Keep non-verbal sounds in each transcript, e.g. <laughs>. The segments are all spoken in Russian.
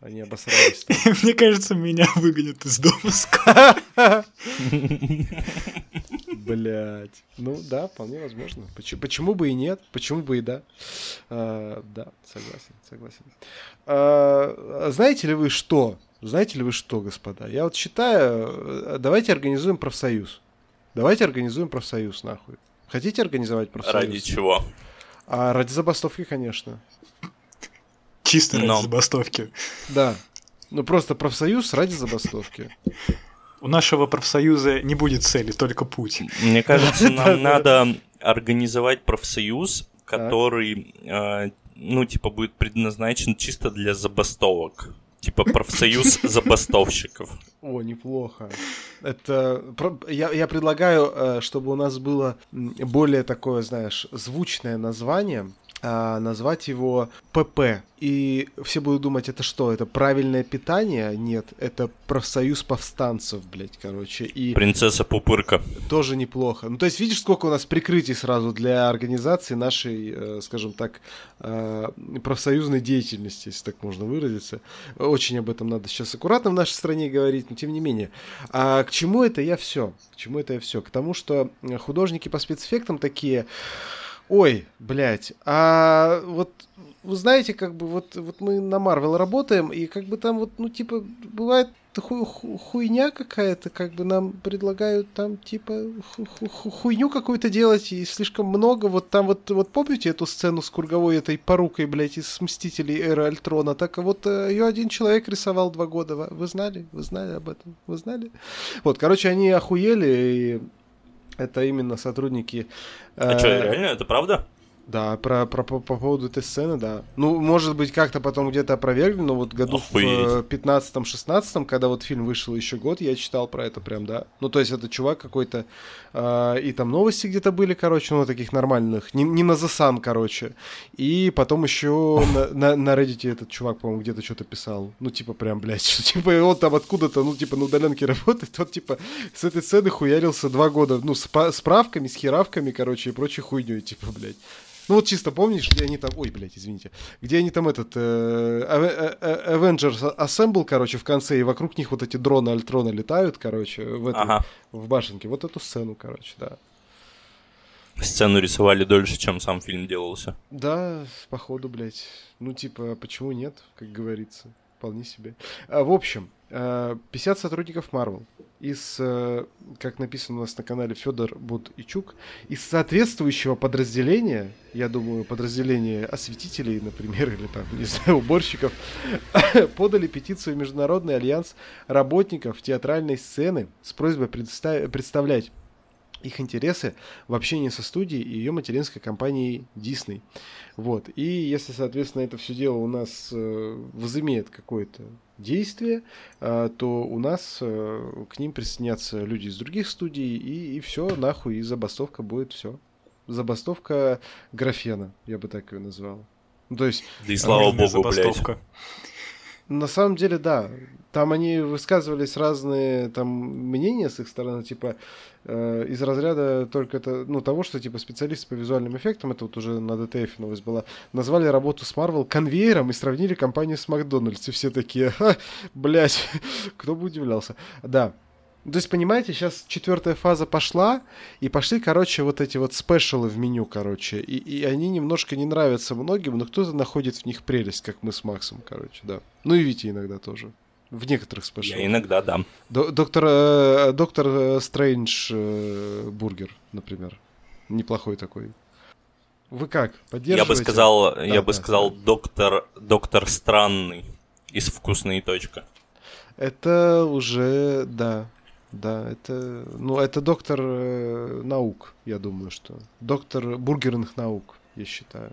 Они обосрались. <laughs> Мне кажется, меня выгонят из дома <laughs> Блять. Ну да, вполне возможно. Почему, почему бы и нет? Почему бы и да? А, да, согласен, согласен. А, знаете ли вы что? Знаете ли вы что, господа? Я вот считаю, э, давайте организуем профсоюз. Давайте организуем профсоюз, нахуй. Хотите организовать профсоюз? Ради чего? А ради забастовки, конечно. Чисто ради Но. забастовки. Да. Ну просто профсоюз ради забастовки. У нашего профсоюза не будет цели, только путь. Мне кажется, нам надо организовать профсоюз, который, э, ну, типа, будет предназначен чисто для забастовок. Типа профсоюз <laughs> забастовщиков. О, неплохо. Это я, я предлагаю, э, чтобы у нас было более такое, знаешь, звучное название а, назвать его ПП. И все будут думать, это что, это правильное питание? Нет, это профсоюз повстанцев, блядь, короче. И Принцесса Пупырка. Тоже неплохо. Ну, то есть, видишь, сколько у нас прикрытий сразу для организации нашей, э, скажем так, э, профсоюзной деятельности, если так можно выразиться. Очень об этом надо сейчас аккуратно в нашей стране говорить, но тем не менее. А к чему это я все? К чему это я все? К тому, что художники по спецэффектам такие Ой, блядь, а вот вы знаете, как бы вот, вот мы на Марвел работаем, и как бы там вот, ну, типа, бывает ху хуйня какая-то, как бы нам предлагают там, типа, ху ху хуйню какую-то делать, и слишком много, вот там вот, вот помните эту сцену с круговой этой порукой, блядь, из Мстителей Эры Альтрона, так вот э, ее один человек рисовал два года, вы знали? Вы знали об этом? Вы знали? Вот, короче, они охуели, и это именно сотрудники... А э, что, реально, это правда? Да, про, про, по, по поводу этой сцены, да. Ну, может быть, как-то потом где-то опровергли, но вот году Охуеть. в 15-16, когда вот фильм вышел еще год, я читал про это прям, да. Ну, то есть это чувак какой-то, э, и там новости где-то были, короче, ну, таких нормальных, не, не на The короче. И потом еще на, на, на Reddit этот чувак, по-моему, где-то что-то писал. Ну, типа, прям, блядь, <laughs> что, типа, он там откуда-то, ну, типа, на удаленке работает, тот, типа, с этой сцены хуярился два года, ну, с справками, с херавками, короче, и прочей хуйней, типа, блядь. Ну вот чисто помнишь, где они там... Ой, блядь, извините. Где они там этот... Э, э, э, Avengers Assemble, короче, в конце, и вокруг них вот эти дроны Альтрона летают, короче, в, этом, ага. в башенке. Вот эту сцену, короче, да. Сцену рисовали дольше, чем сам фильм делался. Да, походу, блядь. Ну, типа, почему нет, как говорится. Вполне себе. А, в общем, 50 сотрудников Marvel из, э, как написано у нас на канале Федор Будичук, из соответствующего подразделения, я думаю, подразделения осветителей, например, или там, не знаю, уборщиков, <laughs> подали петицию в Международный альянс работников театральной сцены с просьбой представлять их интересы в общении со студией и ее материнской компанией Disney. Вот. И если, соответственно, это все дело у нас э, возымеет какое-то действия, а, то у нас э, к ним присоединятся люди из других студий, и, и все, нахуй, и забастовка будет все. Забастовка графена, я бы так ее назвал. Ну, то есть... Да и слава богу, забастовка. блядь. На самом деле, да. Там они высказывались разные там мнения с их стороны, типа э, из разряда только это, ну, того, что типа специалисты по визуальным эффектам, это вот уже на DTF новость была, назвали работу с Marvel конвейером и сравнили компанию с Макдональдс. И все такие, ха, блядь, <laughs> кто бы удивлялся. Да, то есть, понимаете, сейчас четвертая фаза пошла, и пошли, короче, вот эти вот спешалы в меню, короче. И, и они немножко не нравятся многим, но кто-то находит в них прелесть, как мы с Максом, короче, да. Ну и Витя иногда тоже. В некоторых спешалах. Я иногда, да. доктор, э, доктор э, Стрэндж э, бургер, например. Неплохой такой. Вы как? Поддерживаете? Я бы сказал, да, я да, бы сказал, да. доктор, доктор странный из вкусной точка. Это уже, да, да, это, ну, это доктор наук, я думаю, что. Доктор бургерных наук, я считаю.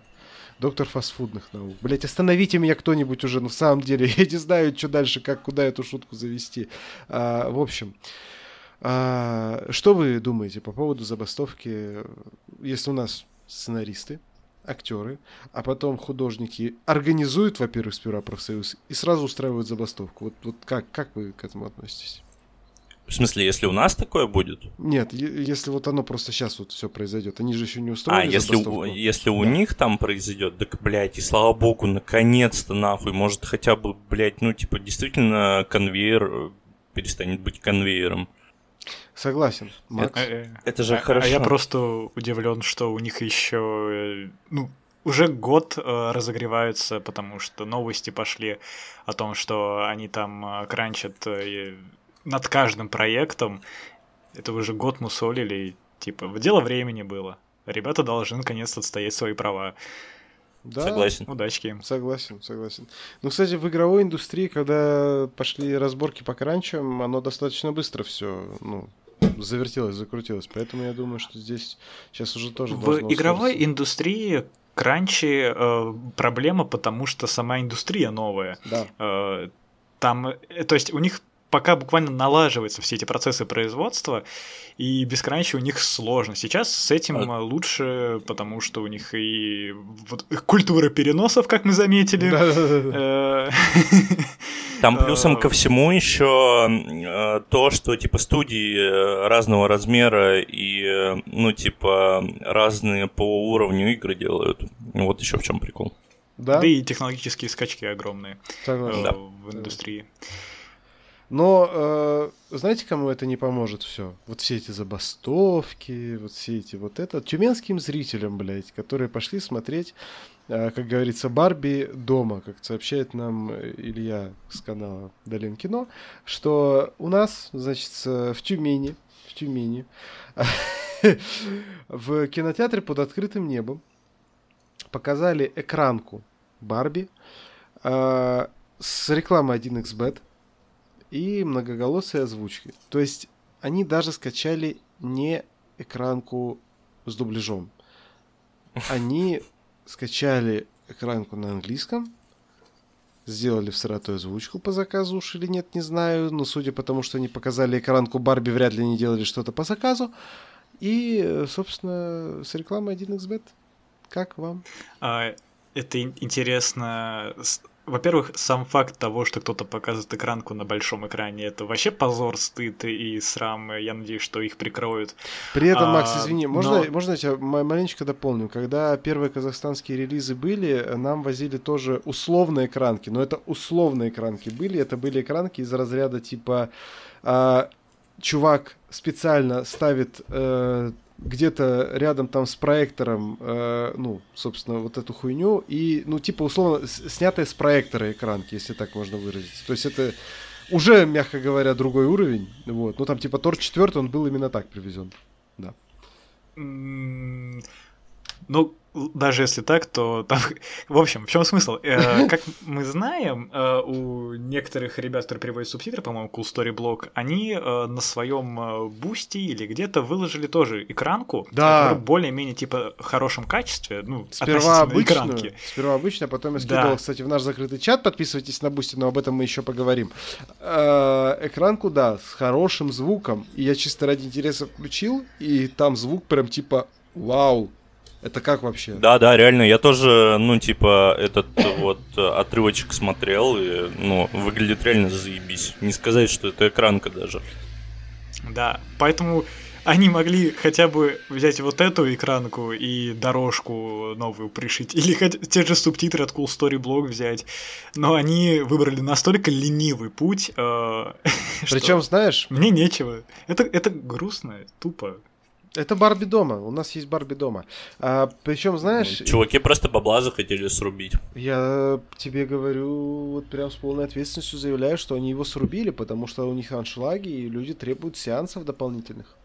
Доктор фастфудных наук. Блять, остановите меня кто-нибудь уже, в самом деле, <laughs> я не знаю, что дальше, как, куда эту шутку завести. А, в общем, а, что вы думаете по поводу забастовки, если у нас сценаристы, актеры, а потом художники организуют, во-первых, сперва профсоюз и сразу устраивают забастовку. Вот, вот как, как вы к этому относитесь? В смысле, если у нас такое будет? Нет, если вот оно просто сейчас вот все произойдет. Они же еще не устроили А, если, у, если у да. них там произойдет, так, блядь, и слава богу, наконец-то, нахуй, может, хотя бы, блядь, ну, типа, действительно конвейер э, перестанет быть конвейером. Согласен, Макс. Это, э, это же а, хорошо. А я просто удивлен, что у них еще, ну, уже год э, разогреваются, потому что новости пошли о том, что они там э, кранчат э, над каждым проектом. Это уже год мусолили, и, типа, дело времени было. Ребята должны наконец-то отстоять свои права. Да, согласен. Удачки им. Согласен, согласен. Ну, кстати, в игровой индустрии, когда пошли разборки по кранчам, оно достаточно быстро все, ну, завертелось, закрутилось. Поэтому я думаю, что здесь сейчас уже тоже В игровой ускориться. индустрии кранчи э, проблема, потому что сама индустрия новая. Да. Э, там, э, то есть у них пока буквально налаживаются все эти процессы производства, и без кранча у них сложно. Сейчас с этим а... лучше, потому что у них и вот, культура переносов, как мы заметили. Э, <laughs> Там плюсом ко всему еще э, то, что типа студии э, разного размера и ну типа разные по уровню игры делают. Вот еще в чем прикол. Да? да и технологические скачки огромные Согласен. Да. в индустрии. Но э, знаете, кому это не поможет все? Вот все эти забастовки, вот все эти вот это. Тюменским зрителям, блядь, которые пошли смотреть, э, как говорится, Барби дома, как сообщает нам Илья с канала Долин Кино, что у нас, значит, в Тюмени, в Тюмени, <laughs> в кинотеатре под открытым небом показали экранку Барби э, с рекламой 1xbet и многоголосые озвучки. То есть они даже скачали не экранку с дубляжом. Они скачали экранку на английском, сделали всратую озвучку по заказу уж или нет, не знаю, но судя по тому, что они показали экранку Барби, вряд ли они делали что-то по заказу. И, собственно, с рекламой 1xbet. Как вам? А, это интересно во-первых, сам факт того, что кто-то показывает экранку на большом экране, это вообще позор, стыд и срам. Я надеюсь, что их прикроют. При этом, Макс, а, извини, можно, но... можно я тебя маленечко дополню? Когда первые казахстанские релизы были, нам возили тоже условные экранки, но это условные экранки были, это были экранки из разряда типа а, чувак специально ставит э, где-то рядом там с проектором, э, ну, собственно, вот эту хуйню, и, ну, типа, условно, снятая с проектора экранки, если так можно выразиться. То есть это уже, мягко говоря, другой уровень, вот. Ну, там, типа, Тор 4, он был именно так привезен, да. Ну, даже если так, то там... <laughs> В общем, в чем смысл? Э, <laughs> как мы знаем, э, у некоторых ребят, которые переводят субтитры, по-моему, Cool Story Blog, они э, на своем бусте или где-то выложили тоже экранку, да. в более-менее типа хорошем качестве, ну, сперва обычную, экранки. Сперва обычно, а потом я скидывал, да. кстати, в наш закрытый чат, подписывайтесь на бусте, но об этом мы еще поговорим. Экранку, да, с хорошим звуком, и я чисто ради интереса включил, и там звук прям типа вау, это как вообще? Да, да, реально. Я тоже, ну, типа, этот <coughs> вот отрывочек смотрел, и, ну, выглядит реально заебись. Не сказать, что это экранка даже. Да, поэтому они могли хотя бы взять вот эту экранку и дорожку новую пришить, или хотя те же субтитры от Cool Story Blog взять, но они выбрали настолько ленивый путь, э, <laughs> Причем, знаешь... Мне нечего. Это, это грустно, тупо. Это Барби дома. У нас есть Барби дома. А, причем, знаешь... Чуваки просто бабла захотели срубить. Я тебе говорю, вот прям с полной ответственностью заявляю, что они его срубили, потому что у них аншлаги, и люди требуют сеансов дополнительных.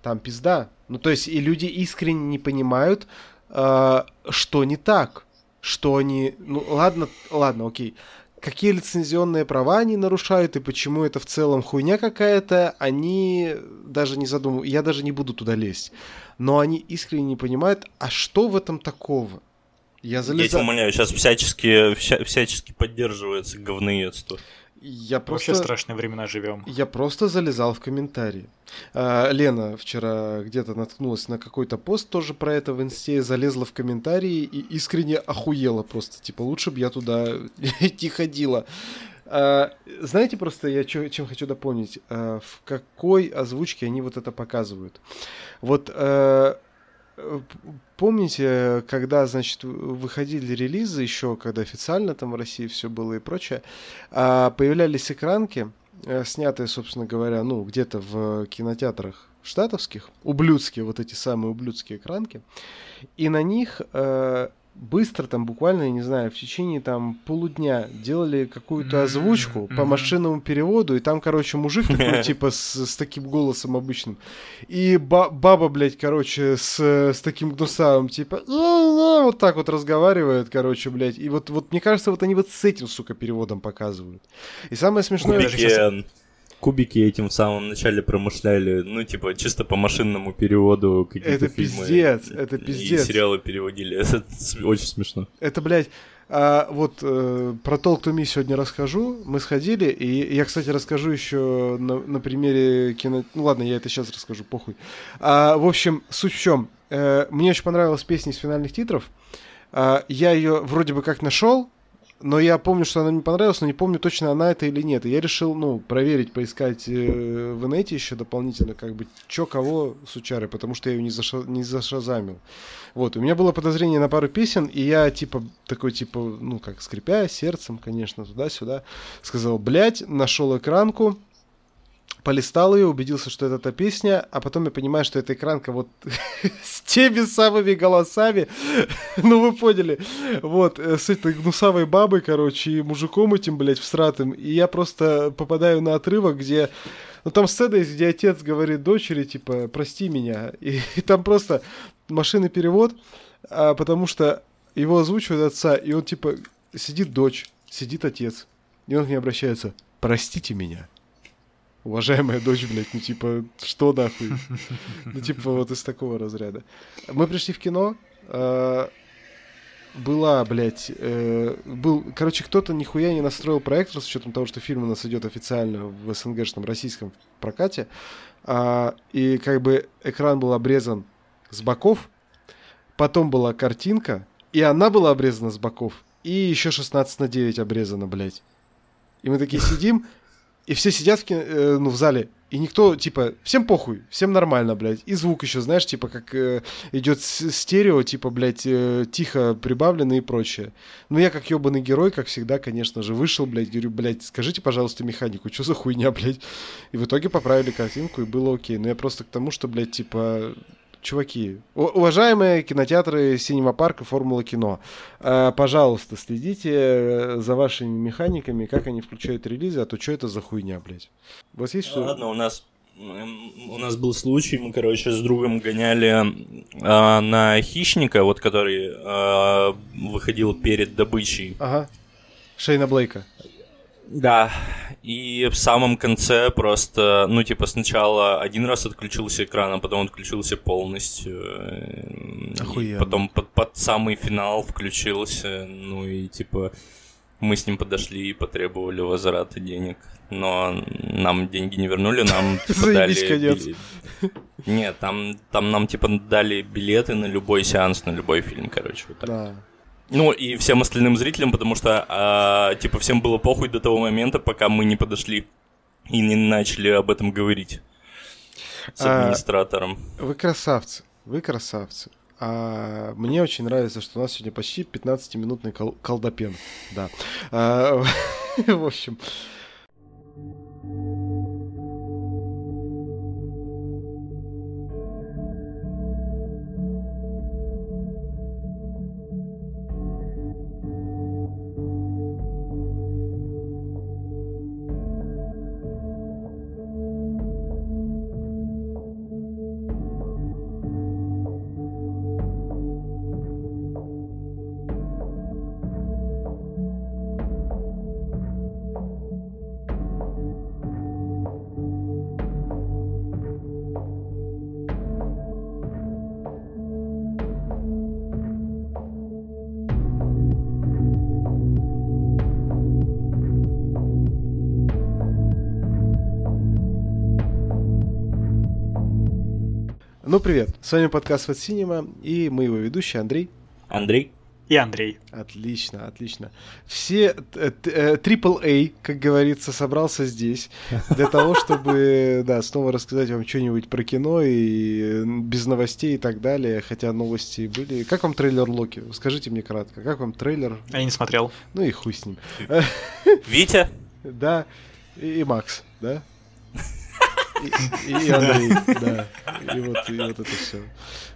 Там пизда. Ну, то есть, и люди искренне не понимают, э, что не так. Что они... Ну, ладно, ладно, окей какие лицензионные права они нарушают и почему это в целом хуйня какая-то, они даже не задумывают. Я даже не буду туда лезть. Но они искренне не понимают, а что в этом такого? Я, залеза... Я тебя умоляю, сейчас всячески, вся, всячески поддерживается говноедство. Я просто... Вообще страшные времена живем. Я просто залезал в комментарии. А, Лена вчера где-то наткнулась на какой-то пост тоже про это в инсте, залезла в комментарии и искренне охуела просто. Типа, лучше бы я туда <laughs> не ходила. А, знаете просто, я чё, чем хочу дополнить, а, в какой озвучке они вот это показывают. Вот а, помните, когда, значит, выходили релизы еще, когда официально там в России все было и прочее, а, появлялись экранки, э, снятые, собственно говоря, ну, где-то в кинотеатрах штатовских, ублюдские, вот эти самые ублюдские экранки, и на них э, быстро, там буквально, я не знаю, в течение там полудня делали какую-то озвучку mm-hmm. по машинному переводу, и там, короче, мужик такой, <laughs> типа, с, с таким голосом обычным, и ба- баба, блядь, короче, с, с таким гнусавым, типа, вот так вот разговаривает, короче, блядь, и вот, вот мне кажется, вот они вот с этим, сука, переводом показывают. И самое смешное... Кубики, кубики этим в самом начале промышляли, ну, типа, чисто по машинному переводу какие-то это фильмы. пиздец, это пиздец. И сериалы переводили, <laughs> это очень смешно. Это, блядь, а, вот э, про Talk to Me сегодня расскажу. Мы сходили, и я, кстати, расскажу еще на, на примере кино... Ну ладно, я это сейчас расскажу, похуй. А, в общем, суть в чем. Э, мне очень понравилась песня из финальных титров. А, я ее вроде бы как нашел, но я помню, что она мне понравилась, но не помню точно она это или нет. И я решил, ну, проверить, поискать э, в инете еще дополнительно, как бы, чё кого с учарой, потому что я ее не, заша, не зашазамил. Вот, у меня было подозрение на пару песен, и я, типа, такой, типа, ну, как, скрипя сердцем, конечно, туда-сюда, сказал, блядь, нашел экранку, полистал ее, убедился, что это та песня, а потом я понимаю, что эта экранка вот <laughs> с теми самыми голосами, <laughs> ну вы поняли, вот, э, с этой гнусавой бабой, короче, и мужиком этим, блядь, всратым, и я просто попадаю на отрывок, где ну там сцена есть, где отец говорит дочери, типа, прости меня, и, <laughs> и там просто машинный перевод, а, потому что его озвучивает отца, и он, типа, сидит дочь, сидит отец, и он к ней обращается, простите меня уважаемая дочь, блядь, ну типа, что нахуй? Ну типа вот из такого разряда. Мы пришли в кино, э, была, блядь, э, был, короче, кто-то нихуя не настроил проектор с учетом того, что фильм у нас идет официально в СНГшном российском прокате, а, и как бы экран был обрезан с боков, потом была картинка, и она была обрезана с боков, и еще 16 на 9 обрезана, блядь. И мы такие сидим, и все сидят в, кино, э, ну, в зале, и никто, типа, всем похуй, всем нормально, блядь. И звук еще, знаешь, типа, как э, идет стерео, типа, блядь, э, тихо прибавленный и прочее. Ну, я как ебаный герой, как всегда, конечно же, вышел, блядь, говорю, блядь, скажите, пожалуйста, механику, что за хуйня, блядь. И в итоге поправили картинку, и было окей. Но я просто к тому, что, блядь, типа, чуваки, уважаемые кинотеатры Синема Парка Формула Кино, э, пожалуйста, следите э, за вашими механиками, как они включают релизы, а то что это за хуйня, блядь? У вас есть что? Ладно, у нас у нас был случай, мы, короче, с другом гоняли э, на хищника, вот который э, выходил перед добычей. Ага. Шейна Блейка. Да, и в самом конце просто, ну, типа, сначала один раз отключился экран, а потом отключился полностью. Охуенно. потом под, под самый финал включился, ну, и, типа, мы с ним подошли и потребовали возврата денег. Но нам деньги не вернули, нам <laughs> типа, дали... Нет, там, там нам типа дали билеты на любой сеанс, на любой фильм, короче, вот так. Да. Ну, и всем остальным зрителям, потому что, а, типа, всем было похуй до того момента, пока мы не подошли и не начали об этом говорить с а, администратором. А, вы красавцы, вы красавцы. А, мне очень нравится, что у нас сегодня почти 15-минутный кол- колдопен. Да. А, <laughs> в общем... Ну, привет. С вами подкаст от Cinema, и мы его ведущие Андрей. Андрей. И Андрей. Отлично, отлично. Все AAA, э, как говорится, собрался здесь для того, чтобы, <laughs> да, снова рассказать вам что-нибудь про кино и без новостей и так далее, хотя новости были. Как вам трейлер Локи? Скажите мне кратко, как вам трейлер? Я не смотрел. Ну и хуй с ним. Витя? <laughs> Да, и Макс, да? И, и Андрей, да. И вот, и вот это все.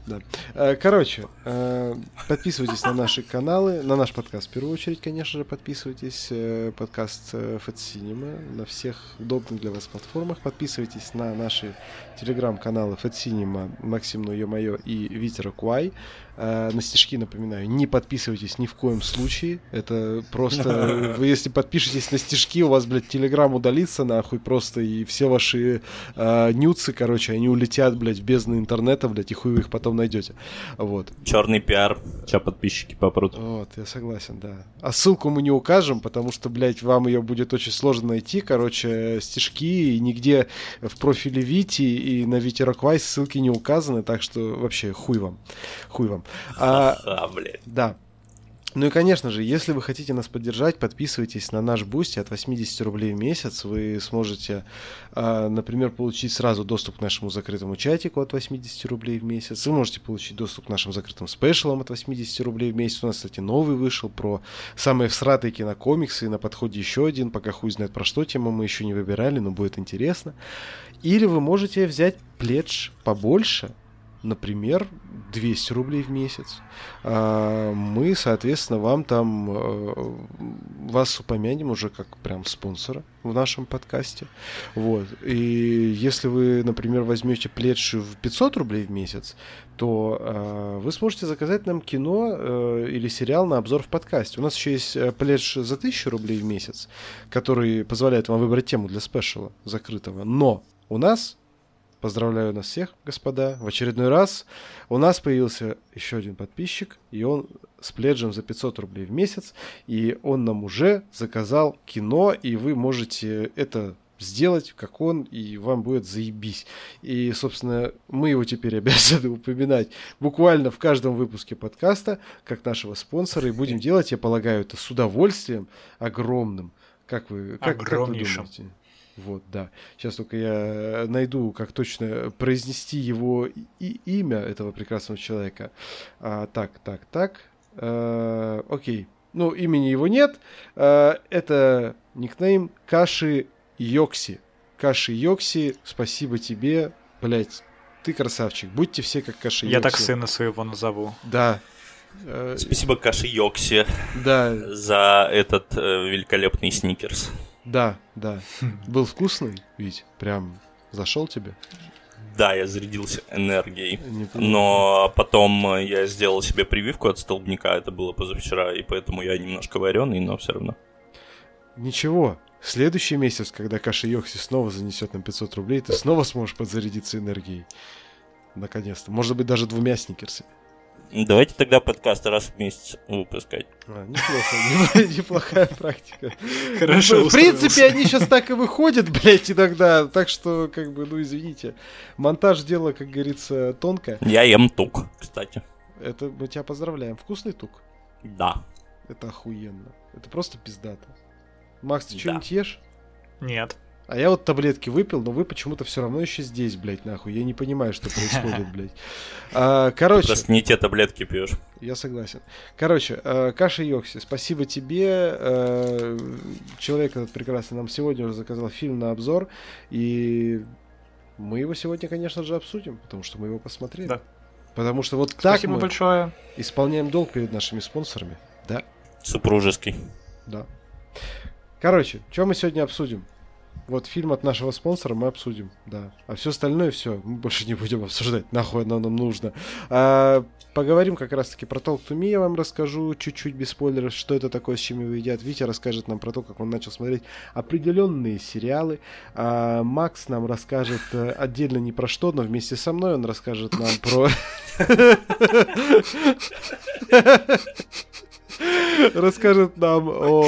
Да. Э, короче, э, подписывайтесь на наши каналы, на наш подкаст в первую очередь, конечно же, подписывайтесь. Э, подкаст Fat Cinema на всех удобных для вас платформах. Подписывайтесь на наши телеграм-каналы Fat Cinema, Максим Ну Ё-Моё и Витера Куай. На стишки, напоминаю, не подписывайтесь ни в коем случае. Это просто... <laughs> Вы если подпишетесь на стишки, у вас, блядь, телеграм удалится нахуй просто, и все ваши нюцы, короче, они улетят, блядь, в бездну интернета, блядь, и хуй вы их потом найдете. Вот. Черный пиар. Сейчас подписчики попрут. Вот, я согласен, да. А ссылку мы не укажем, потому что, блядь, вам ее будет очень сложно найти. Короче, стишки и нигде в профиле Вити и на Вити Роквайс ссылки не указаны, так что вообще хуй вам. Хуй вам. А, а блядь. Да. Ну и, конечно же, если вы хотите нас поддержать, подписывайтесь на наш Boosty от 80 рублей в месяц. Вы сможете, а, например, получить сразу доступ к нашему закрытому чатику от 80 рублей в месяц. Вы можете получить доступ к нашим закрытым спешалам от 80 рублей в месяц. У нас, кстати, новый вышел про самые всратые кинокомиксы. И на подходе еще один. Пока хуй знает про что тему мы еще не выбирали, но будет интересно. Или вы можете взять пледж побольше – например, 200 рублей в месяц. А, мы, соответственно, вам там э, вас упомянем уже как прям спонсора в нашем подкасте. Вот. И если вы, например, возьмете пледж в 500 рублей в месяц, то э, вы сможете заказать нам кино э, или сериал на обзор в подкасте. У нас еще есть пледж за 1000 рублей в месяц, который позволяет вам выбрать тему для спешала закрытого. Но у нас Поздравляю нас всех, господа. В очередной раз у нас появился еще один подписчик, и он с пледжем за 500 рублей в месяц, и он нам уже заказал кино, и вы можете это сделать, как он, и вам будет заебись. И, собственно, мы его теперь <laughs> обязаны упоминать буквально в каждом выпуске подкаста, как нашего спонсора, и будем <laughs> делать, я полагаю, это с удовольствием огромным. Как вы, как, как вы думаете? Вот, да. Сейчас только я найду, как точно произнести его и имя этого прекрасного человека. А, так, так, так. А, окей. Ну, имени его нет. А, это никнейм Каши Йокси. Каши Йокси, спасибо тебе. Блять, ты красавчик. Будьте все как Каши Я так сына своего назову. Да, Спасибо Каши Йокси да. за этот э, великолепный сникерс. Да, да. Был вкусный, ведь прям зашел тебе. Да, я зарядился энергией. Но потом я сделал себе прививку от столбняка, это было позавчера, и поэтому я немножко вареный, но все равно. Ничего, следующий месяц, когда Каша Йокси снова занесет нам 500 рублей, ты снова сможешь подзарядиться энергией. Наконец-то. Может быть, даже двумя сникерсами. Давайте тогда подкасты раз в месяц выпускать. А, неплохо, <laughs> неплохая практика. Хорошо. В принципе, они сейчас так и выходят, <laughs> блядь, иногда. Так что, как бы, ну извините. Монтаж дело, как говорится, тонкое. Я ем тук, кстати. Это мы тебя поздравляем. Вкусный тук? Да. Это охуенно. Это просто пиздато. Макс, ты что-нибудь ешь? Нет. А я вот таблетки выпил, но вы почему-то все равно еще здесь, блядь, нахуй. Я не понимаю, что происходит, блядь. А, короче. Просто не те таблетки пьешь. Я согласен. Короче, э, Каша Йокси, спасибо тебе. Э, человек этот прекрасный нам сегодня уже заказал фильм на обзор. И мы его сегодня, конечно же, обсудим, потому что мы его посмотрели. Да. Потому что вот Спасибо так мы большое. исполняем долг перед нашими спонсорами. Да. Супружеский. Да. Короче, что мы сегодня обсудим? Вот фильм от нашего спонсора мы обсудим, да. А все остальное все мы больше не будем обсуждать. Нахуй оно нам нужно. А, поговорим как раз-таки про Talk to Me. Я вам расскажу чуть-чуть без спойлеров, что это такое, с чем его едят. Витя расскажет нам про то, как он начал смотреть определенные сериалы. А, Макс нам расскажет э, отдельно не про что, но вместе со мной он расскажет нам про... <laughs> расскажет нам о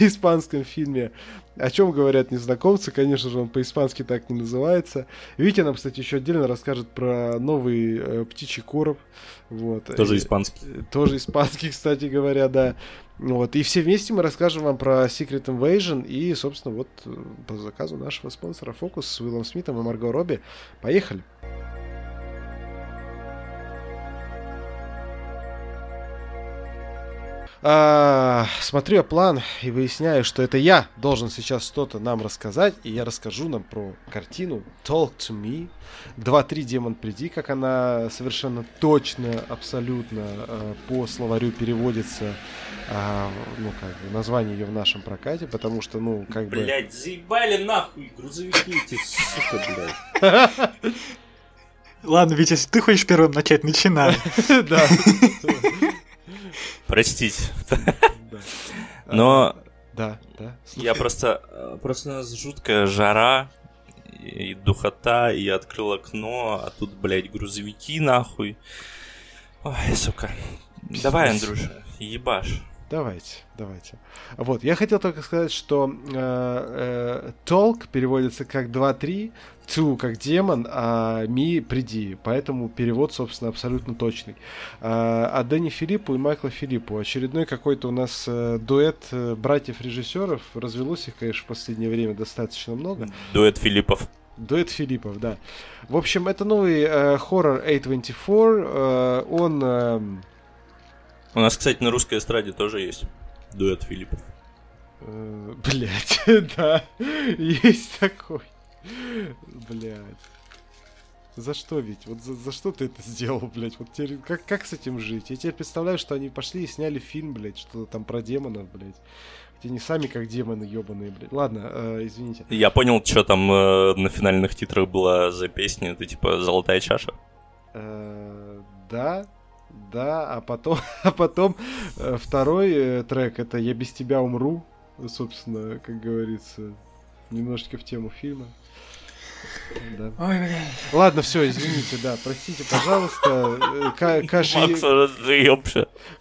испанском фильме О чем говорят незнакомцы, конечно же, он по-испански так не называется. Витя нам, кстати, еще отдельно расскажет про новый э, птичий короб. Вот. Тоже испанский. Э, тоже испанский, <laughs> кстати говоря, да. Вот. И все вместе мы расскажем вам про Secret Invasion и, собственно, вот э, по заказу нашего спонсора Фокус с Уиллом Смитом и Марго Робби. Поехали! А, смотрю я план и выясняю, что это я должен сейчас что-то нам рассказать, и я расскажу нам про картину Talk to Me. 2-3 Демон Приди, как она совершенно точно, абсолютно э, по словарю переводится, э, ну, как бы, название ее в нашем прокате, потому что, ну, как бы... Блять, заебали нахуй грузовики эти, сука, блядь. <laughs> Ладно, Витя, если ты хочешь первым начать, начинай. <laughs> Да. <laughs> Простите. Но... Да, да. Я просто... Просто у нас жуткая жара, и духота, и открыл окно, а тут, блядь, грузовики нахуй. Ой, сука. Давай, <laughs> Андрюша, ебашь. Давайте, давайте. Вот, я хотел только сказать, что э, э, толк переводится как 2-3, Ту как демон, а Ми приди. Поэтому перевод, собственно, абсолютно точный. А, а Дэнни Филиппу и Майкла Филиппу. Очередной какой-то у нас э, дуэт э, братьев-режиссеров. Развелось их, конечно, в последнее время достаточно много. Дуэт Филиппов. Дуэт Филиппов, да. В общем, это новый э, хоррор A24. Э, он... Э... У нас, кстати, на русской эстраде тоже есть дуэт Филиппов. Э, Блять, <laughs> да, есть такой. Блядь. За что ведь? Вот за, за что ты это сделал, блядь? Вот теперь, как, как с этим жить? Я теперь представляю, что они пошли и сняли фильм, блядь, что-то там про демонов, блядь. Хотя не сами как демоны ебаные, блядь. Ладно, э, извините. Я понял, что там э, на финальных титрах была за песня, это типа «Золотая чаша». Э, да, да, а потом, <laughs> а потом э, второй э, трек это «Я без тебя умру», собственно, как говорится, немножечко в тему фильма. Да. Ой, блин. Ладно, все, извините, да, простите, пожалуйста. К- <laughs> каши...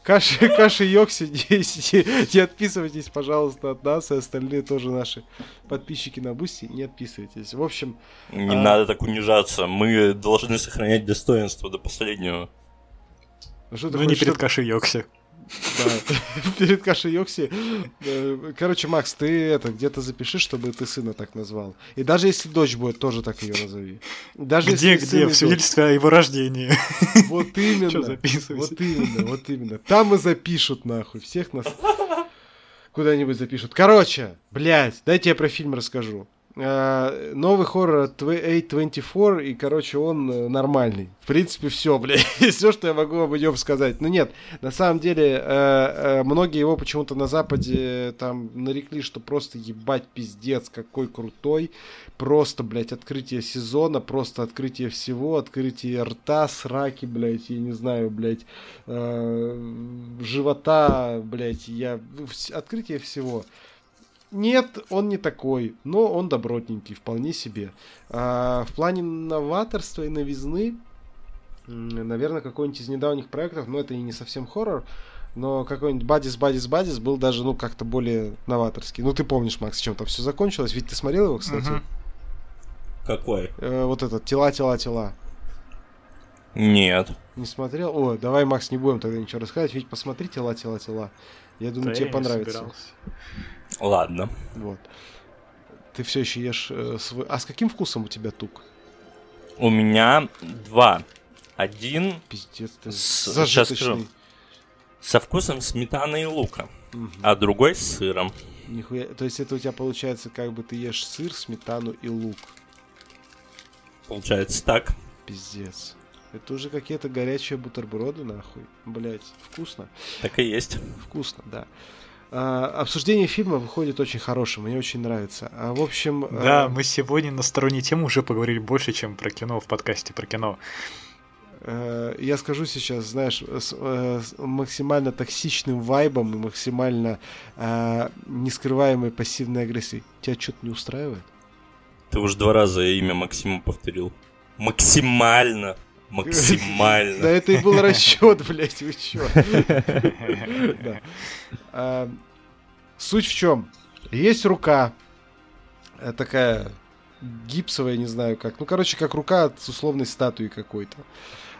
Каши, каши Йокси, не, не отписывайтесь, пожалуйста, от нас, и остальные тоже наши подписчики на Boosty, не отписывайтесь. В общем... Не а... надо так унижаться, мы должны сохранять достоинство до последнего. Что ну, не перед Кашей Йокси. Да, <laughs> перед Кашей Йокси. Э, короче, Макс, ты это где-то запиши, чтобы ты сына так назвал. И даже если дочь будет, тоже так ее назови. Даже где, если где? В свидетельстве о его рождении. <laughs> Вот <laughs> именно. Вот именно, вот именно. Там и запишут, нахуй. Всех нас куда-нибудь запишут. Короче, блядь, дайте я про фильм расскажу. Э, новый хоррор A24, и, короче, он э, нормальный. В принципе, все, блядь, <laughs> все, что я могу об нем сказать. Ну нет, на самом деле, э, многие его почему-то на Западе там нарекли, что просто ебать пиздец, какой крутой. Просто, блядь, открытие сезона, просто открытие всего, открытие рта, сраки, блядь, я не знаю, блядь, живота, блядь, я... Открытие всего. Нет, он не такой, но он добротненький, вполне себе. А, в плане новаторства и новизны, наверное, какой-нибудь из недавних проектов, но это и не совсем хоррор, но какой-нибудь Бадис, Бадис, Бадис был даже, ну, как-то более новаторский. Ну, ты помнишь, Макс, чем там все закончилось? Ведь ты смотрел его, кстати? Угу. Какой? Э, вот этот, тела, тела, тела. Нет. Не смотрел? О, давай, Макс, не будем тогда ничего рассказывать, ведь посмотри тела, тела, тела. Я думаю, да тебе я понравится. Ладно. Вот. Ты все еще ешь э, свой. А с каким вкусом у тебя тук? У меня два. Один. Пиздец, ты с... Сейчас скажу. Со вкусом сметаны и лука. Угу. А другой с сыром. Нихуя. То есть это у тебя получается, как бы ты ешь сыр, сметану и лук. Получается так. Пиздец. Это уже какие-то горячие бутерброды, нахуй. Блять, вкусно. Так и есть. Вкусно, да. А, обсуждение фильма выходит очень хорошим, мне очень нравится. А, в общем... Да, а... мы сегодня на стороне темы уже поговорили больше, чем про кино в подкасте про кино. А, я скажу сейчас, знаешь, с, э, с максимально токсичным вайбом и максимально а, нескрываемой пассивной агрессией. Тебя что-то не устраивает? Ты уже два раза имя Максима повторил. Максимально. Максимально. Да это и был расчет, блядь, вы чё? <laughs> А, суть в чем? Есть рука, э, такая гипсовая, не знаю как. Ну, короче, как рука от условной статуи какой-то.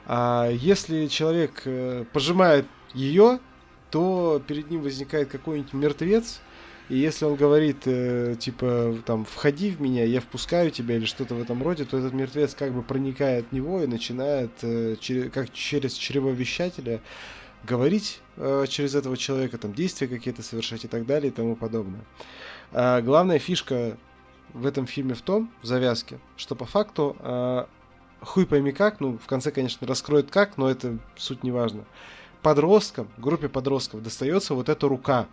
А если человек э, пожимает ее, то перед ним возникает какой-нибудь мертвец, и если он говорит, э, типа, там, входи в меня, я впускаю тебя или что-то в этом роде, то этот мертвец как бы проникает в него и начинает, э, чер- как через чревовещателя, говорить э, через этого человека, там, действия какие-то совершать и так далее и тому подобное. А главная фишка в этом фильме в том, в завязке, что по факту э, хуй пойми как, ну, в конце, конечно, раскроет как, но это суть не важно. Подросткам, группе подростков достается вот эта рука.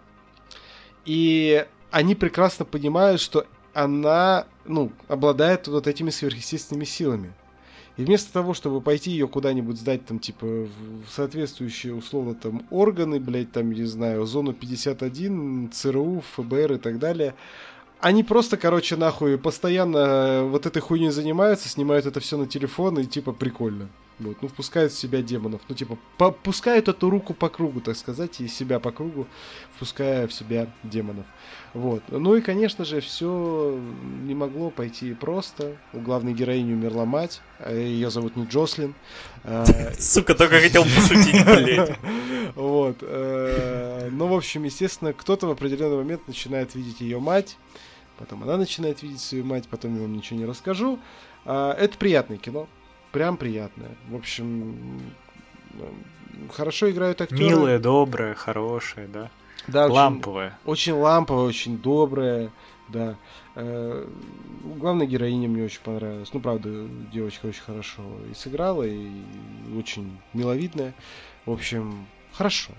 И они прекрасно понимают, что она, ну, обладает вот этими сверхъестественными силами. И вместо того, чтобы пойти ее куда-нибудь сдать, там, типа, в соответствующие, условно, там, органы, блядь, там, не знаю, зону 51, ЦРУ, ФБР и так далее, они просто, короче, нахуй постоянно вот этой хуйней занимаются, снимают это все на телефон и типа прикольно. Вот, ну, впускают в себя демонов. Ну, типа, пускают эту руку по кругу, так сказать, и себя по кругу, впуская в себя демонов. Вот. Ну и, конечно же, все не могло пойти просто. У главной героини умерла мать. А Ее зовут не Джослин. А, <laughs> Сука, только хотел пошутить, блядь. <laughs> Вот. Э, ну, в общем, естественно, кто-то в определенный момент начинает видеть ее мать. Потом она начинает видеть свою мать, потом я вам ничего не расскажу. А, это приятное кино. Прям приятное. В общем, хорошо играют актеры. Милое, доброе, хорошее, да? Да, ламповое. Очень, очень ламповое, очень доброе, да. Э, главная героиня мне очень понравилась. Ну, правда, девочка очень хорошо и сыграла, и очень миловидная. В общем, хорошо.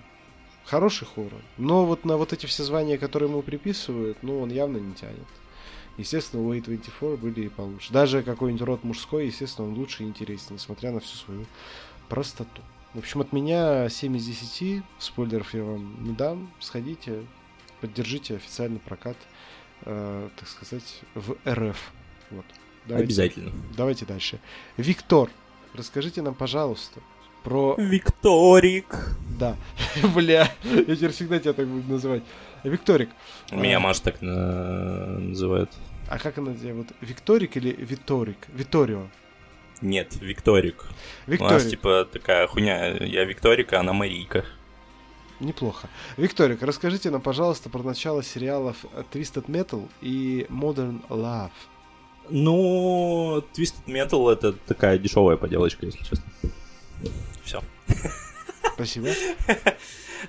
Хороший хоррор. Но вот на вот эти все звания, которые ему приписывают, ну, он явно не тянет. Естественно, у A24 были и получше. Даже какой-нибудь род мужской, естественно, он лучше и интереснее, несмотря на всю свою простоту. В общем, от меня 7 из 10. Спойлеров я вам не дам. Сходите, поддержите официальный прокат, э, так сказать, в РФ. Вот. Давайте, Обязательно. Давайте дальше. Виктор, расскажите нам, пожалуйста, про... Викторик. Да. <laughs> Бля, я теперь всегда тебя так буду называть. Викторик. Меня а... Маша так на... называют. А как она вот? Викторик или Виторик? Виторио. Нет, Викторик. Викторик. У нас типа такая хуйня. Я Викторика, она Марийка. Неплохо. Викторик, расскажите нам, пожалуйста, про начало сериалов Twisted Metal и Modern Love. Ну, Twisted Metal это такая дешевая поделочка, если честно. Все. Спасибо. <laughs>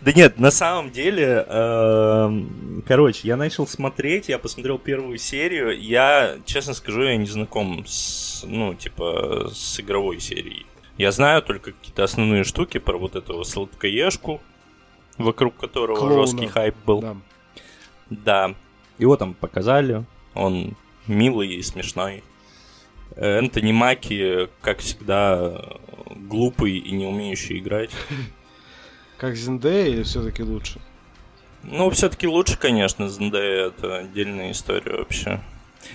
Да нет, на самом деле, эм, короче, я начал смотреть, я посмотрел первую серию, я, честно скажу, я не знаком с, ну, типа, с игровой серией. Я знаю только какие-то основные штуки про вот этого сладкоежку, вокруг которого Клоуна. жесткий хайп был. Да. да. Его там показали, он милый и смешной. Энтони Маки, как всегда, глупый и не умеющий играть. Как Зендея или все-таки лучше? Ну, все-таки лучше, конечно, Зендея. Это отдельная история вообще.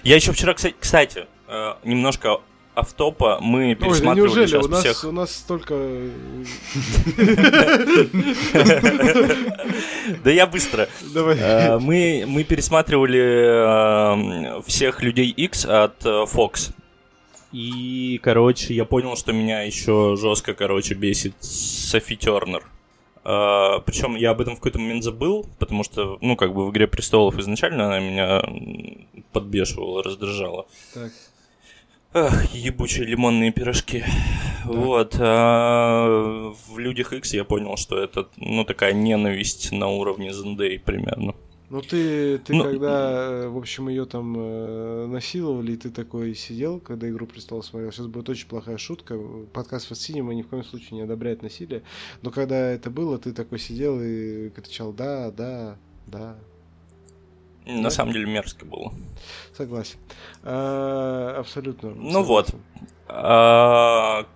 Я еще вчера, кстати, э, немножко автопа мы пересматривали Ой, неужели? у нас, всех... у нас столько... <laughs> Да я быстро. Э, мы, пересматривали э, всех людей X от Fox. И, короче, я понял, что меня еще жестко, короче, бесит Софи Тернер. Uh, причем я об этом в какой-то момент забыл, потому что, ну, как бы в «Игре престолов» изначально она меня подбешивала, раздражала. Так. Ах, ебучие лимонные пирожки. Да. Вот. А в «Людях X я понял, что это, ну, такая ненависть на уровне Зендей примерно. Ну ты, ты ну, когда, в общем, ее там э, насиловали, и ты такой сидел, когда «Игру престолов» смотрел. Сейчас будет очень плохая шутка. Подкаст «Фаст Синема» ни в коем случае не одобряет насилие. Но когда это было, ты такой сидел и кричал «да, да, да». На да? самом деле мерзко было. Согласен. А, абсолютно. Ну согласен. вот. А,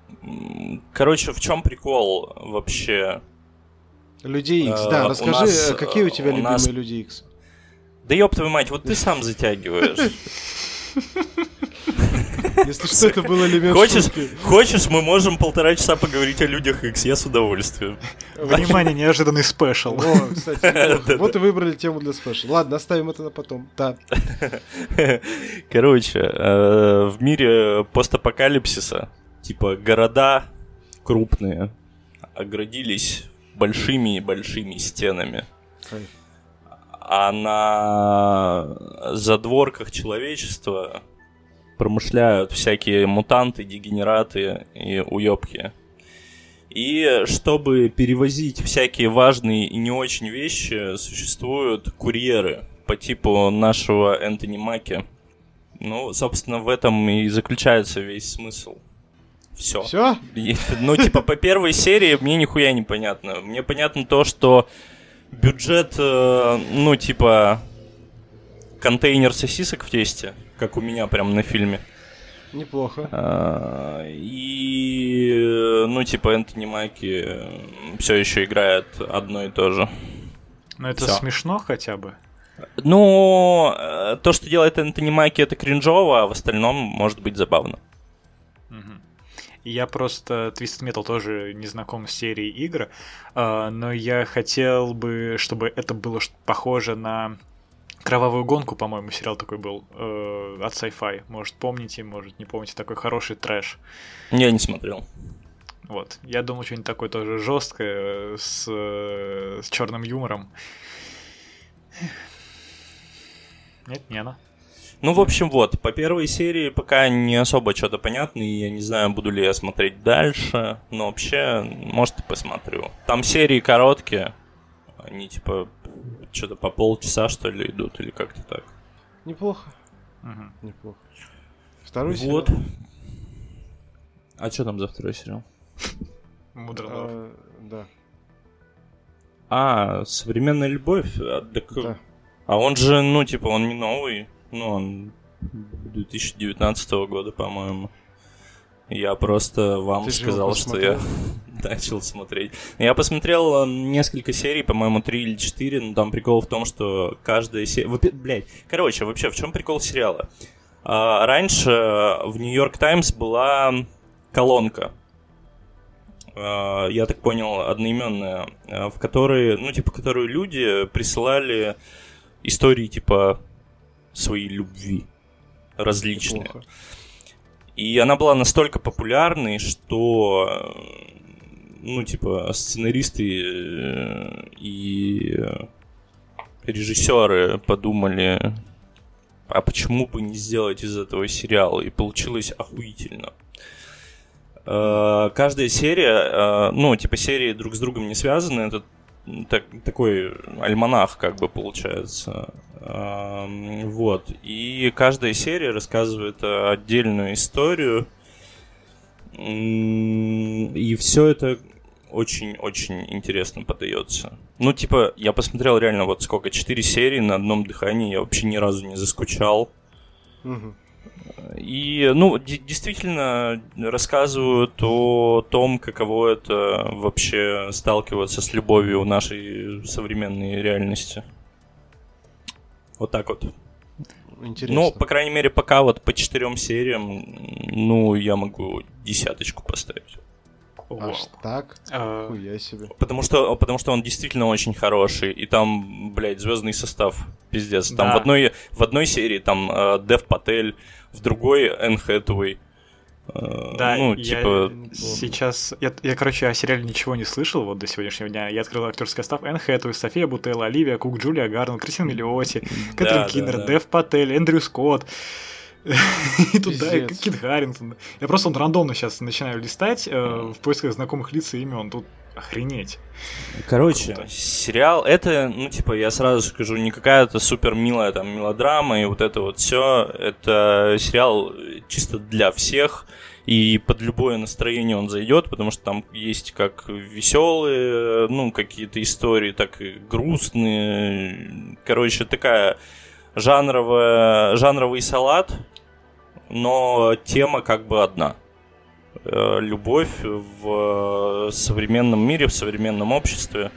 короче, в чем прикол вообще Людей X, да, расскажи, нас, какие у тебя у любимые нас... Люди X? Да ёб твою мать, вот ты сам затягиваешь. Если что, это был элемент Хочешь, шутки. хочешь, мы можем полтора часа поговорить о людях X, я с удовольствием. Внимание, неожиданный special. О, кстати, <laughs> вот и выбрали тему для special. Ладно, оставим это на потом. Да. <laughs> Короче, э, в мире постапокалипсиса, типа города крупные оградились большими-большими стенами. А на задворках человечества промышляют всякие мутанты, дегенераты и уёбки. И чтобы перевозить всякие важные и не очень вещи, существуют курьеры по типу нашего Энтони Маки. Ну, собственно, в этом и заключается весь смысл. Все. Все? Ну, типа, по первой серии мне нихуя не понятно. Мне понятно то, что бюджет, э, ну, типа, контейнер сосисок в тесте, как у меня прям на фильме. Неплохо. А, И, ну, типа, Энтони Маки все еще играет одно и то же. Но это Всё. смешно хотя бы. Ну, э, то, что делает Энтони Маки, это кринжово, а в остальном может быть забавно. Я просто Twisted Metal тоже не знаком с серией игр, а, но я хотел бы, чтобы это было похоже на Кровавую гонку, по-моему, сериал такой был э, от Sci-Fi. Может, помните, может, не помните, такой хороший трэш. Я не смотрел. Вот. Я думал, что-нибудь такое тоже жесткое, с, э, с черным юмором. Нет, не она. Ну, в общем, вот, по первой серии пока не особо что-то понятно, и я не знаю, буду ли я смотреть дальше, но вообще, может, и посмотрю. Там серии короткие, они типа что-то по полчаса, что ли, идут, или как-то так. Неплохо. Мгм. Неплохо. Второй вот. сериал. А что там за второй сериал? Мудро лор. А, Да. А, современная любовь. А, так- Да. а он же, ну, типа, он не новый. Ну, он 2019 года, по-моему. Я просто вам Ты сказал, что я <laughs> начал смотреть. Я посмотрел э, несколько серий, по-моему, три или четыре, но там прикол в том, что каждая серия... Блять, короче, вообще, в чем прикол сериала? А, раньше в Нью-Йорк Таймс была колонка, а, я так понял, одноименная, а, в которой, ну, типа, которую люди присылали истории, типа, своей любви различные. Неплохо. И она была настолько популярной, что, ну, типа, сценаристы э, и режиссеры подумали, а почему бы не сделать из этого сериал? И получилось охуительно. Э, Каждая серия, э, ну, типа, серии друг с другом не связаны, это так- такой альманах, как бы, получается. Вот. И каждая серия рассказывает э, отдельную историю. И все это очень-очень интересно подается. Ну, типа, я посмотрел реально вот сколько, четыре серии на одном дыхании, я вообще ни разу не заскучал. И, ну, де- действительно рассказывают о том, каково это вообще сталкиваться с любовью в нашей современной реальности. Вот так вот. Интересно. Ну, по крайней мере, пока вот по четырем сериям, ну, я могу десяточку поставить. Вау. Аж так? А, Хуя себе. Потому что, потому что он действительно очень хороший, и там, блядь, звездный состав, пиздец. Там Да. в, одной, в одной серии там э, Дев Патель, в другой Энн Хэтэуэй. Э, Да, ну, я типа, сейчас... Я, я, короче, о сериале ничего не слышал вот до сегодняшнего дня. Я открыл актерский состав Энн Хэтэуэй, София Бутелла, Оливия Кук, Джулия Гарнер, Кристина Миллиоти, Кэтрин да, Киннер, да. Дэв Патель, Эндрю Скотт. <laughs> И туда, и. Кит Харрингтон. Я просто вот рандомно сейчас начинаю листать э, в поисках знакомых лиц и имен. Тут охренеть. Короче, Круто. сериал это, ну, типа, я сразу скажу, не какая-то супер милая там мелодрама и вот это вот все. Это сериал чисто для всех. И под любое настроение он зайдет, потому что там есть как веселые, ну, какие-то истории, так и грустные. Короче, такая жанровая, жанровый салат, но тема как бы одна любовь в современном мире, в современном обществе.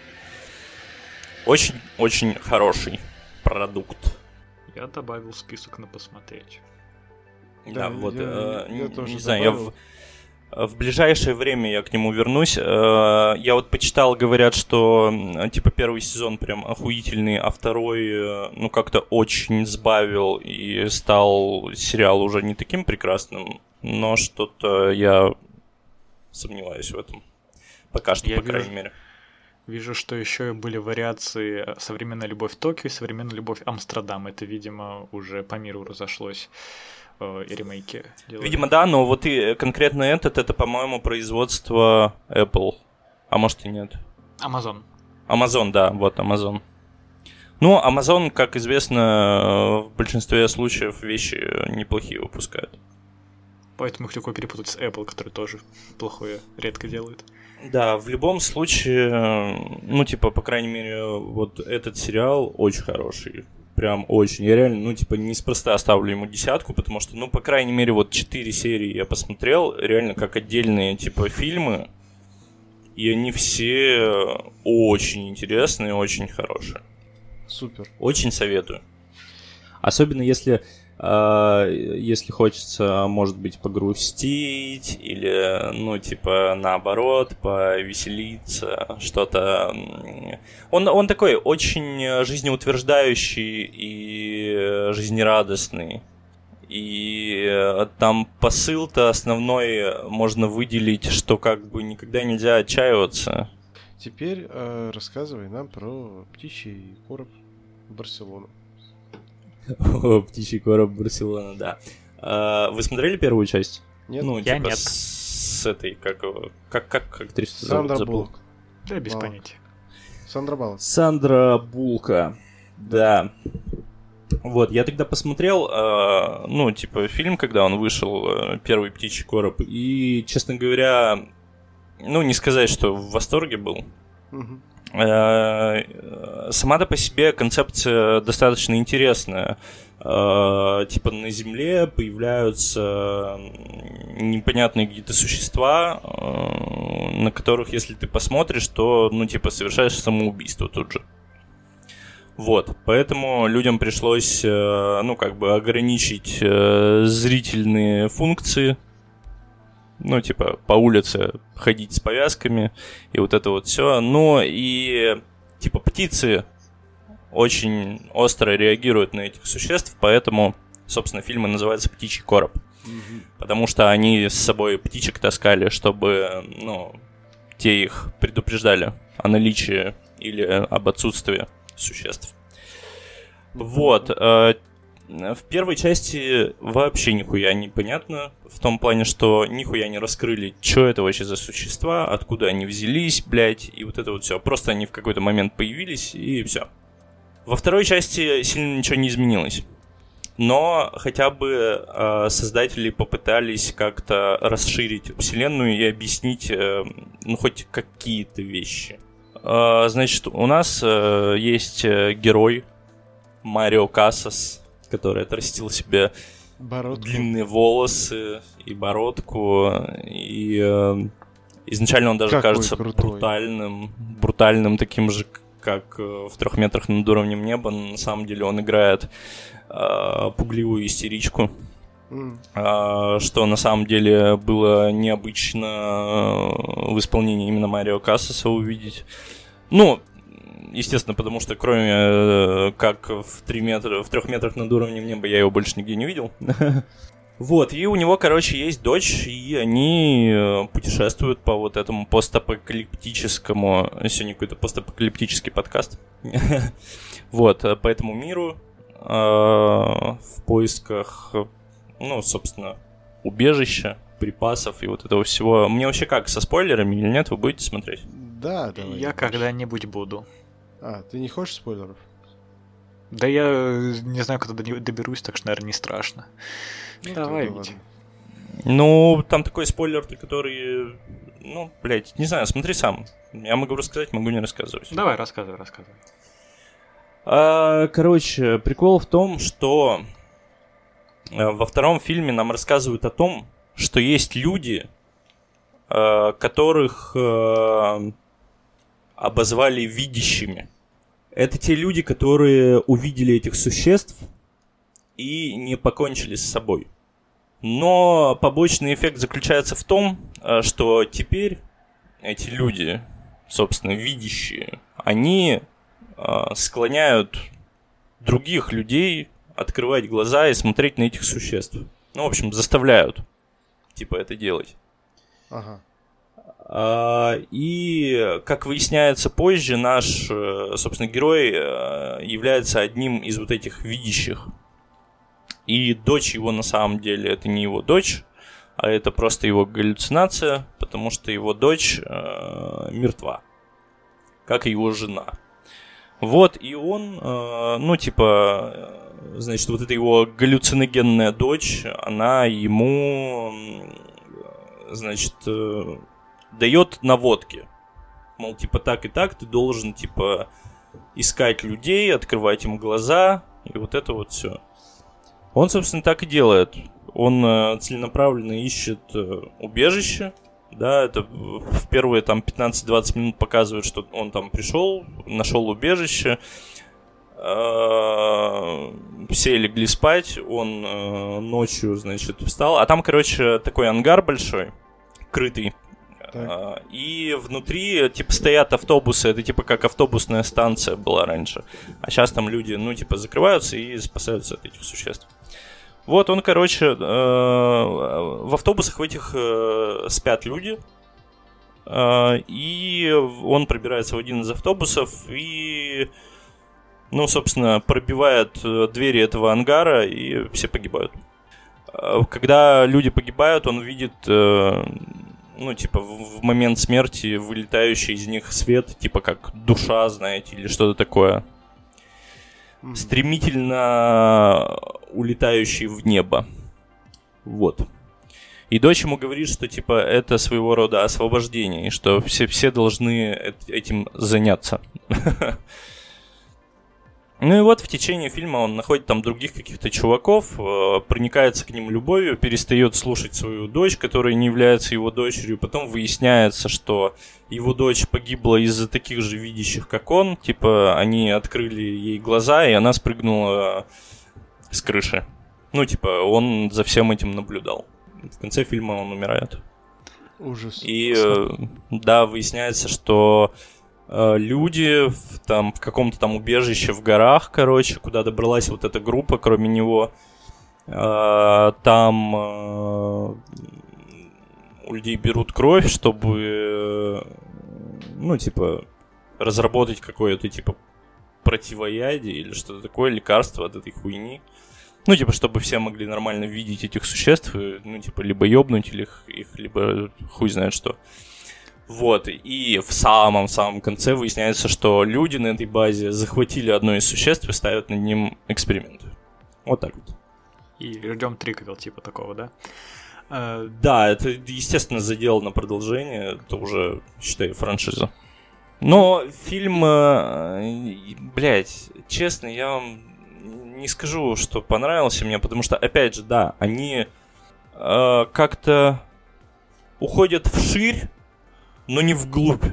Очень-очень хороший продукт. Я добавил список на посмотреть. Да, вот, не знаю, я в в ближайшее время я к нему вернусь. Э, я вот почитал, говорят, что типа первый сезон прям охуительный, а второй, э, ну, как-то очень сбавил и стал сериал уже не таким прекрасным, но что-то я сомневаюсь в этом. Пока что, я по вижу, крайней мере. Вижу, что еще были вариации «Современная любовь Токио» и «Современная любовь Амстердам». Это, видимо, уже по миру разошлось э, ремейки делали. Видимо, да, но вот и конкретно этот, это, по-моему, производство Apple. А может и нет. Amazon. Amazon, да, вот Amazon. Ну, Amazon, как известно, в большинстве случаев вещи неплохие выпускают. Поэтому их легко перепутать с Apple, который тоже плохое редко делает. Да, в любом случае, ну, типа, по крайней мере, вот этот сериал очень хороший прям очень. Я реально, ну, типа, неспроста оставлю ему десятку, потому что, ну, по крайней мере, вот четыре серии я посмотрел, реально как отдельные, типа, фильмы, и они все очень интересные, очень хорошие. Супер. Очень советую. Особенно если если хочется, может быть, погрустить или, ну, типа, наоборот, повеселиться, что-то. Он, он такой очень жизнеутверждающий и жизнерадостный. И э, там посыл-то основной можно выделить, что как бы никогда нельзя отчаиваться. Теперь э, рассказывай нам про птичий короб Барселону. <laughs> Птичий короб Барселона, да. А, вы смотрели первую часть? Нет. Ну, я типа нет. с этой, как как как актрису Сандра Буллок. Да, без понятия. Сандра Баллок. Сандра Булка. Да. Вот, я тогда посмотрел, э, ну, типа, фильм, когда он вышел, э, первый птичий короб, и, честно говоря, ну, не сказать, что в восторге был. Угу. Э, сама-то по себе концепция достаточно интересная. Э, типа на Земле появляются непонятные какие-то существа, э, на которых, если ты посмотришь, то, ну, типа, совершаешь самоубийство тут же. Вот, поэтому людям пришлось, ну, как бы ограничить зрительные функции ну, типа, по улице ходить с повязками и вот это вот все. Но и, типа, птицы очень остро реагируют на этих существ, поэтому, собственно, фильм и называется «Птичий короб». Потому что они с собой птичек таскали, чтобы, ну, те их предупреждали о наличии или об отсутствии существ. Вот. Э, в первой части вообще нихуя не понятно, в том плане, что нихуя не раскрыли, что это вообще за существа, откуда они взялись, блядь, и вот это вот все. Просто они в какой-то момент появились, и все. Во второй части сильно ничего не изменилось. Но хотя бы э, создатели попытались как-то расширить вселенную и объяснить, э, ну, хоть какие-то вещи. Э, значит, у нас э, есть э, герой Марио Кассас, который отрастил себе бородку. длинные волосы и бородку. И э, изначально он даже Какой кажется крутой. брутальным, брутальным таким же, как э, в трех метрах над уровнем неба. Но на самом деле он играет э, пугливую истеричку. Mm. Что на самом деле было необычно э, в исполнении именно Марио Кассаса увидеть. Ну, естественно, потому что кроме э, как в 3 метра, в 3 метрах над уровнем неба я его больше нигде не видел. <laughs> Вот, и у него, короче, есть дочь, и они э, путешествуют по вот этому постапокалиптическому... Сегодня какой-то постапокалиптический подкаст. <laughs> Вот, э, по этому миру в поисках, ну, собственно, убежища, припасов и вот этого всего. Мне вообще как, со спойлерами или нет, вы будете смотреть? Да, давай. Я когда-нибудь буду. А, ты не хочешь спойлеров? Да я э, не знаю, когда доберусь, так что, наверное, не страшно. Ну, Давай, Вить. Ну, там такой спойлер, который... Ну, блядь, не знаю, смотри сам. Я могу рассказать, могу не рассказывать. Давай, рассказывай, рассказывай. А, короче, прикол в том, что э, во втором фильме нам рассказывают о том, что есть люди, э, которых обозвали видящими. Это те люди, которые увидели этих существ и не покончили с собой. Но побочный эффект заключается в том, э, что теперь эти люди, собственно, видящие, они э, склоняют других людей открывать глаза и смотреть на этих существ. Ну, в общем, заставляют, типа, это делать. Ага. А, и, как выясняется позже, наш, э, собственно, герой э, является одним из вот этих видящих. И дочь его на самом деле это не его дочь, а это просто его галлюцинация, потому что его дочь э, мертва, как и его жена. Вот, и он, э, ну, типа, э, значит, вот эта его галлюциногенная дочь, она ему, значит, дает наводки. Мол, типа, так и так ты должен, типа, искать людей, открывать им глаза, и вот это вот все. Он, собственно, так и делает. Он э, целенаправленно ищет э, убежище, да, это в первые там 15-20 минут показывает, что он там пришел, нашел убежище, э, все легли спать, он э, ночью, значит, встал, а там, короче, такой ангар большой, крытый, так. И внутри, типа, стоят автобусы. Это, типа, как автобусная станция была раньше. А сейчас там люди, ну, типа, закрываются и спасаются от этих существ. Вот он, короче, э, в автобусах в этих э, спят люди. Э, и он пробирается в один из автобусов и, ну, собственно, пробивает двери этого ангара, и все погибают. Когда люди погибают, он видит ну, типа, в момент смерти вылетающий из них свет, типа, как душа, знаете, или что-то такое. Mm-hmm. Стремительно улетающий в небо. Вот. И дочь ему говорит, что, типа, это своего рода освобождение, и что все, все должны этим заняться. <laughs> Ну и вот в течение фильма он находит там других каких-то чуваков, э, проникается к ним любовью, перестает слушать свою дочь, которая не является его дочерью. Потом выясняется, что его дочь погибла из-за таких же видящих, как он. Типа они открыли ей глаза, и она спрыгнула с крыши. Ну, типа, он за всем этим наблюдал. В конце фильма он умирает. Ужас. И, э, да, выясняется, что Э, люди в, там, в каком-то там убежище в горах, короче, куда добралась вот эта группа, кроме него. Э, там э, у людей берут кровь, чтобы, ну, типа, разработать какое-то, типа, противоядие или что-то такое, лекарство от этой хуйни. Ну, типа, чтобы все могли нормально видеть этих существ, ну, типа, либо ёбнуть их, их либо хуй знает что. Вот, и в самом-самом конце выясняется, что люди на этой базе захватили одно из существ и ставят над ним эксперименты. Вот так вот. И ждем триквел типа такого, да? Uh... Да, это, естественно, задел на продолжение. Это уже, считай, франшиза. Но фильм, э, блядь, честно, я вам не скажу, что понравился мне, потому что, опять же, да, они э, как-то уходят вширь, но не вглубь.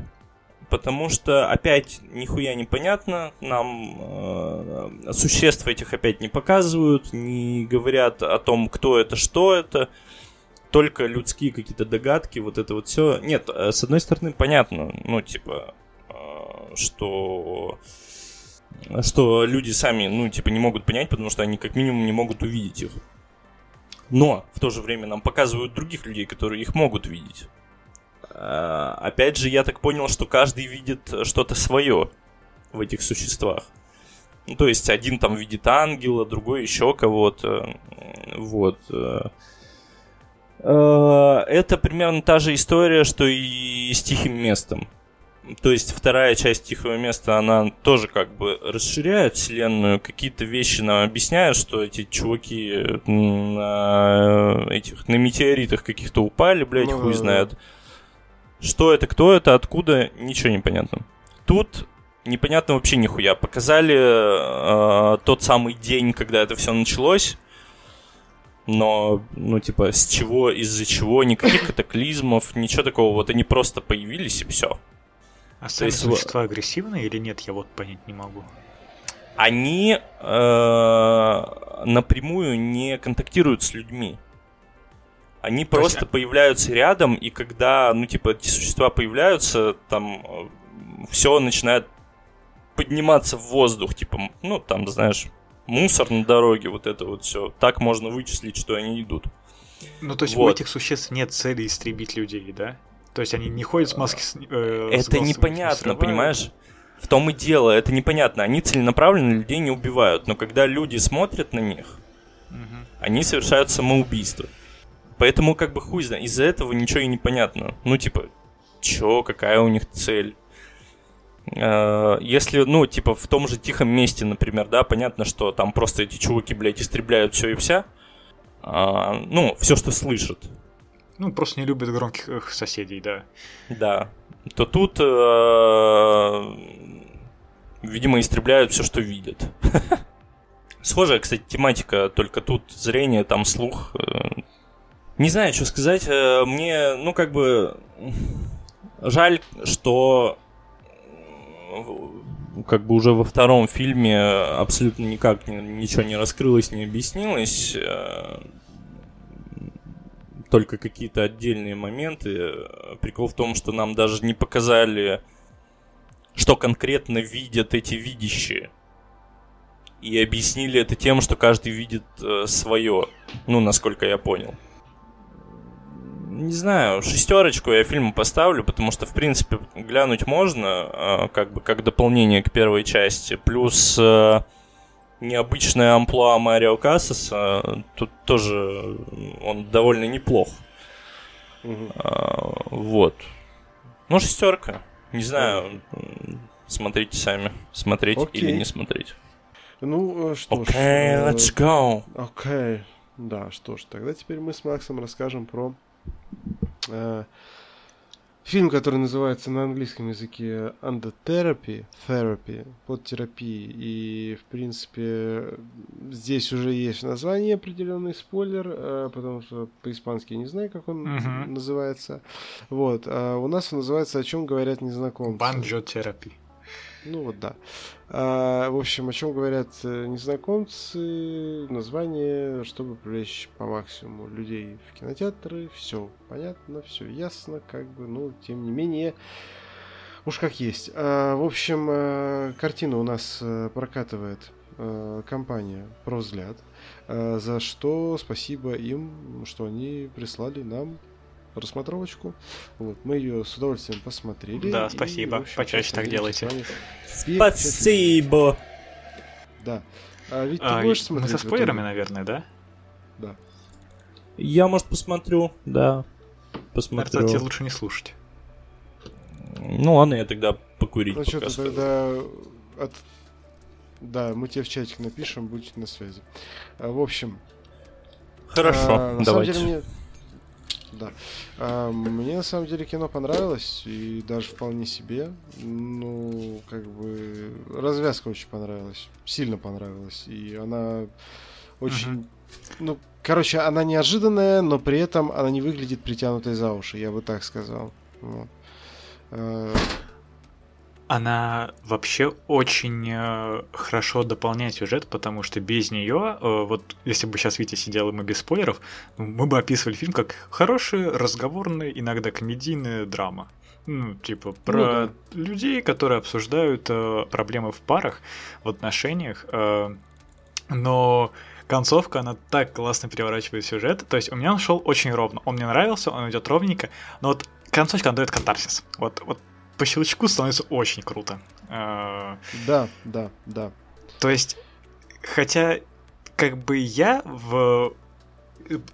Потому что опять нихуя непонятно, нам э, существ этих опять не показывают, не говорят о том, кто это, что это, только людские какие-то догадки, вот это вот все. Нет, э, с одной стороны понятно, ну типа, э, что что люди сами, ну, типа, не могут понять, потому что они как минимум не могут увидеть их. Но в то же время нам показывают других людей, которые их могут видеть. Э, опять же, я так понял, что каждый видит что-то свое в этих существах. Ну, то есть один там видит ангела, другой еще кого-то. Вот. Э, э, это примерно та же история, что и с тихим местом. То есть вторая часть тихого места, она тоже как бы расширяет вселенную, какие-то вещи нам объясняют, что эти чуваки на этих на метеоритах каких-то упали, блядь, ну, хуй знает. Что это, кто это, откуда, ничего не понятно. Тут непонятно вообще нихуя. Показали э, тот самый день, когда это все началось. Но, ну, типа, с чего, из-за чего, никаких <coughs> катаклизмов, ничего такого. Вот они просто появились и все. А сами есть, существа агрессивные или нет, я вот понять не могу. Они э, напрямую не контактируют с людьми. Они То просто появляются рядом, и когда, ну, типа, эти существа появляются, там э, все начинает подниматься в воздух, типа, ну, там, знаешь, мусор на дороге, вот это вот все. Так можно вычислить, что они идут. Ну, то есть вот. у этих существ нет цели истребить людей, да? То есть они не ходят с маски с, э, Это с непонятно, понимаешь? В том и дело, это непонятно. Они целенаправленно людей не убивают, но когда люди смотрят на них, угу. они совершают самоубийство. Поэтому как бы хуй знает, из-за этого ничего и не понятно. Ну, типа, чё, какая у них цель? Э, если, ну, типа, в том же тихом месте, например, да, понятно, что там просто эти чуваки, блядь, истребляют все и вся. А, ну, все, что слышат. Ну, просто не любят громких соседей, да. Да. То тут, э, видимо, истребляют все, что видят. <laughs> Схожая, кстати, тематика, только тут зрение, там слух. Э, не знаю, что сказать. Мне, ну, как бы, жаль, что как бы уже во втором фильме абсолютно никак ничего не раскрылось, не объяснилось. Э, только какие-то отдельные моменты. Прикол в том, что нам даже не показали, что конкретно видят эти видящие. И объяснили это тем, что каждый видит э, свое. Ну, насколько я понял не знаю, шестерочку я фильму поставлю, потому что, в принципе, глянуть можно, а, как бы как дополнение к первой части. Плюс э, необычная амплуа Марио Кассаса, тут тоже он довольно неплох. Угу. Вот. Ну, шестерка. Не знаю, смотрите сами, смотреть Окей. или не смотреть. Ну, э, что Окей, okay, let's go. Окей. Okay. Да, что ж, тогда теперь мы с Максом расскажем про Э, фильм, который называется на английском языке Under Therapy, Therapy, под терапией. И, в принципе, здесь уже есть в названии определенный спойлер, э, потому что по-испански не знаю, как он uh-huh. называется. Вот. А у нас он называется «О чем говорят незнакомцы». Банджо терапия. Ну вот да. А, в общем, о чем говорят э, незнакомцы, название, чтобы привлечь по максимуму людей в кинотеатры. Все понятно, все ясно, как бы, но тем не менее, уж как есть. А, в общем, а, картина у нас э, прокатывает компания про взгляд, а, за что спасибо им, что они прислали нам рассмотровочку. Вот, мы ее с удовольствием посмотрели. Да, спасибо. И, общем, Почаще так делайте. Спасибо. Да. А ведь а, ты будешь смотреть? Мы со спойлерами, наверное, да? Да. Я, может, посмотрю, да. Посмотрю. Наверное, тебе лучше не слушать. Ну ладно, я тогда покурить Ну что, тогда от... Да, мы тебе в чатик напишем, будьте на связи. А, в общем... Хорошо, а, на давайте. Самом деле, мне да. А, мне на самом деле кино понравилось, и даже вполне себе. Ну, как бы развязка очень понравилась, сильно понравилась, и она очень, uh-huh. ну, короче, она неожиданная, но при этом она не выглядит притянутой за уши, я бы так сказал. Вот. Она вообще очень э, хорошо дополняет сюжет, потому что без нее, э, вот если бы сейчас Витя сидел и мы без спойлеров, мы бы описывали фильм как хороший, разговорный, иногда комедийная драма. Ну, типа, про ну, да. людей, которые обсуждают э, проблемы в парах, в отношениях, э, но концовка, она так классно переворачивает сюжет. То есть у меня он шел очень ровно. Он мне нравился, он идет ровненько, но вот концовка, она дает катарсис. Вот, вот по щелчку становится очень круто. А, да, да, да. То есть, хотя, как бы я в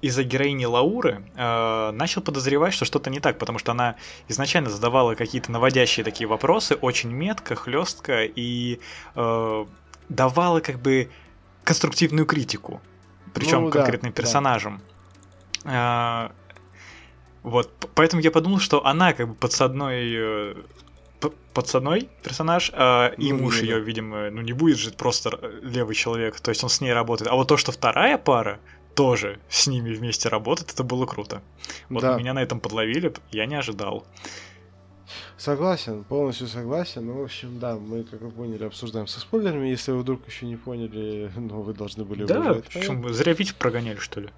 из-за героини Лауры э, начал подозревать, что что-то не так, потому что она изначально задавала какие-то наводящие такие вопросы, очень метко, хлестко и э, давала как бы конструктивную критику, причем ну, конкретным да, персонажам. Да. Вот, поэтому я подумал, что она как бы подсадной э, подсадной персонаж, а, и ну, муж ее, видимо, ну не будет же просто левый человек, то есть он с ней работает. А вот то, что вторая пара тоже с ними вместе работает, это было круто. Вот да. меня на этом подловили, я не ожидал. Согласен, полностью согласен. Ну, в общем, да, мы, как вы поняли, обсуждаем со спойлерами. Если вы вдруг еще не поняли, <laughs> ну, вы должны были Да, причем зря Витю прогоняли, что ли.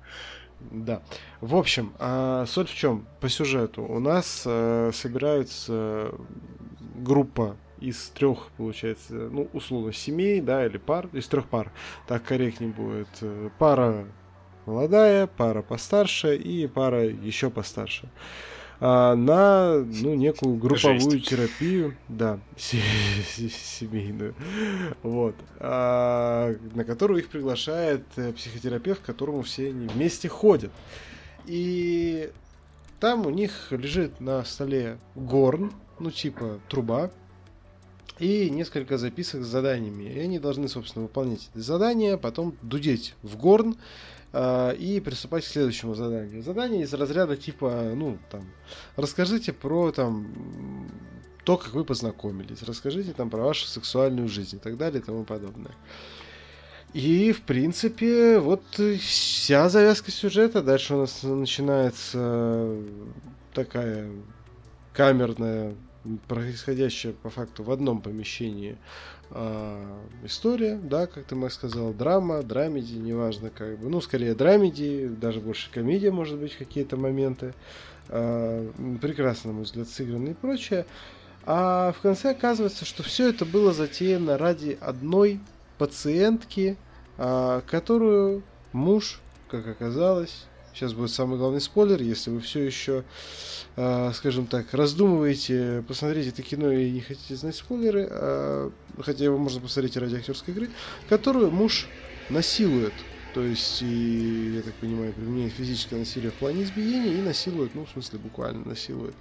Да. В общем, э, соль в чем? По сюжету. У нас э, собираются группа из трех, получается, ну, условно, семей, да, или пар, из трех пар, так корректнее будет. Э, пара молодая, пара постарше и пара еще постарше. А, на ну, некую групповую Жесть. терапию, да, <laughs> семейную, вот, а, на которую их приглашает э, психотерапевт, к которому все они вместе ходят. И там у них лежит на столе горн, ну типа труба, и несколько записок с заданиями. И они должны, собственно, выполнять эти задания, потом дудеть в горн, и приступать к следующему заданию. Задание из разряда типа, ну, там, расскажите про там то, как вы познакомились, расскажите там про вашу сексуальную жизнь и так далее и тому подобное. И, в принципе, вот вся завязка сюжета. Дальше у нас начинается такая камерная, происходящая по факту в одном помещении э, история, да, как ты, Макс сказал, драма, драмеди, неважно как бы, ну, скорее драмеди, даже больше комедия, может быть, какие-то моменты, э, прекрасно, на мой взгляд, сыграны и прочее. А в конце оказывается, что все это было затеяно ради одной пациентки, э, которую муж, как оказалось, Сейчас будет самый главный спойлер, если вы все еще, э, скажем так, раздумываете, посмотреть это кино и не хотите знать спойлеры, э, хотя его можно посмотреть ради актерской игры, которую муж насилует. То есть, и, я так понимаю, применяет физическое насилие в плане избиения и насилует, ну, в смысле, буквально насилует.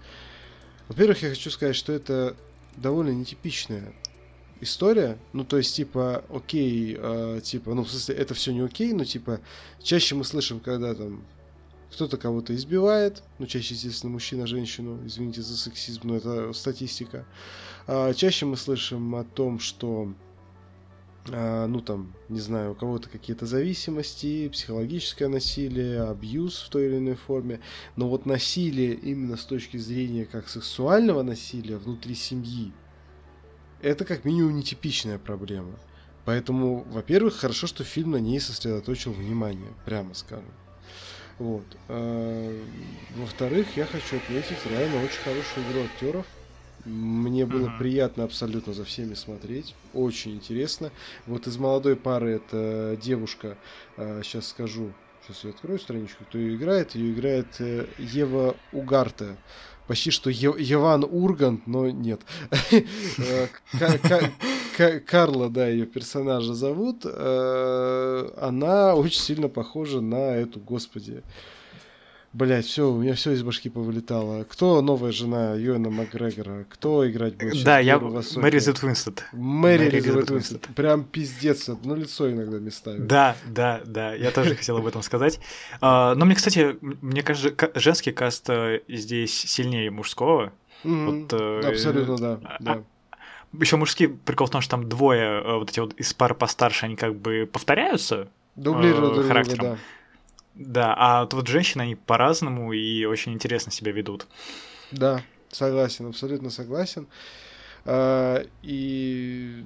Во-первых, я хочу сказать, что это довольно нетипичная история. Ну, то есть, типа, окей, э, типа, ну, в смысле, это все не окей, но, типа, чаще мы слышим, когда там кто-то кого-то избивает, ну, чаще, естественно, мужчина женщину, извините за сексизм, но это статистика. А, чаще мы слышим о том, что, а, ну, там, не знаю, у кого-то какие-то зависимости, психологическое насилие, абьюз в той или иной форме, но вот насилие именно с точки зрения как сексуального насилия внутри семьи, это как минимум нетипичная проблема. Поэтому, во-первых, хорошо, что фильм на ней сосредоточил внимание, прямо скажем. Вот. А, во-вторых, я хочу отметить реально очень хорошую игру актеров. Мне было uh-huh. приятно абсолютно за всеми смотреть. Очень интересно. Вот из молодой пары это девушка, а, сейчас скажу, сейчас я открою страничку, кто ее играет. Ее играет э, Ева Угарта почти что Еван Ургант, но нет. <laughs> Э, Карла, да, ее персонажа зовут. Э, она очень сильно похожа на эту, господи, Блять, все, у меня все из башки повылетало. Кто новая жена Юэна Макгрегора? Кто играть будет? Да, я Мэри Зет Уинстед. Мэри Зет Уинстед. Прям пиздец, одно лицо иногда местами. Да, да, да, я тоже хотел об этом сказать. А, но мне, кстати, мне кажется, женский каст э, здесь сильнее мужского. Э, абсолютно, да. А, Еще мужские прикол в том, что там двое э, вот эти вот из пары постарше, они как бы повторяются. Дублируют характером. Да. А вот женщины, они по-разному и очень интересно себя ведут. Да, согласен, абсолютно согласен. А, и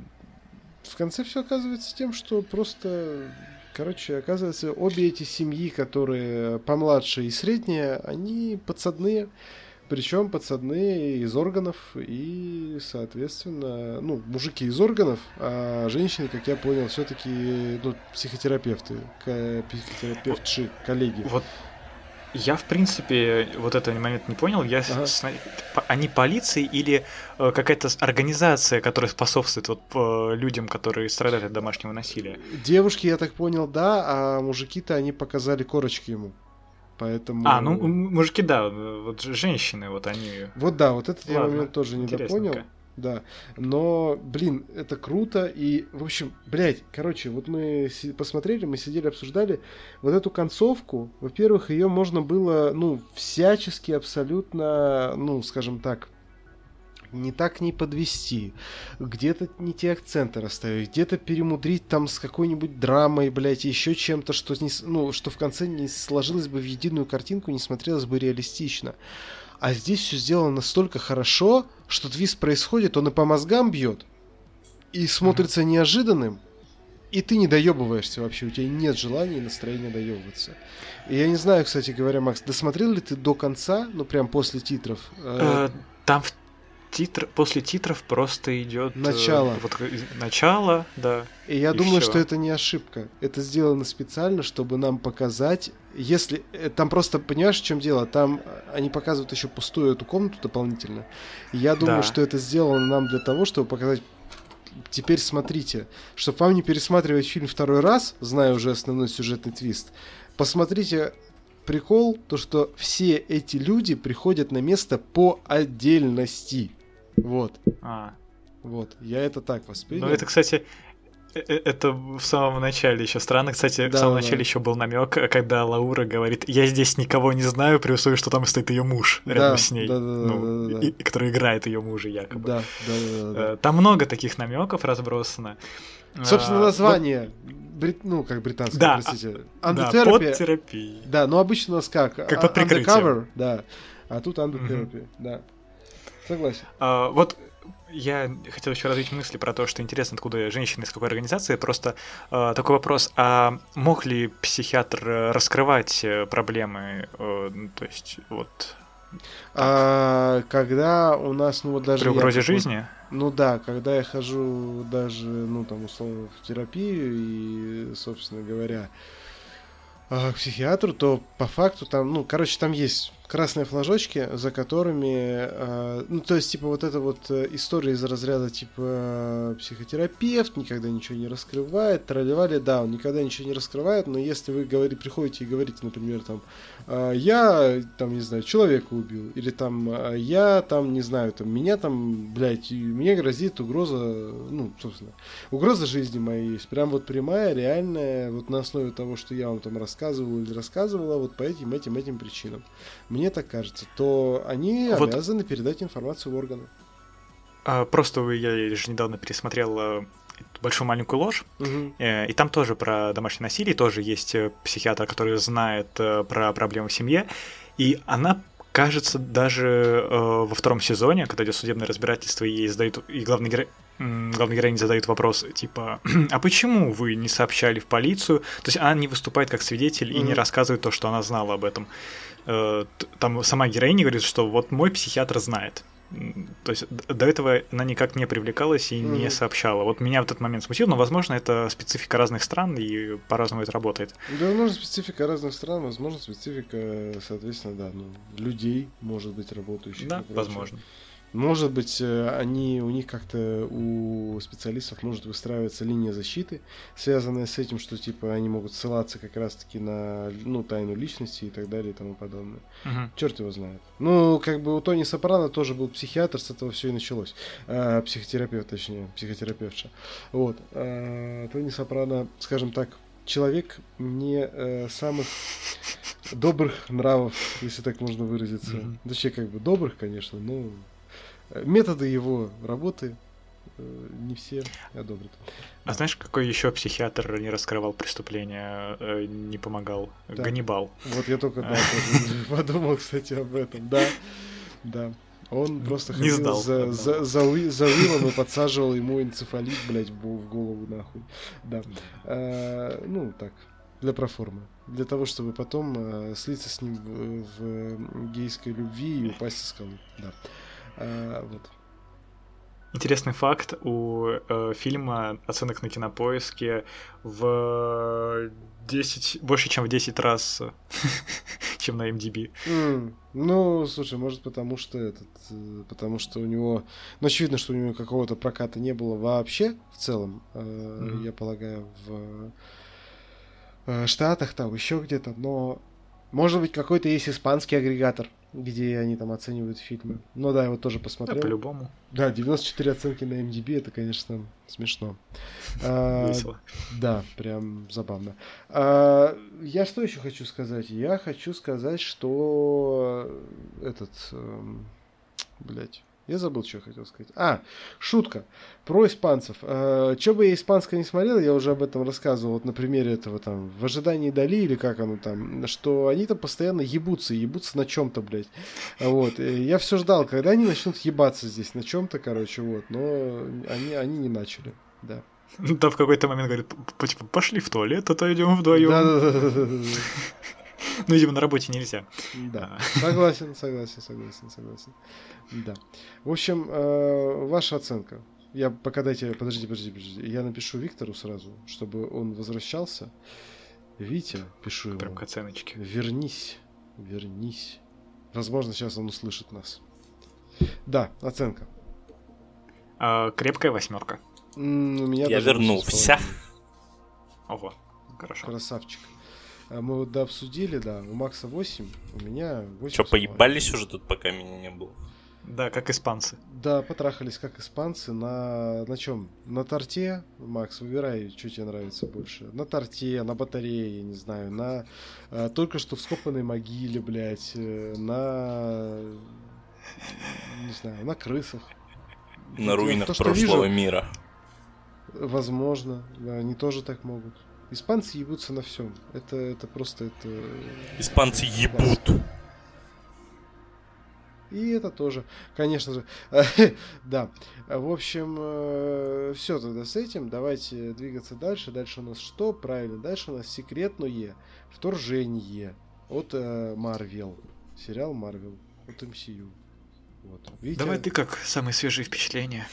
в конце все оказывается тем, что просто, короче, оказывается, обе эти семьи, которые помладше и средние, они подсадные. Причем подсадные из органов и, соответственно, ну, мужики из органов, а женщины, как я понял, все-таки ну, психотерапевты, психотерапевтши, коллеги. Вот я, в принципе, вот этот момент не понял. Я ага. с... Они полиции или э, какая-то организация, которая способствует вот, э, людям, которые страдают от домашнего насилия? Девушки, я так понял, да, а мужики-то они показали корочки ему. Поэтому... А, ну мужики, да, вот женщины, вот они... Вот да, вот этот я момент тоже не допонял. Да, но, блин, это круто, и, в общем, блядь, короче, вот мы посмотрели, мы сидели, обсуждали вот эту концовку, во-первых, ее можно было, ну, всячески абсолютно, ну, скажем так, не так не подвести, где-то не те акценты расставить, где-то перемудрить там с какой-нибудь драмой, блядь, еще чем-то, что, не, ну, что в конце не сложилось бы в единую картинку, не смотрелось бы реалистично. А здесь все сделано настолько хорошо, что твист происходит, он и по мозгам бьет, и смотрится mm-hmm. неожиданным, и ты не доебываешься вообще, у тебя нет желания и настроения доебываться. И я не знаю, кстати говоря, Макс, досмотрел ли ты до конца, ну прям после титров? Э, там в титр, после титров просто идет э, начало. Э, вот, начало, да. И я и думаю, всё. что это не ошибка. Это сделано специально, чтобы нам показать, если э, там просто понимаешь, в чем дело, там они показывают еще пустую эту комнату дополнительно. И я думаю, да. что это сделано нам для того, чтобы показать теперь смотрите, чтобы вам не пересматривать фильм второй раз, зная уже основной сюжетный твист, посмотрите прикол, то что все эти люди приходят на место по отдельности. Вот. А. Вот, я это так воспринял. Ну, это, кстати, э, э, это в самом начале еще странно. Кстати, да, в самом да. начале еще был намек, когда Лаура говорит: Я здесь никого не знаю, при условии, что там стоит ее муж рядом да, с ней. Да, да, ну, да, да, да. который играет ее мужа, якобы. Да, да, да, да. Э, там много таких намеков разбросано. Собственно, название. Брит... Ну, как британское, да, простите. Да, под терапией. Да, но обычно у нас как? Как под прикрытием. Undercover, да. А тут undertherapy, угу. да. Согласен. А, вот я хотел еще развить мысли про то, что интересно, откуда женщины из какой организации. Просто э, такой вопрос: а мог ли психиатр э, раскрывать э, проблемы, э, ну, то есть вот? А, когда у нас, ну вот даже при угрозе я, жизни? Ну да, когда я хожу даже, ну там условно в терапию и, собственно говоря, к психиатру, то по факту там, ну, короче, там есть красные флажочки, за которыми, э, ну, то есть, типа, вот эта вот э, история из разряда, типа, психотерапевт никогда ничего не раскрывает, тролливали, да, он никогда ничего не раскрывает, но если вы говорите, приходите и говорите, например, там, э, я, там, не знаю, человека убил, или там, э, я, там, не знаю, там, меня там, блядь, мне грозит угроза, ну, собственно, угроза жизни моей есть, прям вот прямая, реальная, вот на основе того, что я вам там рассказывал или рассказывала, вот по этим, этим, этим причинам мне так кажется, то они вот. обязаны передать информацию в органы. А, просто я лишь недавно пересмотрел э, большую маленькую ложь, угу. и там тоже про домашнее насилие, тоже есть э, психиатр, который знает про проблемы в семье, и она кажется, даже э, во втором сезоне, когда идет судебное разбирательство, и ей задают, и главный герой, главный героиня задает вопрос, типа, а почему вы не сообщали в полицию? То есть она не выступает как свидетель mm-hmm. и не рассказывает то, что она знала об этом. Э, там сама героиня говорит, что вот мой психиатр знает. То есть до этого она никак не привлекалась и mm-hmm. не сообщала. Вот меня в этот момент смутил, но, возможно, это специфика разных стран, и по-разному это работает. Да, возможно, специфика разных стран, возможно, специфика, соответственно, да, ну, людей, может быть, работающих. Да, возможно. Может быть, э, они, у них как-то у специалистов может выстраиваться линия защиты, связанная с этим, что типа они могут ссылаться как раз-таки на ну, тайну личности и так далее и тому подобное. Угу. Черт его знает. Ну, как бы у Тони Сопрано тоже был психиатр, с этого все и началось. А, психотерапевт, точнее, психотерапевтша. Вот. А, Тони Сопрано, скажем так, человек не э, самых добрых нравов, если так можно выразиться. Mm-hmm. Точнее, как бы добрых, конечно, но методы его работы э, не все одобрят. А знаешь, какой еще психиатр не раскрывал преступления, э, не помогал? Да. Ганнибал. Вот я только да, <laughs> подумал, кстати, об этом. Да, да. Он просто не сдал, за, за, за, за Уиллом и подсаживал ему энцефалит, блядь, в, голову нахуй. Да. А, ну, так, для проформы. Для того, чтобы потом а, слиться с ним в, в гейской любви и упасть со скалы. Да. А, вот. Интересный факт, у э, фильма оценок на кинопоиске в 10, больше, чем в 10 раз, <laughs> чем на MDB. Mm. Ну, слушай, может потому что этот, э, потому что у него, ну, очевидно, что у него какого-то проката не было вообще в целом, э, mm-hmm. я полагаю, в э, Штатах, там еще где-то, но может быть какой-то есть испанский агрегатор, где они там оценивают фильмы. Ну да, я вот тоже посмотрел. Да, по-любому. Да, 94 оценки на MDB, это, конечно, смешно. А, Весело. Да, прям забавно. А, я что еще хочу сказать? Я хочу сказать, что этот... Эм, Блять. Я забыл, что я хотел сказать. А, шутка про испанцев. Э, что бы я испанское не смотрел, я уже об этом рассказывал, вот на примере этого там, в ожидании Дали или как оно там, что они там постоянно ебутся, ебутся на чем-то, блядь. Вот. Я все ждал, когда они начнут ебаться здесь на чем-то, короче, вот. Но они, они не начали, да. Да, в какой-то момент говорит, типа, пошли в туалет, а то идем вдвоем. Да, да, да, да, да. Ну, видимо, на работе нельзя. Да, согласен, согласен, согласен, согласен. Да. В общем, э, ваша оценка. Я пока дайте, подождите, подождите, подождите. Я напишу Виктору сразу, чтобы он возвращался. Витя, пишу ему. Прям к оценочке. Вернись, вернись. Возможно, сейчас он услышит нас. Да, оценка. А, крепкая восьмерка. У меня Я вернулся. Ого, хорошо. Красавчик. А мы вот да обсудили, да, у Макса 8, у меня 8. Что, поебались уже тут, пока меня не было? Да, как испанцы. Да, потрахались как испанцы на на чем? На торте, Макс, выбирай, что тебе нравится больше. На торте, на батарее, я не знаю, на а, только что вскопанной могиле, блядь, э, на не знаю, на крысах. На руинах то, прошлого вижу, мира. Возможно, да, они тоже так могут. Испанцы ебутся на всем. Это, это просто это. Испанцы ебут. И это тоже, конечно же. <laughs> да. В общем, э, все тогда с этим. Давайте двигаться дальше. Дальше у нас что? Правильно, дальше у нас секретное вторжение от Марвел. Э, Сериал Марвел от MCU. Вот. Видите? Давай ты как самые свежие впечатления.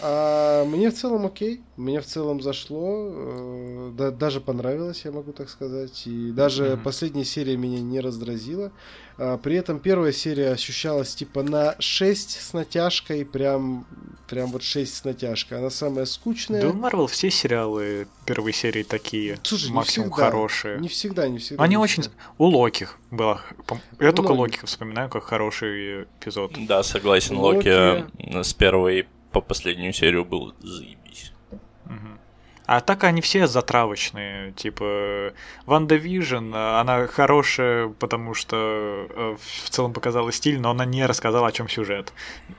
А, мне в целом окей, мне в целом зашло, э, да, даже понравилось, я могу так сказать, и даже mm-hmm. последняя серия меня не раздразила. А, при этом первая серия ощущалась типа на 6 с натяжкой, прям, прям вот 6 с натяжкой. Она самая скучная. Да, Марвел все сериалы первой серии такие, Слушай, максимум всегда, хорошие. Не всегда, не всегда. Они не очень... Всегда. У Локи было... Я только Локи вспоминаю как хороший эпизод. Да, согласен, Локи, Локи с первой по последнюю серию был заебись. А так они все затравочные, типа WandaVision, она хорошая, потому что э, в целом показала стиль, но она не рассказала, о чем сюжет.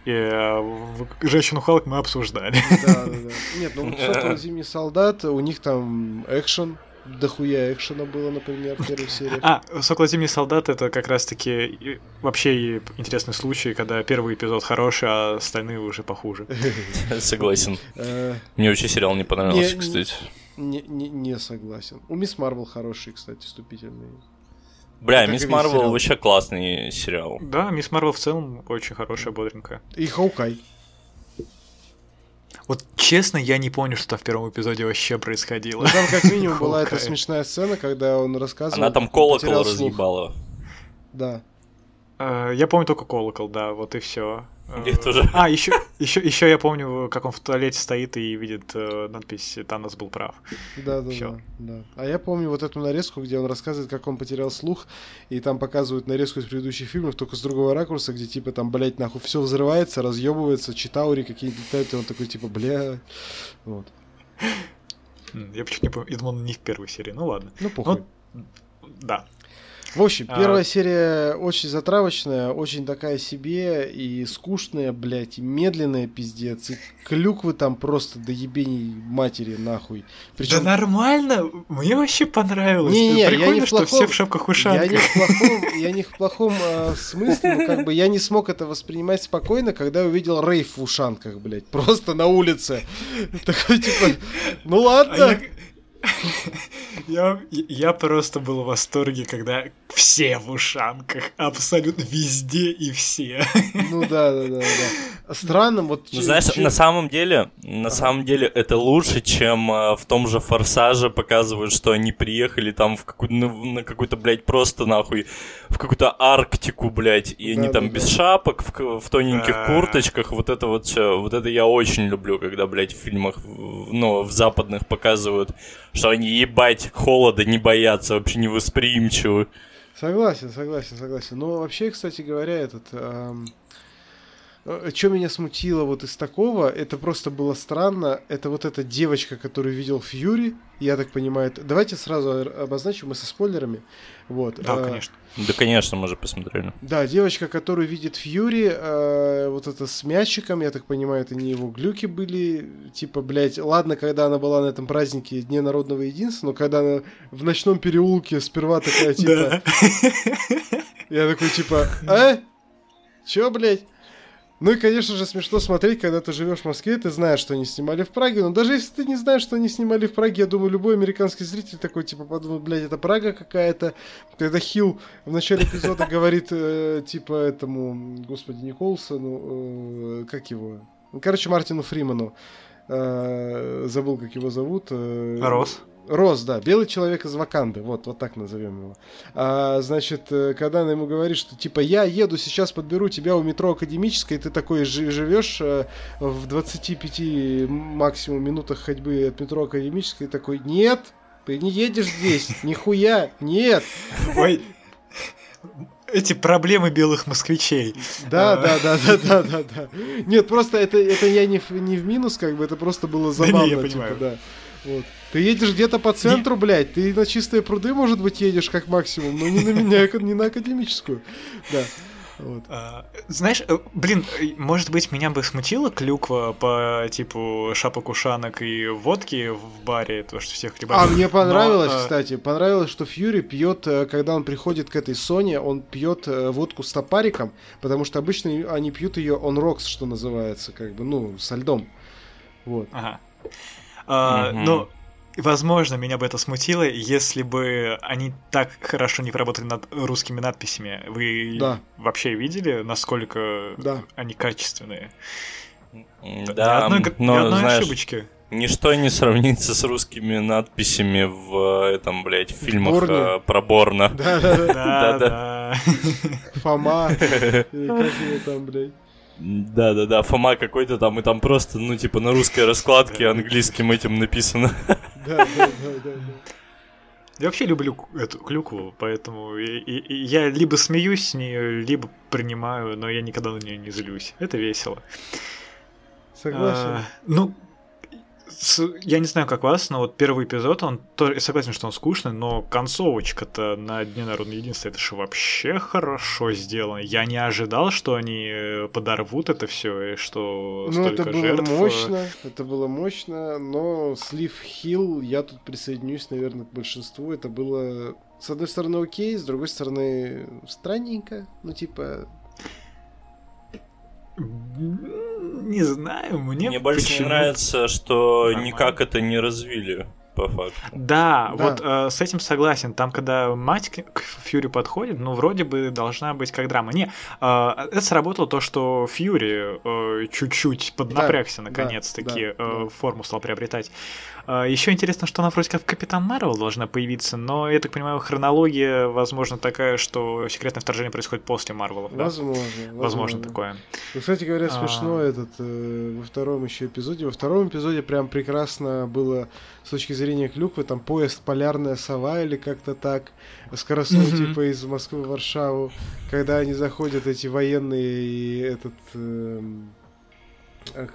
И э, Женщину Халк мы обсуждали. Да, да, да. Нет, ну вот Зимний солдат, у них там экшен, дохуя экшена было, например, в первой серии. А, «Сокол Зимний солдат» — это как раз-таки вообще интересный случай, когда первый эпизод хороший, а остальные уже похуже. <laughs> Согласен. Э, Мне вообще сериал не понравился, кстати. Не, не, не согласен. У Мисс Марвел хороший, кстати, вступительный. Бля, Мисс Марвел вообще классный сериал. Да, Мисс Марвел в целом очень хорошая, бодренькая. И Хаукай. Вот честно, я не помню, что в первом эпизоде вообще происходило. Ну, там как <laughs> минимум была эта смешная сцена, когда он рассказывал... Она там колокол разъебала. Да. Э, я помню только колокол, да, вот и все. Я тоже. А, еще, еще, еще я помню, как он в туалете стоит и видит э, надпись «Танос был прав». Да, да, да, да. А я помню вот эту нарезку, где он рассказывает, как он потерял слух, и там показывают нарезку из предыдущих фильмов, только с другого ракурса, где типа там, блядь, нахуй все взрывается, разъебывается, читаури какие-то летают, и он такой типа, бля, вот. Я почему-то не помню, я думал, не в первой серии, ну ладно. Ну, похуй. Ну, да. В общем, а, первая а... серия очень затравочная, очень такая себе и скучная, блядь, и медленная пиздец, и клюквы там просто до ебений матери нахуй. Причем... Да нормально, мне вообще понравилось. Не, не, Прикольно, я не в плохом, что все в шапках ушанках. Я не в плохом, я не в плохом э, смысле, но как бы я не смог это воспринимать спокойно, когда увидел рейв в ушанках, блядь, просто на улице. <laughs> Такой типа, ну ладно. А я, я просто был в восторге, когда все в ушанках, абсолютно везде и все. Ну да, да, да, да. Странно, вот. Ну, знаешь, чем... на самом деле, на ага. самом деле это лучше, чем э, в том же Форсаже показывают, что они приехали там в какую на, на какую-то, блядь, просто нахуй в какую-то Арктику, блядь, и да, они там да, без шапок, в, в тоненьких курточках, вот это вот все, вот это я очень люблю, когда, блядь, в фильмах, ну, в западных показывают что они, ебать, холода не боятся, вообще не восприимчивы. Согласен, согласен, согласен. Но вообще, кстати говоря, этот... Эм... Что меня смутило вот из такого, это просто было странно, это вот эта девочка, которую видел Фьюри, я так понимаю, давайте сразу обозначим мы со спойлерами, вот. Да, а, конечно. Да, конечно, мы же посмотрели. Да, девочка, которую видит Фьюри, э, вот это с мячиком, я так понимаю, это не его глюки были. Типа, блядь, ладно, когда она была на этом празднике Дне народного единства, но когда она в ночном переулке сперва такая, <laughs> типа... Я такой, типа, а? Чё, блядь? Ну и, конечно же, смешно смотреть, когда ты живешь в Москве, ты знаешь, что они снимали в Праге, но даже если ты не знаешь, что они снимали в Праге, я думаю, любой американский зритель такой, типа, подумает, блядь, это Прага какая-то. Когда Хилл в начале эпизода <laughs> говорит, э, типа, этому, господи, Николсону, э, как его? Короче, Мартину Фриману. Э, забыл, как его зовут. Э, Рос. Рос, да, белый человек из Ваканды, вот, вот так назовем его. А, значит, э, когда она ему говорит, что типа я еду сейчас подберу тебя у метро Академической, ты такой живешь э, в 25 максимум минутах ходьбы от метро Академической, такой, нет, ты не едешь здесь, нихуя, нет. Ой, эти проблемы белых москвичей. Да, а. да, да, да, да, да, да. Нет, просто это, это я не в, не в минус, как бы, это просто было забавно. Да не, я типа, понимаю. да. Вот. Ты едешь где-то по центру, не... блядь, ты на чистые пруды, может быть, едешь как максимум, но не на меня, <laughs> не на академическую. Да. Вот. А, знаешь, э, блин, э, может быть, меня бы смутила клюква по типу шапок ушанок и водки в баре, то, что всех ребят. А мне понравилось, Но, кстати, понравилось, что Фьюри пьет, э, когда он приходит к этой Соне, он пьет водку с топариком, потому что обычно они пьют ее on rocks, что называется, как бы, ну, со льдом. Вот. Ага. А, угу. Ну, Возможно, меня бы это смутило, если бы они так хорошо не поработали над русскими надписями. Вы да. вообще видели, насколько да. они качественные? Да, ни одной, но, ни одной знаешь, ошибочки. Ничто не сравнится с русскими надписями в этом, блядь, в фильмах Борне. Э, про Борна. Да, да, да. Фома. <laughs> Как его там, блядь? Да-да-да, Фома какой-то там, и там просто, ну, типа, на русской раскладке английским этим написано. Да-да-да. Я вообще люблю эту клюкву, поэтому и, и, и я либо смеюсь с нее, либо принимаю, но я никогда на нее не злюсь. Это весело. Согласен. А, ну, я не знаю, как вас, но вот первый эпизод, он тоже, согласен, что он скучный, но концовочка-то на Дне Народного Единства, это же вообще хорошо сделано. Я не ожидал, что они э, подорвут это все и что ну, это было жертв... Э, мощно, это было мощно, но слив Хилл, я тут присоединюсь, наверное, к большинству, это было, с одной стороны, окей, с другой стороны, странненько, ну, типа, не знаю, мне Мне больше не нравится, что Нормально. никак это не развили по факту. Да, да. вот э, с этим согласен. Там, когда мать к Фьюри подходит, ну, вроде бы должна быть как драма. Не, э, это сработало то, что Фьюри э, чуть-чуть поднапрягся да, наконец-таки, да, э, да. форму стал приобретать. Э, еще интересно, что она вроде как в Капитан Марвел должна появиться, но, я так понимаю, хронология, возможно, такая, что секретное вторжение происходит после Марвелов. Да? Возможно, возможно. Возможно такое. Ну, кстати говоря, смешно а... этот э, во втором еще эпизоде. Во втором эпизоде прям прекрасно было с точки зрения клюквы, там поезд «Полярная сова» или как-то так, скоростной mm-hmm. типа из Москвы в Варшаву, когда они заходят, эти военные, и этот... Э,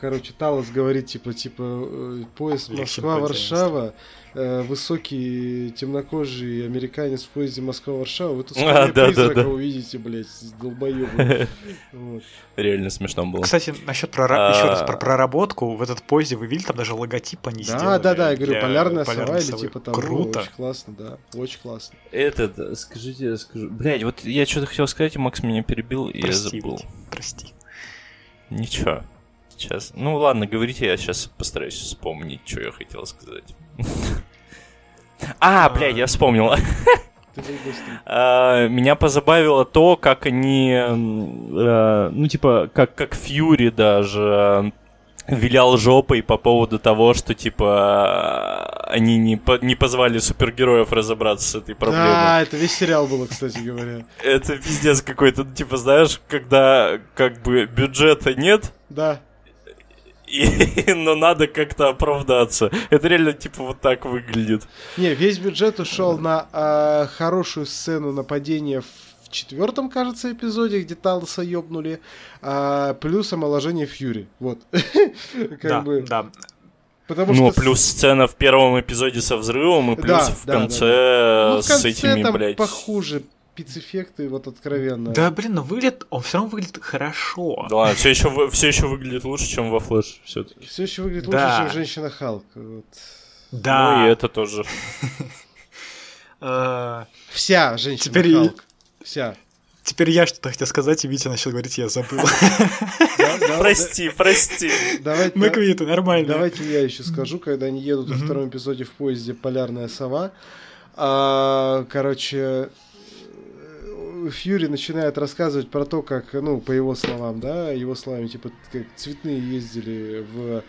короче, Талос говорит, типа, типа, э, поезд Москва-Варшава, э, высокий темнокожий американец в поезде Москва-Варшава, вы тут <laughs> а, да, призрака да, да. увидите, блядь, долбоёбы. <laughs> вот. Реально смешно было. Кстати, насчет прора... а... еще раз про проработку, в этот поезде вы видели, там даже логотип они да, сделали. Да, да, я говорю, полярная сова или типа там. Круто. очень классно, да, очень классно. Этот, скажите, скажу, блядь, вот я что-то хотел сказать, и Макс меня перебил, и я забыл. Прости. Ничего. Сейчас. Ну ладно, говорите, я сейчас постараюсь вспомнить, что я хотел сказать. <laughs> А, блядь, я вспомнил. <laughs> А, меня позабавило то, как они, э, ну типа, как как Фьюри даже вилял жопой по поводу того, что, типа, они не, по не позвали супергероев разобраться с этой проблемой. Да, это весь сериал было, кстати говоря. Это пиздец какой-то, типа, знаешь, когда как бы бюджета нет. Да и, <laughs> но надо как-то оправдаться. Это реально типа вот так выглядит. Не, весь бюджет ушел на э, хорошую сцену нападения в четвертом, кажется, эпизоде, где Талоса ёбнули, а, плюс омоложение Фьюри. Вот. <laughs> да, бы... да. Потому ну, что... плюс сцена в первом эпизоде со взрывом, и плюс да, в, да, конце да, да. Ну, в конце с этими, там блядь... похуже спецэффекты, вот откровенно. Да, блин, ну выглядит, он все равно выглядит хорошо. Да ладно, все еще, все еще выглядит лучше, чем во Флэш все-таки. Все еще выглядит да. лучше, чем Женщина Халк. Вот. Да. Ну и это тоже. <laughs> Вся Женщина Халк. Вся. Теперь я что-то хотел сказать, и Витя начал говорить, я забыл. Прости, прости. Мы квиты, нормально. Давайте я еще скажу, когда они едут во втором эпизоде в поезде «Полярная сова». А, короче, Фьюри начинает рассказывать про то, как, ну, по его словам, да, его словами, типа, как цветные ездили в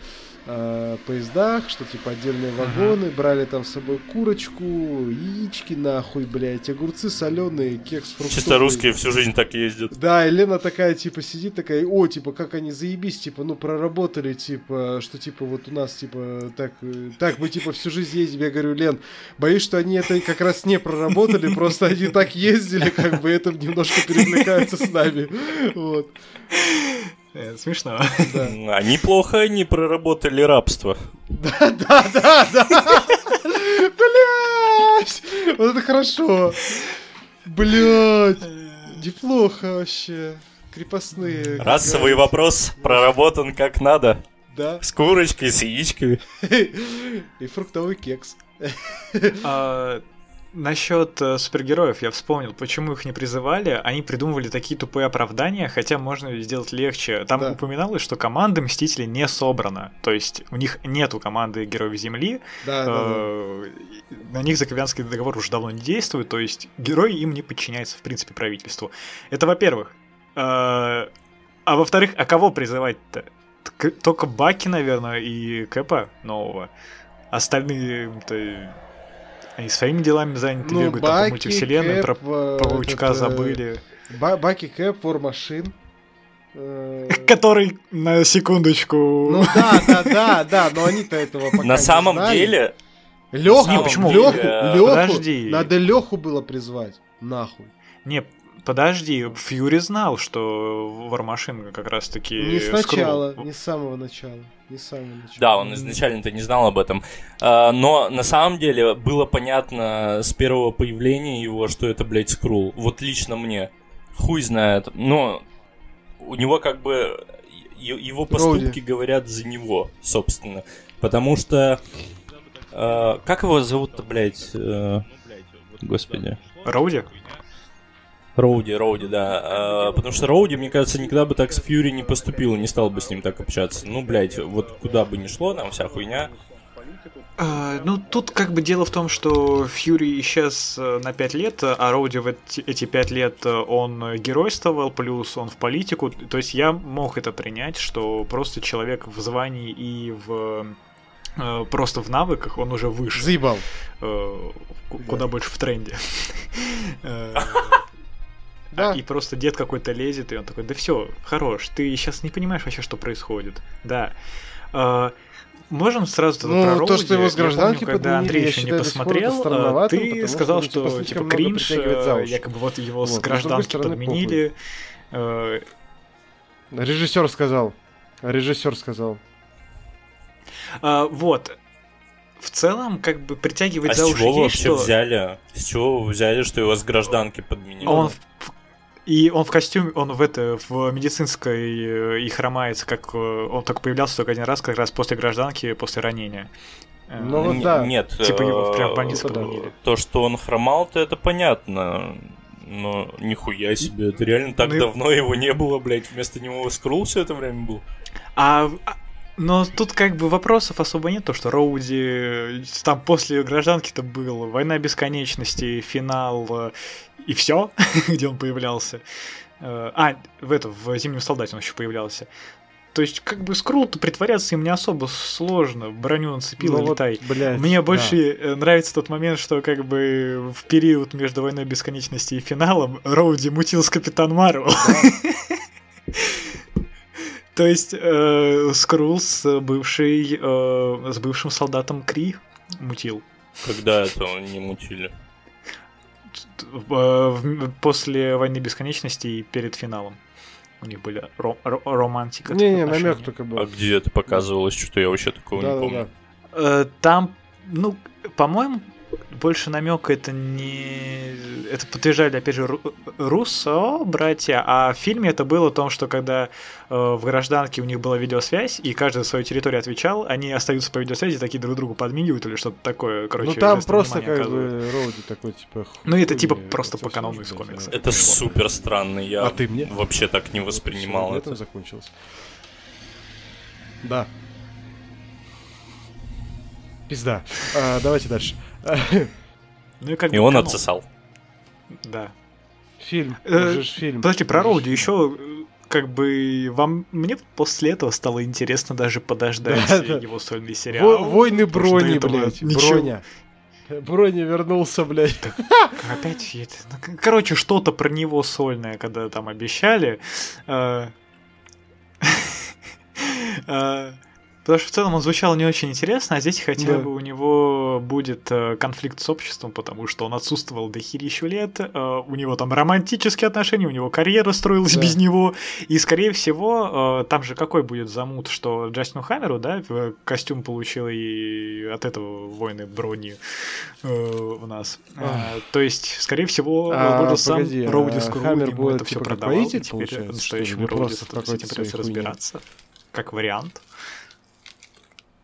э, поездах, что типа отдельные вагоны, брали там с собой курочку, яички нахуй, блядь, огурцы соленые, кекс фруктовый. Чисто русские всю жизнь так ездят. Да, и Лена такая, типа, сидит такая, о, типа, как они заебись, типа, ну, проработали, типа, что, типа, вот у нас, типа, так, так мы, типа, всю жизнь ездим. Я говорю, Лен, боюсь, что они это как раз не проработали, просто они так ездили, как бы, это немножко перекликаются с нами. Вот. Э, смешно. Да. Они плохо не проработали рабство. Да, да, да, да. Блять! Вот это хорошо. Блять! Неплохо вообще. Крепостные. Расовый вопрос проработан как надо. Да. С курочкой, с яичками. <laughs> И фруктовый кекс. Насчет э, супергероев я вспомнил, почему их не призывали. Они придумывали такие тупые оправдания, хотя можно сделать легче. Там да. упоминалось, что команда Мстителей не собрана. То есть у них нету команды Героев Земли. Да, э- да, да. На них Заковянский договор уже давно не действует. То есть герои им не подчиняются, в принципе, правительству. Это во-первых. Э- а во-вторых, а кого призывать-то? Только Баки, наверное, и Кэпа нового. Остальные-то они своими делами заняты, ну, бегают Баки, по мультивселенной, Кэп, про Паучка этот, забыли. Баки, Кэп, Машин. Э, <laughs> Который на секундочку. Ну да, да, да, да, но они-то этого пока На самом деле. Леху, не, почему? Леху, Леху, Подожди. Надо Леху было призвать. Нахуй. Не, подожди, Фьюри знал, что Вармашин как раз таки. Не сначала, не с самого начала не самого начала. Да, он изначально-то не знал об этом. А, но на самом деле было понятно с первого появления его, что это, блядь, Скрул. Вот лично мне. Хуй знает. Но у него как бы его поступки Роуди. говорят за него, собственно. Потому что... Э, как его зовут-то, блядь? Э, господи. Роуди? Роуди, Роуди, да. А, потому что Роуди, мне кажется, никогда бы так с Фьюри не поступил, не стал бы с ним так общаться. Ну, блядь, вот куда бы ни шло, там вся хуйня. А, ну, тут как бы дело в том, что Фьюри исчез э, на 5 лет, а Роуди в эти, эти 5 лет э, он геройствовал, плюс он в политику. То есть я мог это принять, что просто человек в звании и в э, просто в навыках он уже выше. Заебал. Куда больше в тренде. <laughs> Да. И просто дед какой-то лезет, и он такой, да все, хорош, ты сейчас не понимаешь вообще, что происходит. Да. А, можем сразу ну, про Роуди. то, что его с гражданки помню, когда Андрей еще не посмотрел, а, ты сказал, что, что типа кринж, э, якобы вот его вот, с гражданки подменили. Э, Режиссер сказал. Режиссер сказал. А, вот в целом, как бы притягивает а за уши. с чего вообще что... взяли? С чего вы взяли, что его с гражданки подменили? Он и он в костюме, он в это, в медицинской э, и хромается, как э, он только появлялся только один раз, как раз после гражданки, после ранения. Э, ну вот да. Нет, типа его прям в больнице подменили. То, что он хромал, то это понятно. Но нихуя себе, это реально так ну, давно его не было, блядь, вместо него Скрул все это время был. А, а но тут как бы вопросов особо нет, то что Роуди там после гражданки-то был Война бесконечности, финал и все, <laughs> где он появлялся. Э, а, в это, в Зимнем солдате он еще появлялся. То есть, как бы скрул-то притворяться им не особо сложно. Броню нацепил ну, и летай. Вот, блядь, Мне да. больше э, нравится тот момент, что как бы в период между войной бесконечности и финалом Роуди мутил с Капитан Марвел. <laughs> То есть э, Скрул с бывшей, э, с бывшим солдатом Кри мутил. Когда это не мутили? Э, после войны бесконечности и перед финалом. У них были ром- романтика. Не-не, намек только был. А где это показывалось, что я вообще такого да, не помню? Да, да. Там, ну, по-моему, больше намек это не... Это подтверждали, опять же, Руссо, братья, а в фильме это было о том, что когда э, в гражданке у них была видеосвязь, и каждый за свою территорию отвечал, они остаются по видеосвязи, такие друг другу подмигивают или что-то такое, короче. Ну там просто как бы Роуди такой, типа... Ну это типа просто по канону из комикса. Это супер странно, я а ты мне? вообще так не воспринимал это. закончилось. Да. Пизда. А, давайте дальше. Ну и как и он отсосал. Да. Фильм. Э, фильм. Подожди, про Роуди еще э, как бы вам мне после этого стало интересно даже подождать да, его сольный сериал. Войны брони, блядь. Броня. Броня вернулся, блядь. Так, опять это. Ну, короче, что-то про него сольное, когда там обещали. <laughs> Потому что в целом он звучал не очень интересно, а здесь хотя да. бы у него будет э, конфликт с обществом, потому что он отсутствовал до херищу лет, э, у него там романтические отношения, у него карьера строилась да. без него, и скорее всего, э, там же какой будет замут, что Джастину Хаммеру, да, костюм получил и от этого войны брони у нас. А, то есть, скорее всего, а, сам Роуди Скру будет это все типа продавал, и теперь настоящему Роуди с этим придется разбираться, как вариант.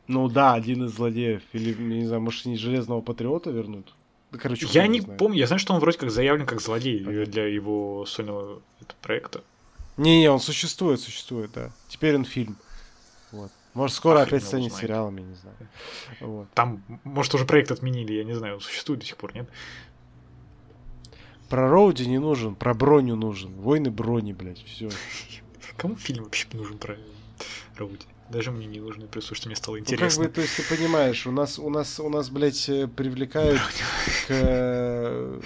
Ну да, один из злодеев. Или, не знаю, может, не Железного Патриота вернут? Короче, я не знаю. помню, я знаю, что он вроде как заявлен как злодей okay. для его сольного проекта. Не-не, он существует, существует, да. Теперь он фильм. Вот. Может, скоро Ах, опять станет узнает. сериалом, я не знаю. Вот. Там, может, уже проект отменили, я не знаю, он существует до сих пор, нет? Про Роуди не нужен, про броню нужен. Войны брони, блядь, все. <laughs> Кому фильм вообще нужен про Роуди? Даже мне не нужно, просто что мне стало интересно. Ну, как бы, то есть ты понимаешь, у нас, у нас, у нас, блядь, э, привлекают к э,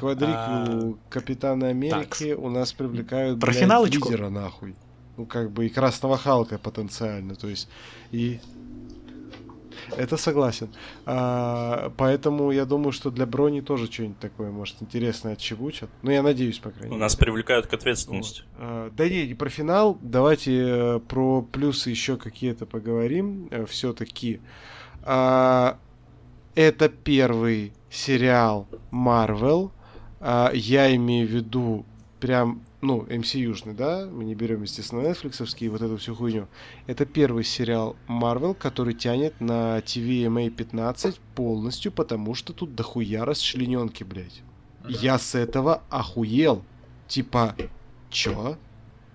квадриклу а, Капитана Америки, у нас привлекают, блядь, лидера, нахуй. Ну, как бы, и Красного Халка потенциально, то есть, и это согласен. А, поэтому я думаю, что для брони тоже что-нибудь такое, может, интересное отчебучат. Ну, я надеюсь, по крайней мере. Нас привлекают к ответственности. Вот. А, да не, не про финал. Давайте э, про плюсы еще какие-то поговорим. Э, Все-таки. А, это первый сериал Marvel. А, я имею в виду прям ну, MCU-шный, да, мы не берем, естественно, Netflix вот эту всю хуйню. Это первый сериал Marvel, который тянет на TVMA 15 полностью, потому что тут дохуя расчлененки, блядь. Да. Я с этого охуел. Типа, чё?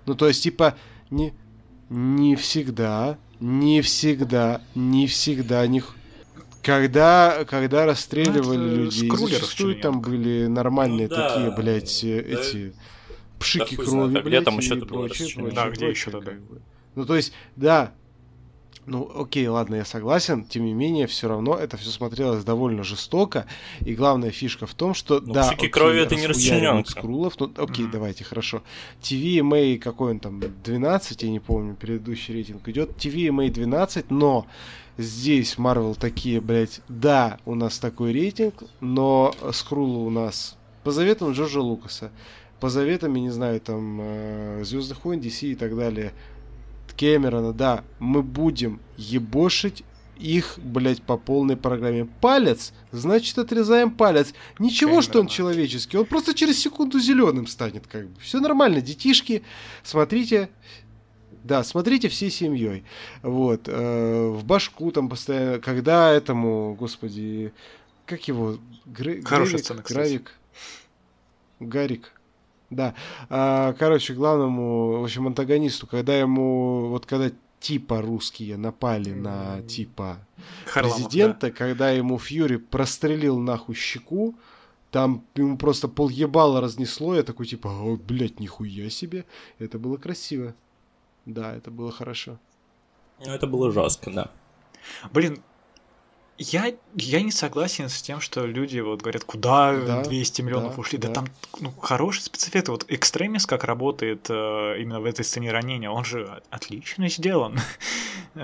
Ну, то есть, типа, не, не всегда, не всегда, не всегда, не... Когда, когда расстреливали ну, людей, зачастую там были нормальные ну, да, такие, блядь, да, эти пшики да крови, знает, блядь, там еще и прочее, прочее, Да, где еще тогда? Ну, то есть, да, ну, окей, ладно, я согласен. Тем не менее, все равно это все смотрелось довольно жестоко. И главная фишка в том, что ну, да, окей, крови это не расчлененка. Скрулов, ну, окей, mm-hmm. давайте, хорошо. TVMA какой он там, 12, я не помню, предыдущий рейтинг идет. TVMA 12, но здесь Marvel такие, блядь, да, у нас такой рейтинг, но Скрула у нас по заветам Джорджа Лукаса по заветам, я не знаю, там, Звездных войн, DC и так далее, Кэмерона, да, мы будем ебошить их, блядь, по полной программе. Палец, значит, отрезаем палец. Ничего, Кэмерона. что он человеческий, он просто через секунду зеленым станет, как бы. Все нормально, детишки, смотрите, да, смотрите всей семьей. Вот. Э, в башку там постоянно, когда этому, господи, как его? Грей, Хорошая сцена, Гравик. Гарик. Да. А, короче, главному, в общем, антагонисту, когда ему, вот когда типа русские напали на типа Харламов, президента, да. когда ему Фьюри прострелил нахуй щеку, там ему просто пол ебала разнесло, я такой типа, о, блядь, нихуя себе. Это было красиво. Да, это было хорошо. Ну, это было жестко, да. Блин, я, я не согласен с тем, что люди вот говорят, куда да, 200 миллионов да, ушли. Да, да там ну, хороший спецэффект. Вот Экстремис как работает э, именно в этой сцене ранения, он же отлично сделан. <laughs>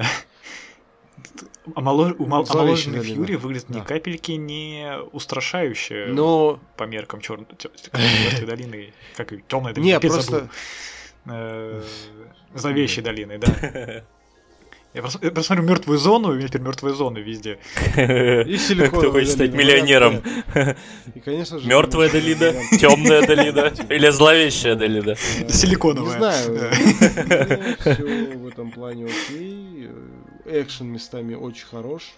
Омоложенный Фьюри выглядит ни капельки не устрашающе Но... по меркам <laughs> черной <laughs> долины. Как темной долины. Не, просто... Э, Зловещей долины, да. Я просто, я просто смотрю мертвую зону, у меня теперь мертвые зоны везде. <laughs> И силиконовая Кто хочет стать миллионером? И, конечно же... Мертвая вариант. темная Далида или зловещая Далида? Не Силиконовая. знаю. Все в этом плане окей. Экшен местами очень хорош.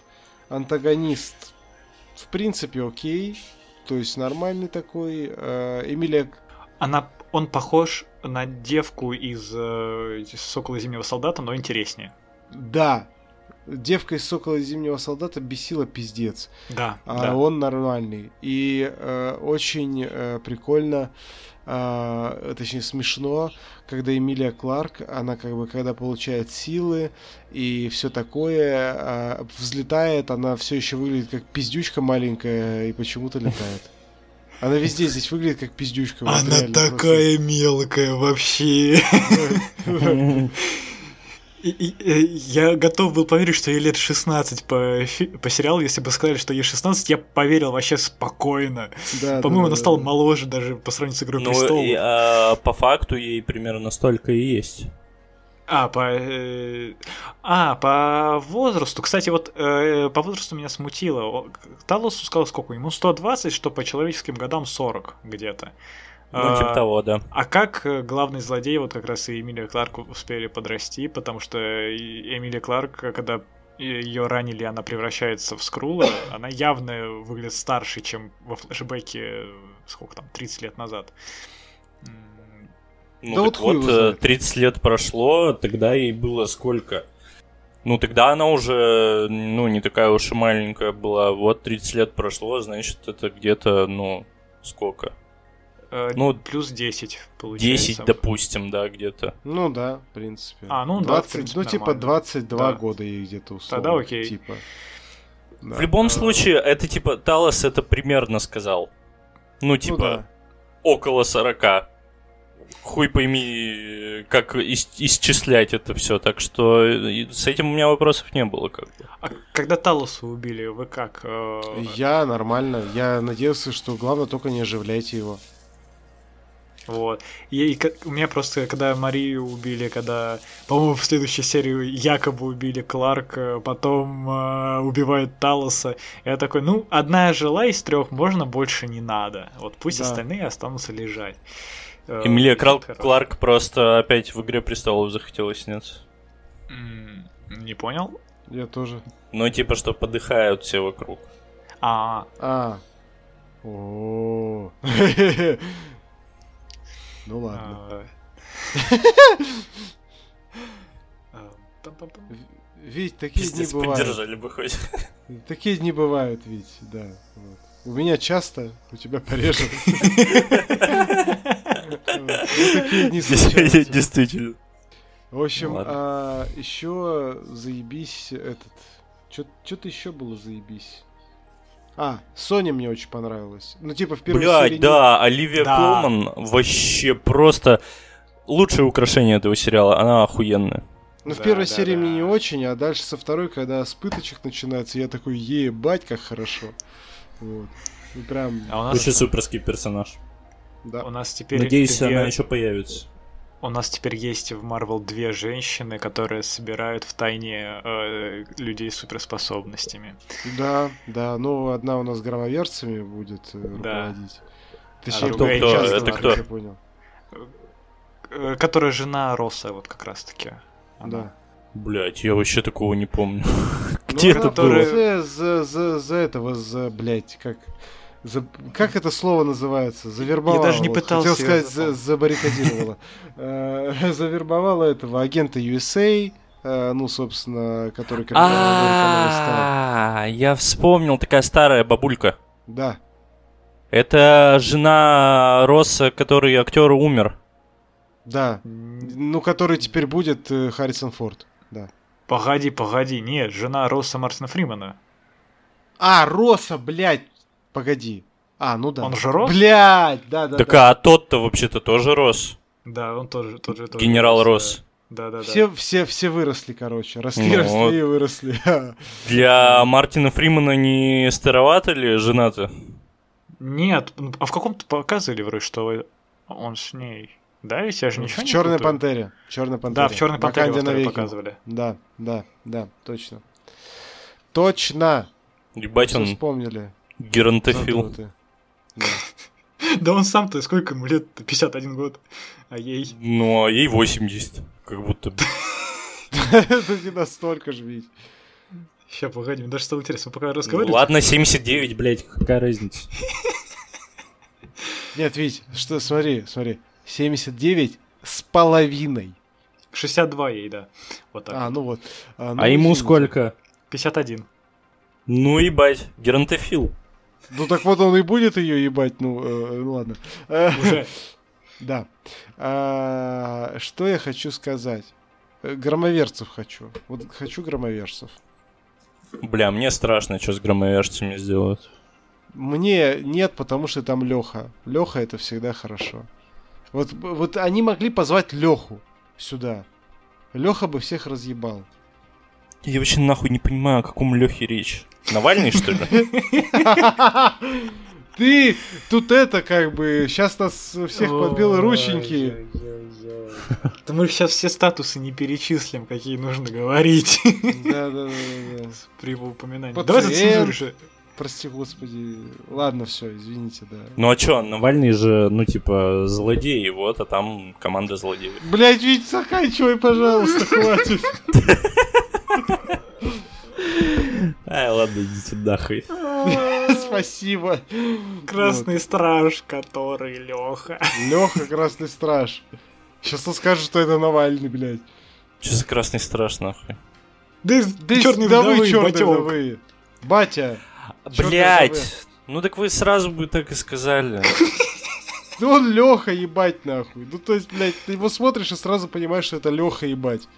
Антагонист в принципе окей. То есть нормальный такой. Э, Эмилия... Она, он похож на девку из э, Сокола Зимнего Солдата, но интереснее. Да. Девка из Сокола Зимнего Солдата бесила пиздец. Да, а да. он нормальный. И э, очень э, прикольно, э, точнее смешно, когда Эмилия Кларк, она как бы когда получает силы и все такое, э, взлетает, она все еще выглядит как пиздючка маленькая и почему-то летает. Она везде здесь выглядит как пиздючка. вот Она реально просто. такая мелкая вообще. <laughs> <laughs> И- и- э, я готов был поверить, что ей лет 16 по, по сериалу. Если бы сказали, что ей 16, я поверил вообще спокойно. Да, По-моему, да, она да, стала да. моложе даже по сравнению с Игрой Ну, престолов. и, а, по факту ей примерно столько и есть. А, по... э, А, по возрасту. Кстати, вот э, по возрасту меня смутило. Талосу сказал, сколько? Ему 120, что по человеческим годам 40 где-то. Ну, А, типа того, да. А как э, главный злодей, вот как раз и Эмилия Кларк успели подрасти, потому что Эмилия Кларк, э, когда ее ранили, она превращается в Скрула, <coughs> она явно выглядит старше, чем во флешбеке, э, сколько там, 30 лет назад. Ну, Да так вот вот, его э, знает. 30 лет прошло, тогда ей было сколько? Ну, тогда она уже, ну, не такая уж и маленькая была. Вот 30 лет прошло, значит, это где-то, ну, сколько? Э, Ну, плюс 10, получается. 10, допустим, да, где-то. Ну да, в принципе. А, ну да, в 20, принципе, ну типа нормально. 22 Да. года ей где-то условно. Тогда окей. Типа. Да. В любом А. случае, это типа, Талос это примерно сказал. Ну, Ну типа, да. около 40. Хуй пойми, как ис- исчислять это все. Так что э, с этим у меня вопросов не было, как бы. А когда Талоса убили, вы как? э, Я нормально. Я надеялся, что главное только не оживляйте его. Вот. И, и у меня просто, когда Марию убили, когда, по-моему, в следующей серии якобы убили Кларка, потом э, убивают Талоса, я такой, ну, одна жила из трех, можно больше не надо. Вот пусть Да. остальные останутся лежать. Э, Эмилия Крал-. Кларк просто опять в «Игре престолов» захотела сняться. Не понял? Я тоже. Ну, типа, что подыхают все вокруг. А, А. О. <laughs> Ну ладно. а. А. Ведь такие дни Пиздец, бывают. поддержали бы хоть. Такие дни бывают, ведь, да. вот. У меня часто, у тебя пореже. <laughs> Такие дни случаются. Действительно. В общем, Ладно. еще заебись этот. Что-то еще было заебись. А, Соня мне очень понравилась. Ну, типа, в первой серии... Блять, не- да, Оливия Да. Колман вообще просто лучшее украшение этого сериала. Она охуенная. Ну, в Да, первой да, серии да. мне не очень, а дальше со второй, когда с пыточек начинается, я такой, ебать, как хорошо. Вот. И прям, А у нас, Очень суперский персонаж. да. у нас теперь Надеюсь, две- она еще появится. У нас теперь есть в Марвел две женщины, которые собирают в тайне э, людей с суперспособностями. Да, да, ну, одна у нас громоверцами будет э, Да. руководить. Точнее, А будет кто? участвовать, Это кто? Я понял. Э, которая жена Росса, вот как раз таки. Да. Блять, я вообще такого не помню. <laughs> Ну, Где она это было? За, за, за, за этого, за, блядь, как... За, как это слово называется? Завербовала. Я даже не пытался Хотел сказать, за, забаррикадировала. <laughs> Э, Завербовала этого агента USA, э, ну, собственно, который. А, я вспомнил, такая старая бабулька. Да, Это жена Росса, который актер умер. да. Ну, который теперь будет э, Харрисон Форд. Да. Погоди, погоди, нет, жена Росса Мартина Фримана. А, Роса, блядь, погоди. А, ну да. Он же Росс? Блядь, да, да, так да. а тот-то вообще-то тоже Рос. Да, он тоже, тоже, тоже Генерал да. Росс. Да, да, да. Все, все, все выросли, короче. Росли, Ну, росли и выросли. <laughs> Для Мартина Фримана не старовато ли жена-то? Нет, а в каком-то показывали вроде, что он с ней. Да, ведь я же ничего в не Черной путаю. пантере. Черной пантере. Да, в Черной пантере во показывали. Да, да, да, точно. Точно. Ебать, он вспомнили. Геронтофил. Да. <laughs> Да он сам-то сколько ему лет? 51 год. А ей. Ну, а ей 80. Как будто бы. Это не настолько же, ведь. Сейчас, погоди, мне даже стало интересно, пока Ну, разговаривали. ладно, 79, блядь, какая разница. <laughs> Нет, Вить, что, смотри, смотри. 79 с половиной. 62 ей, да. Вот так. А, ну вот. ну, А ему сколько? 51. Ну, ебать, геронтофил. Ну так вот он и будет ее ебать, ну, э, ну ладно. Уже. <laughs> Да. А, что я хочу сказать? Э, Громоверцев хочу. Вот хочу громоверцев. Бля, мне страшно, что с громовержцами сделают. Мне нет, потому что там Леха. Леха это всегда хорошо. Вот, вот они могли позвать Леху сюда. Леха бы всех разъебал. Я вообще нахуй не понимаю, о каком Лехе речь. Навальный, что ли? <laughs> Ты тут это как бы сейчас нас всех подбил рученьки. Да мы сейчас все статусы не перечислим, какие нужно говорить <laughs> Да, да, да, да. при его упоминании. Давай зацензуришь. Прости, господи. Ладно, все, извините, да. Ну а чё, Навальный же, ну типа, злодей, вот, а там команда злодеев. Блять, Вить, заканчивай, пожалуйста, <laughs> хватит. Ай, ладно, идите нахуй. <laughs> Спасибо. Красный страж, который Леха. Леха, Красный Страж. Сейчас он скажет, что это Навальный, блядь. Чё за красный страж, нахуй? Да, Да черный да вы вдовый, черные батёк. вдовы. Батя. Блять! Ну так вы сразу бы так и сказали. Да он Леха ебать нахуй. Ну то есть, блядь, ты его смотришь и сразу понимаешь, что это Леха ебать.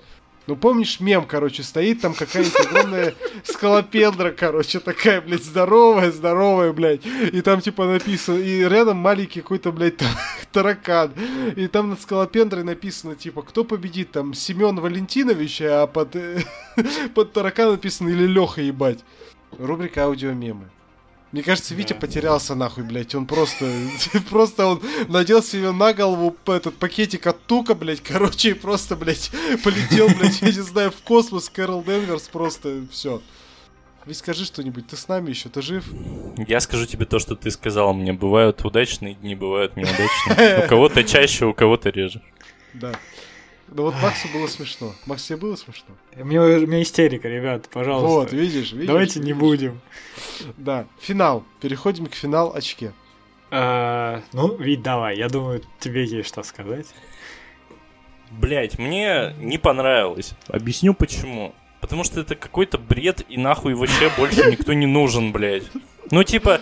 Ну помнишь мем, короче, стоит там какая-нибудь огромная скалопендра, короче, такая, блядь, здоровая, здоровая, блядь. И там типа написано, и рядом маленький какой-то, блядь, та- таракан. И там над скалопендрой написано, типа, кто победит, там, Семен Валентинович, а под, э, <laughs> под таракан написано или Леха ебать. Рубрика аудиомемы. Мне кажется, Витя Да. потерялся нахуй, блядь. Он просто, <laughs> просто он надел себе на голову этот пакетик от тука, блядь, короче, и просто, блядь, <laughs> полетел, блядь, я не знаю, в космос, Кэрол Денверс, просто все. Ведь скажи что-нибудь, ты с нами еще, ты жив? Я скажу тебе то, что ты сказал мне. Бывают удачные дни, бывают неудачные. У кого-то чаще, у кого-то реже. Да. Ну вот Максу было смешно. Макс, тебе было смешно? У меня, у меня истерика, ребят, пожалуйста. Вот, видишь, видишь? Давайте не видишь? будем. Да, финал. Переходим к финал очке. А, ну, Вить, давай, я думаю, тебе есть что сказать. Блять, мне не понравилось. Объясню почему. Потому что это какой-то бред, и нахуй вообще больше никто не нужен, блядь. Ну, типа,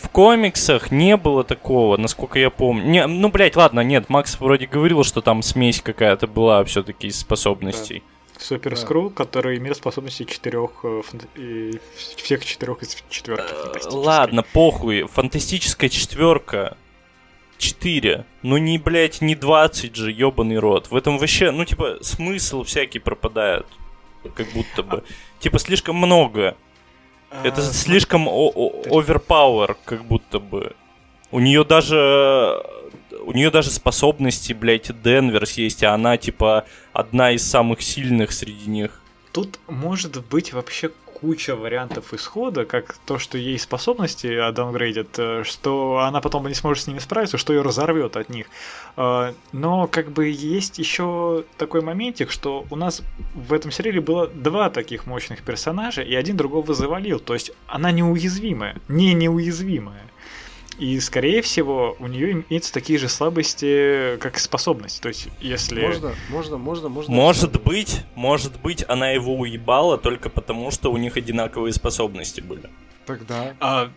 в комиксах не было такого, насколько я помню. Не, ну, блядь, ладно, нет, Макс вроде говорил, что там смесь какая-то была все-таки из способностей. Супер Да. Который имеет способности четырех, э, всех четырех из четверки. Э. Ладно, похуй. Фантастическая четверка. 4. Ну не, блядь, не 20 же, ебаный рот. В этом вообще, ну, типа, смысл всякий пропадает. Как будто бы. Типа, слишком много. А, Это см- слишком оверпауэр, как будто бы. У нее даже... У нее даже способности, блядь, Денверс есть, а она, типа, одна из самых сильных среди них. Тут может быть вообще куча вариантов исхода, как то, что ей способности даунгрейдят, э, что она потом не сможет с ними справиться, что ее разорвет от них. Э, Но как бы есть еще такой моментик, что у нас в этом сериале было два таких мощных персонажа, и один другого завалил. То есть она неуязвимая, не неуязвимая. И, скорее всего, у нее имеются такие же слабости, как и способности. То есть, если... Можно, можно, можно, можно. Может быть, может быть, она его уебала только потому, что у них одинаковые способности были. Тогда. А,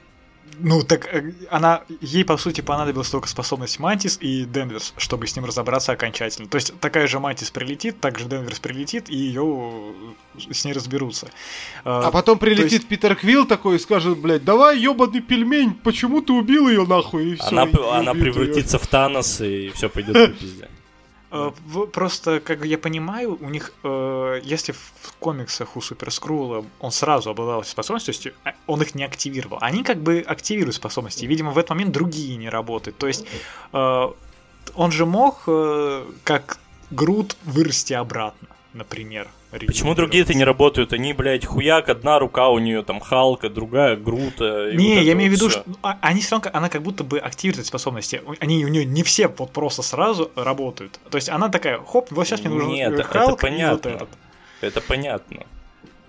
ну, так э, она, ей, по сути, понадобилась только способность Мантис и Денверс, чтобы с ним разобраться окончательно. То есть, такая же Мантис прилетит, также Денверс прилетит, и ее с ней разберутся. А потом прилетит есть- Питер Квилл такой и скажет, блядь, давай, ебаный пельмень, почему ты убил ее нахуй? И всё, она и она превратится в Танос, и все пойдет по пизде. Э, Просто, как я понимаю, у них, э, если в комиксах у Супер Скрула он сразу обладал способностью, то есть э, он их не активировал. Они как бы активируют способности, и, видимо, в этот момент другие не работают. То есть он же мог, как Грут, вырасти обратно, например. Почему другие-то не работают? Они, блядь, хуяк, одна рука у нее там Халка, другая Грута. Не, вот я имею в виду, что а, они все равно, она как будто бы активирует способности. Они у нее не все вот просто сразу работают. То есть она такая, хоп, вот сейчас мне нужен Нет, Халк это понятно. Вот этот. Это понятно.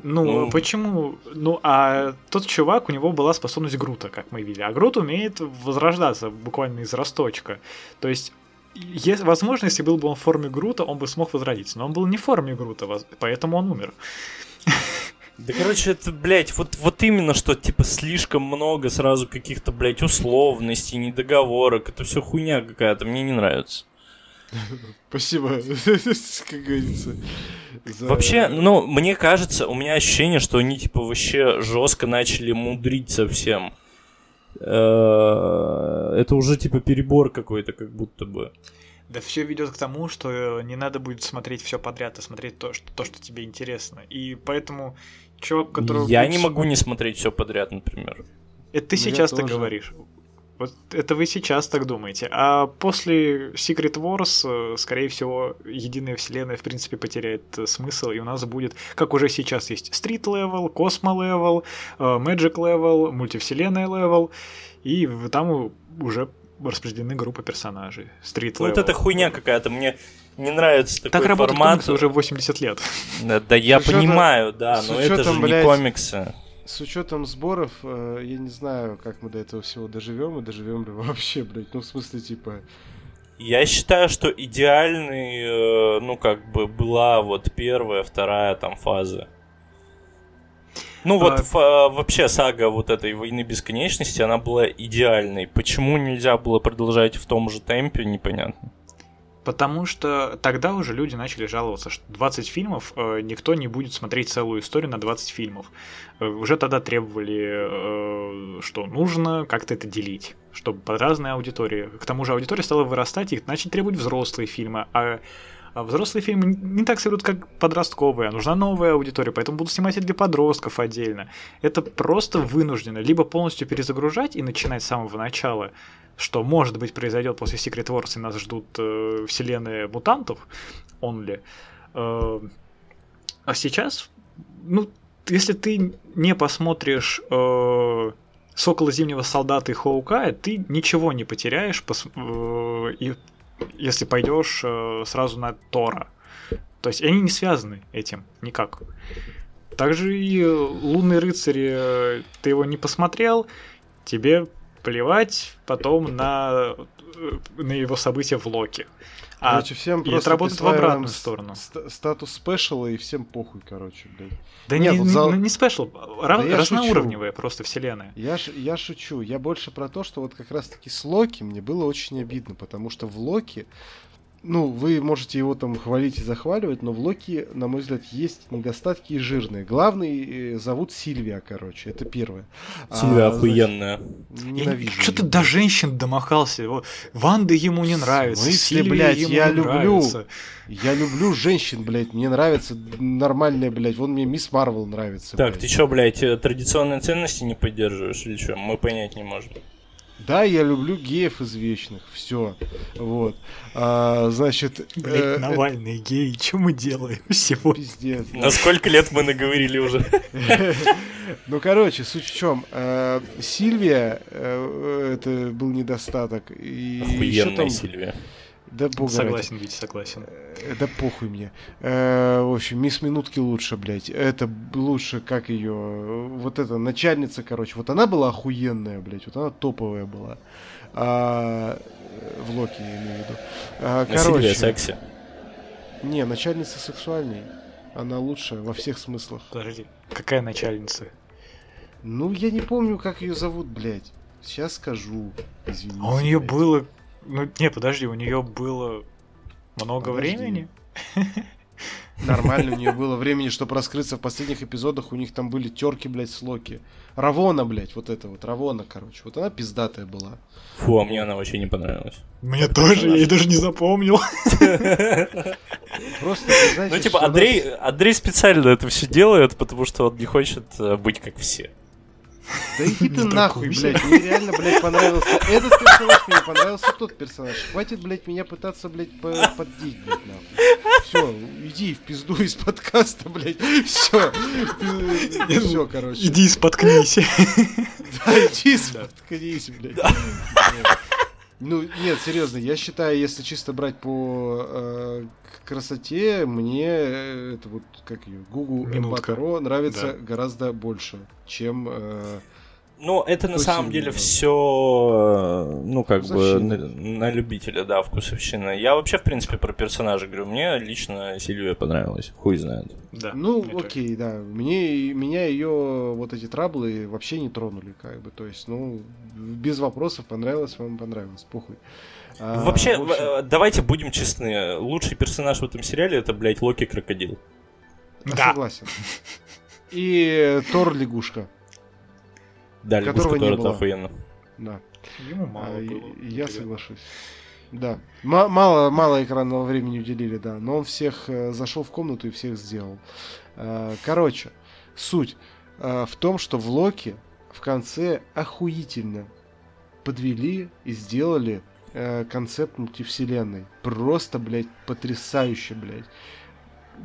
Ну, ну, почему? Ну, а тот чувак, у него была способность Грута, как мы видели. А Грут умеет возрождаться буквально из росточка. То есть есть, возможно, если был бы он в форме Грута, он бы смог возродиться. Но он был не в форме Грута, поэтому он умер. Да, короче, это, блядь, вот, вот именно что, типа, слишком много сразу каких-то, блядь, условностей, недоговорок. Это все хуйня какая-то, мне не нравится. Спасибо, <laughs> как говорится. За... Вообще, ну, мне кажется, у меня ощущение, что они, типа, вообще жестко начали мудрить совсем. Э, это уже типа перебор какой-то, как будто бы. Да все ведет к тому, что не надо будет смотреть все подряд, а смотреть то, что, то, что тебе интересно. И поэтому чувак, который... Я не могу не смотреть все подряд, например. Это ты сейчас так говоришь. Вот это вы сейчас так думаете. А после Secret Wars, э, скорее всего, единая вселенная, в принципе, потеряет э, смысл, и у нас будет, как уже сейчас есть, Street Level, Cosmo Level, э, Magic Level, мультивселенная Level, и там уже распределены группы персонажей. Street Level. Вот это хуйня какая-то, мне не нравится такой так формат. Так работает уже 80 лет. Да, да я понимаю, да, но это же не комиксы с учетом сборов, э, я не знаю, как мы до этого всего доживем, и доживем ли <laughs> вообще, блядь. Ну, в смысле, типа. Я считаю, что идеальный, э, ну, как бы была вот первая, вторая там фаза. Ну вот а... вообще сага вот этой войны бесконечности, она была идеальной. Почему нельзя было продолжать в том же темпе, непонятно. Потому что тогда уже люди начали жаловаться, что 20 фильмов э, никто не будет смотреть целую историю на 20 фильмов. Э, уже тогда требовали, э, что нужно как-то это делить, чтобы под разные аудитории. К тому же аудитория стала вырастать и начали требовать взрослые фильмы, а а взрослые фильмы не так соберут, как подростковые, нужна новая аудитория, поэтому будут снимать и для подростков отдельно. Это просто вынуждено. Либо полностью перезагружать и начинать с самого начала, что, может быть, произойдет после Secret Wars, и нас ждут э, вселенные мутантов, only. Э, а сейчас, ну, если ты не посмотришь э, Сокола Зимнего Солдата и Хоукая, ты ничего не потеряешь, пос, э, и если пойдешь э, сразу на Тора. То есть они не связаны этим никак. Также и Лунный рыцарь, э, ты его не посмотрел, тебе плевать потом на, э, на его события в Локе. А короче, всем и просто это работает в обратную сторону. Статус спешала и всем похуй, короче, блядь. Да Нет, не, вот не спешл, да разноуровневая шучу. просто вселенная. Я, ш... я шучу, я больше про то, что вот как раз-таки с Локи мне было очень обидно, потому что в Локи ну, вы можете его там хвалить и захваливать, но в Локи, на мой взгляд, есть недостатки и жирные. Главный э, зовут Сильвия, короче, это первое. Сильвия а, охуенная. Ненавижу. Что ты до женщин домахался? Ванда ему не нравится. В смысле, блядь, я люблю. Нравится. Я люблю женщин, блядь. Мне нравится нормальная, блядь. Вон мне Мисс Марвел нравится. Так, блядь. ты что, блядь, э, традиционные ценности не поддерживаешь или что? Мы понять не можем. Да, я люблю геев извечных, все, вот. А, значит, Блин, э, Навальный это... гей, что мы делаем всего? Пиздец. На сколько лет мы наговорили уже? <laughs> Ну, короче, суть в чем. Э, Сильвия, э, это был недостаток. Охуенная Сильвия. Да бога Согласен, Витя, согласен. Э, да похуй мне. Э, в общем, мисс Минутки лучше, блядь. Это лучше, как ее... Вот эта начальница, короче. Вот она была охуенная, блядь. Вот она топовая была. А, в Локи, я имею в виду. А, короче. секси. Не, начальница сексуальней. Она лучшая во всех смыслах. Подожди, какая начальница? Ну, я не помню, как ее зовут, блядь. Сейчас скажу. Извините. А у нее было ну, не, подожди, у нее было много подожди. времени. <laughs> Нормально у нее было времени, чтобы раскрыться в последних эпизодах. У них там были терки, блядь, с Локи. Равона, блядь, вот это вот, Равона, короче. Вот она пиздатая была. Фу, а мне она вообще не понравилась. Мне тоже, я ее даже не запомнил. <laughs> Просто, знаете, Ну, типа, Андрей, Андрей специально это все делает, потому что он не хочет э, быть как все. Да иди ты нахуй, блядь, мне реально, блядь, понравился этот персонаж, мне понравился тот персонаж. Хватит, блядь, меня пытаться, блядь, поддеть, блядь, нахуй. Все, иди в пизду из подкаста, блядь. Все. Все, короче. Иди споткнись. Да, иди споткнись, блядь. Ну, нет, серьезно, я считаю, если чисто брать по э, красоте, мне э, это вот, как ее, Google Эмбаторо нравится да. гораздо больше, чем... Э, ну, это на самом деле все, э, ну, как бы, на, на любителя, да, вкусовщина. Я вообще, в принципе, про персонажа говорю. Мне лично Сильвия понравилась. Хуй знает. Да. Ну, окей, да. Мне, меня ее вот эти траблы вообще не тронули, как бы. То есть, ну, без вопросов, понравилось вам, понравилось. Похуй. А, вообще, общем... Э, давайте будем честны. Лучший персонаж в этом сериале это, блядь, Локи Крокодил. Да. Согласен. И Тор Лягушка. Да, которого не было. охуенно. Да. Ему мало а, было. Я соглашусь. Да. М- мало, мало экранного времени уделили, да. Но он всех э, зашел в комнату и всех сделал. Э, короче, суть э, в том, что в Локи в конце охуительно подвели и сделали э, концепт мультивселенной. Просто, блядь, потрясающе, блядь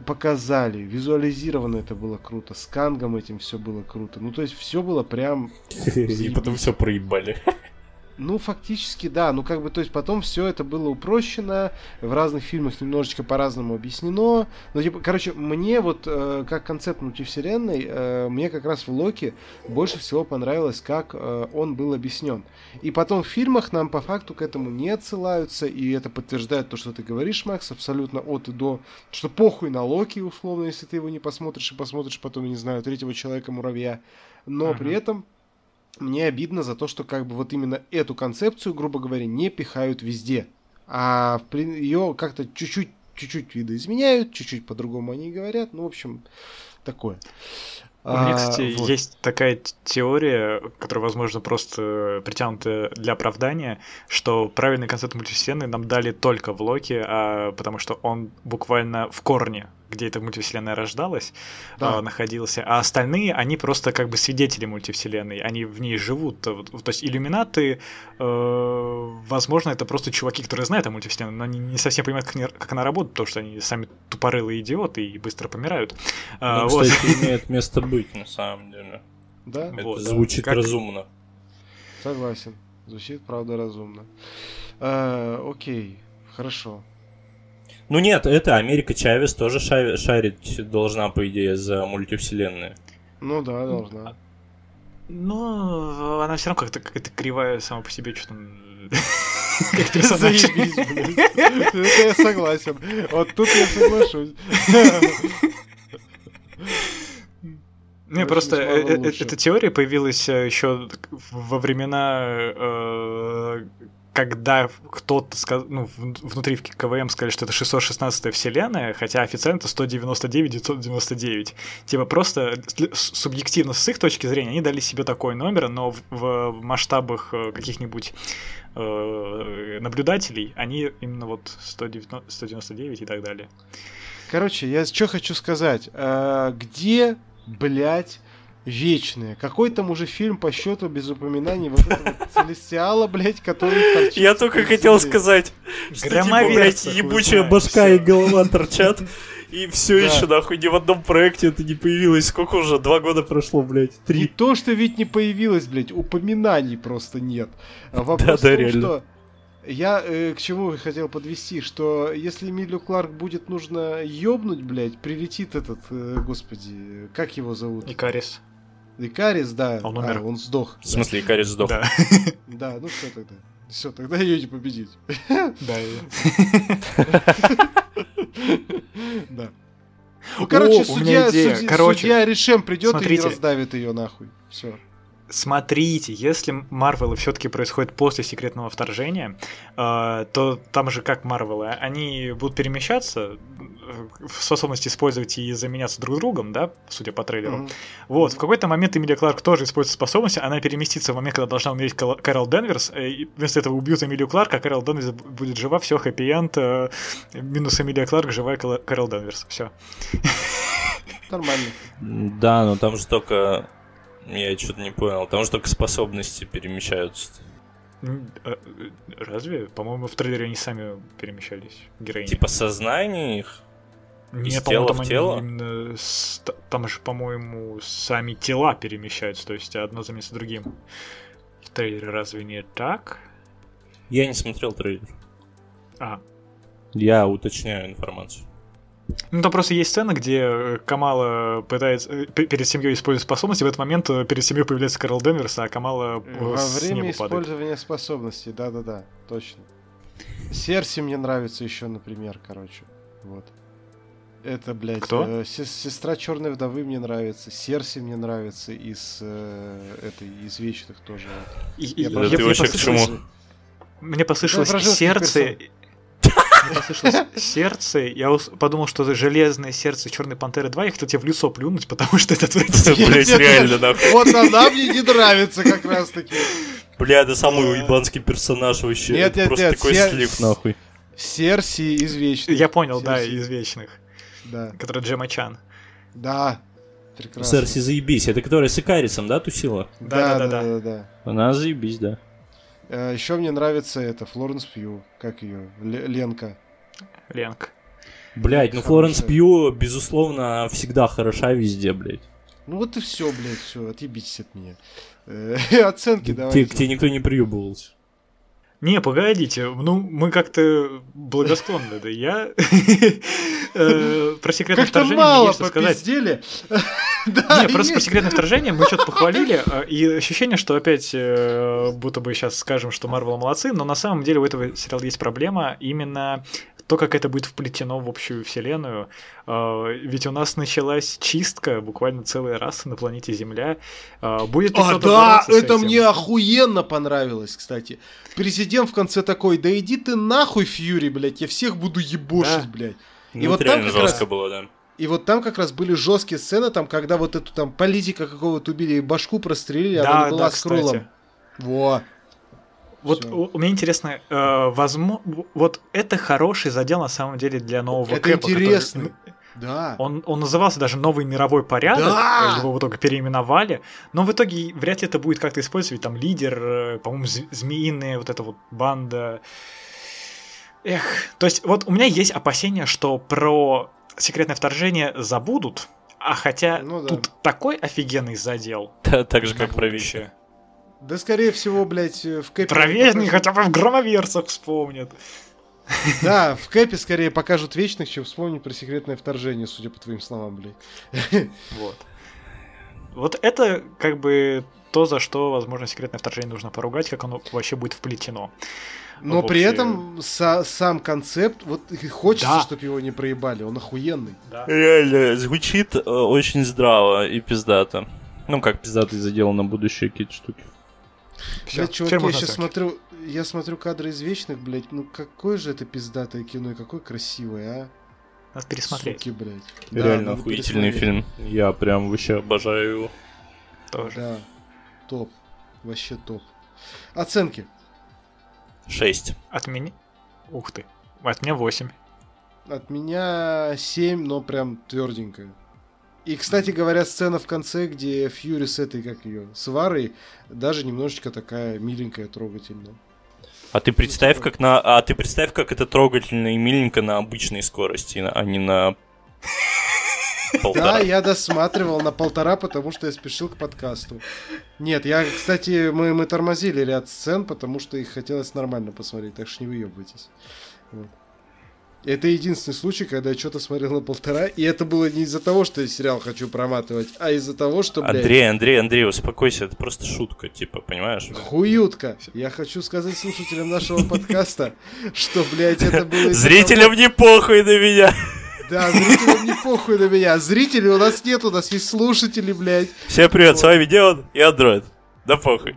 показали, визуализировано это было круто, с Кангом этим все было круто. Ну, то есть все было прям... <laughs> И потом все проебали. <laughs> Ну, фактически, да. Ну, как бы, то есть потом все это было упрощено, в разных фильмах немножечко по-разному объяснено. Ну, типа, короче, мне вот, э, как концепт мультивселенной, э, мне как раз в Локи больше всего понравилось, как э, он был объяснен. И потом в фильмах нам по факту к этому не отсылаются, и это подтверждает то, что ты говоришь, Макс, абсолютно от и до, что похуй на Локи, условно, если ты его не посмотришь и посмотришь потом, не знаю, третьего человека-муравья. Но uh-huh. при этом мне обидно за то, что как бы вот именно эту концепцию, грубо говоря, не пихают везде. А ее как-то чуть-чуть чуть-чуть видоизменяют, чуть-чуть по-другому они говорят. Ну, в общем, такое. У меня, кстати, а, вот. есть такая теория, которая, возможно, просто притянута для оправдания, что правильный концепт мультивселенной нам дали только в Локи, а, потому что он буквально в корне где эта мультивселенная рождалась, да. э, находился, а остальные, они просто как бы свидетели мультивселенной, они в ней живут. То, то есть иллюминаты, э, возможно, это просто чуваки, которые знают о мультивселенной, но они не совсем понимают, как, не, как она работает, потому что они сами тупорылые идиоты и быстро помирают. Ну, вот. кстати, имеет место быть, на самом деле. Да? Это вот, звучит как... разумно. Согласен. Звучит, правда, разумно. А, окей, хорошо. Ну нет, это Америка Чавес тоже шарить должна, по идее, за мультивселенную. Ну да, должна. Но она все равно как-то какая-то кривая сама по себе, что-то <laughs> как персонаж. Это я согласен. Вот тут я соглашусь. <laughs> Не, просто э, э, эта теория появилась э, еще во времена когда кто-то сказ... ну, внутри в КВМ сказали, что это 616 вселенная, хотя официально это 199 999. Типа просто субъективно с их точки зрения они дали себе такой номер, но в, в масштабах э, каких-нибудь э, наблюдателей они именно вот 190, 199 и так далее. Короче, я что хочу сказать. А, где, блядь, вечные. Какой там уже фильм по счету без упоминаний вот этого <laughs> Целестиала, блядь, который торчит. Я только хотел сказать, что типа, блядь, ебучая башка и голова торчат. <laughs> И все да. еще, нахуй, ни в одном проекте это не появилось. Сколько уже? Два года прошло, блядь. Три. Не то, что ведь не появилось, блядь, упоминаний просто нет. А вопрос да, да, в том, реально. что я э, к чему хотел подвести, что если Эмилию Кларк будет нужно ёбнуть, блядь, прилетит этот, э, господи, как его зовут? Икарис. Икарис, да. Он умер. А, он сдох. В смысле, Икарис сдох? Да. <laughs> Да, ну все тогда. Все, тогда ее не победить. <laughs> Да. <laughs> Да. Ну, короче, судья, судья, короче, судья Решем придет и раздавит ее нахуй. Все смотрите, если Марвелы все-таки происходят после секретного вторжения, э, то там же как Марвелы, они будут перемещаться, э, в способности использовать и заменяться друг другом, да, судя по трейлеру. Mm-hmm. Вот, в какой-то момент Эмилия Кларк тоже использует способность, она переместится в момент, когда должна умереть Кэрол Денверс, э, и вместо этого убьют Эмилию Кларк, а Кэрол Денверс будет жива, все, хэппи-энд, минус Эмилия Кларк, живая Кэрол Денверс, все. Нормально. Да, но там же только Я что-то не понял. Там же только способности перемещаются. А, разве? По-моему, в трейлере они сами перемещались, героини. Типа сознание их? Нет, по-моему, там, тело? Именно, там же, по-моему, сами тела перемещаются, то есть одно заменяется другим. В трейлере разве не так? Я не смотрел трейлер. А. Я уточняю информацию. Ну, там просто есть сцена, где э, Камала пытается э, перед семьей использовать способности, в этот момент э, перед семьей появляется Карл Денверс, а Камала Во время использования падает. способностей, да-да-да, точно. Серси мне нравится еще, например, короче. Вот. Это, блядь, Кто? Э, сестра Черной вдовы мне нравится, Серси мне нравится из э, этой из вечных тоже. И, я, я, ты вообще к чему? Мне послышалось сердце. Мне послышалось сердце. Я подумал, что это железное сердце Черной Пантеры 2. Я хотел тебе в лицо плюнуть, потому что это отвратительно. Блять, реально, нахуй. Вот она мне не нравится как раз таки. Бля, это самый уебанский персонаж вообще. Нет, нет, Просто такой слив, нахуй. Серси из вечных. Я понял, да, из вечных. Да. Который Джема Чан. Да. Прекрасно. Серси заебись. Это которая с Икарисом, да, тусила? Да, да, да, да. да, Она заебись, да. Э, Еще мне нравится это, Флоренс Пью. Как ее? Ленка. Ленка. Блять, ну Флоренс Пью, безусловно, всегда хороша везде, блядь. Ну вот и все, блядь, все, отъебитесь от меня. Э, <laughs> оценки к тебе никто не приебывался. Не, погодите, ну мы как-то благосклонны, да я э, про секретное вторжение мало попиздели. Не, просто про секретное вторжение мы что-то похвалили, а, и ощущение, что опять э, будто бы сейчас скажем, что Марвел молодцы, но на самом деле у этого сериала есть проблема именно то, как это будет вплетено в общую вселенную. Ведь у нас началась чистка, буквально целая раса на планете Земля. Будет а, да, это мне охуенно понравилось, кстати. Президент в конце такой, да иди ты нахуй, Фьюри, блядь, я всех буду ебошить, да. блядь. И ну, вот там как жестко раз... было, да. И вот там как раз были жесткие сцены, там, когда вот эту там политика какого-то убили и башку прострелили, да, она была да, с крулом. Во. Вот у, у меня интересно, э, возможно, вот это хороший задел на самом деле для нового это Кэпа. интересно. Который, да. Он, он назывался даже «Новый мировой порядок», да! его в итоге переименовали, но в итоге вряд ли это будет как-то использовать, там лидер, э, по-моему, змеиные, вот эта вот банда. Эх, то есть вот у меня есть опасение, что про секретное вторжение забудут, а хотя ну, да. тут такой офигенный задел. Да, так же, как про Вичи. Да, скорее всего, блядь, в Кэпе... Проверни хотя бы в громоверцах вспомнят. Да, в Кэпе скорее покажут вечных, чем вспомнить про секретное вторжение, судя по твоим словам, блядь. Вот. Вот это как бы то, за что, возможно, секретное вторжение нужно поругать, как оно вообще будет вплетено. Но при этом са- сам концепт, вот хочется, да. чтобы его не проебали, он охуенный. Да. Реально, звучит э, очень здраво и пиздато. Ну, как пиздато задел на будущее какие-то штуки. Все, блядь, чуваки, я сейчас смотрю, я смотрю кадры из Вечных, блядь, ну какое же это пиздатое кино и какое красивое, а? Надо пересмотреть. Суки, блядь. Реально да, охуительный фильм. Я прям вообще обожаю его. Тоже. Да. Топ. Вообще топ. Оценки. 6. От меня... Ух ты. От меня 8. От меня 7, но прям тверденькая. И, кстати говоря, сцена в конце, где Фьюри с этой, как ее, с Варой, даже немножечко такая миленькая, трогательная. А ты представь, как на, а ты представь, как это трогательно и миленько на обычной скорости, а не на <laughs> полтора. Да, я досматривал на полтора, потому что я спешил к подкасту. Нет, я, кстати, мы, мы тормозили ряд сцен, потому что их хотелось нормально посмотреть, так что не выебывайтесь. Вот. Это единственный случай, когда я что-то смотрел на полтора, и это было не из-за того, что я сериал хочу проматывать, а из-за того, что, блядь... Андрей, Андрей, Андрей, успокойся, это просто шутка, типа, понимаешь? Хуютка. Я хочу сказать слушателям нашего подкаста, что, блядь, это было... Зрителям не похуй на меня. Да, зрителям не похуй на меня. Зрителей у нас нет, у нас есть слушатели, блядь. Всем привет, с вами Дион и Андроид. Да похуй.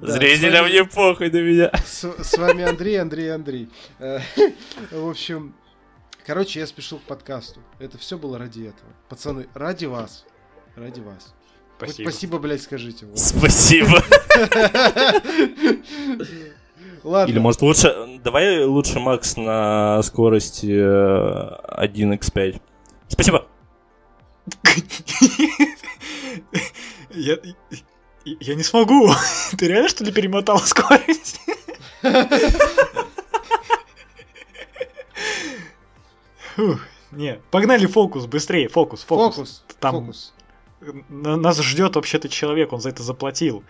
Зрителям не похуй на меня. С вами Андрей, Андрей, Андрей. Э, <laughs> в общем, Короче, я спешил к подкасту. Это все было ради этого. Пацаны, ради вас. Ради вас. Спасибо. Хоть спасибо, блядь, скажите. Вот. Спасибо. Ладно. Или может лучше... Давай лучше Макс на скорости 1x5. Спасибо. Я, я, я не смогу. Ты реально что ли перемотал скорость? Фух, не, погнали фокус, быстрее, фокус, фокус. Фокус. Там Фокус. на- нас ждет вообще-то человек, он за это заплатил.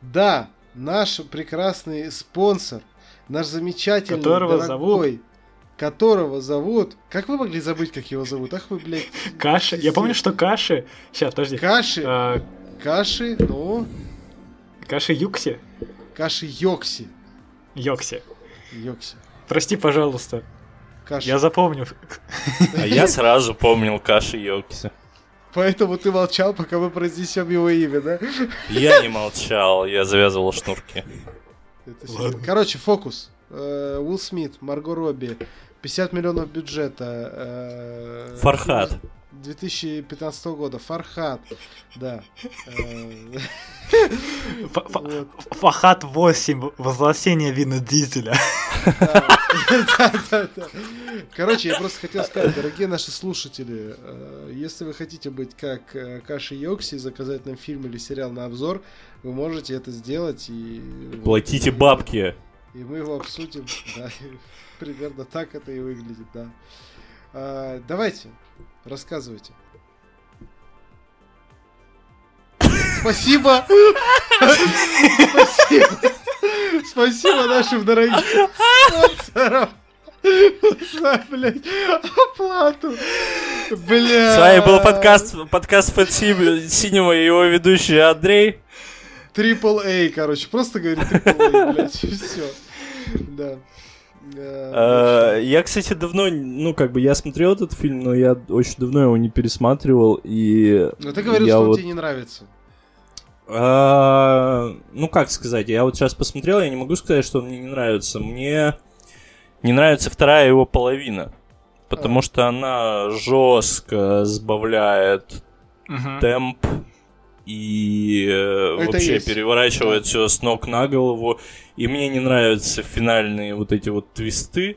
Да, наш прекрасный спонсор, наш замечательный, Которого дорогой, которого зовут... Как вы могли забыть, как его зовут? Ах вы, блядь. Каши. Я помню, что каши. Сейчас, подожди. Каши, А, каши, ну, каши Юкси. каши Йокси. Йокси. Йокси. Прости, пожалуйста. Каши. Я запомню. А я сразу помнил Каши Йокиса. Поэтому ты молчал, пока мы произнесем его имя, да? Я не молчал, я завязывал шнурки. Короче, фокус. Э, Уилл Смит, Марго Робби, 50 миллионов бюджета. э, Фархад. 2015 года. Фархад. Да. Э. Фахат 8. Возвращение Вина Дизеля. <laughs> Да, да, да. Короче, я просто хотел сказать, дорогие наши слушатели, э, если вы хотите быть как э, Каши Йокси, заказать нам фильм или сериал на обзор, вы можете это сделать и... Платите бабки. И мы его обсудим. <laughs> Да, примерно так это и выглядит, да. А, давайте, рассказывайте. Спасибо! Спасибо! Спасибо нашим дорогим спонсорам! За, блядь, оплату! Бля! С вами был подкаст, подкаст Fat Синема и его ведущий Андрей. Трипл A, короче, просто говори трипл A, блядь, и все. Да. Э, Э, Я, кстати, давно, ну, как бы, я смотрел этот фильм, но я очень давно его не пересматривал, и... Но ты говорил, что он вот- тебе не нравится. А, Ну, как сказать, я вот сейчас посмотрел, я не могу сказать, что он мне не нравится. Мне Не нравится вторая его половина. Потому А. что она жестко сбавляет темп и э, вообще есть. переворачивает Да. все с ног на голову. И мне не нравятся финальные вот эти вот твисты.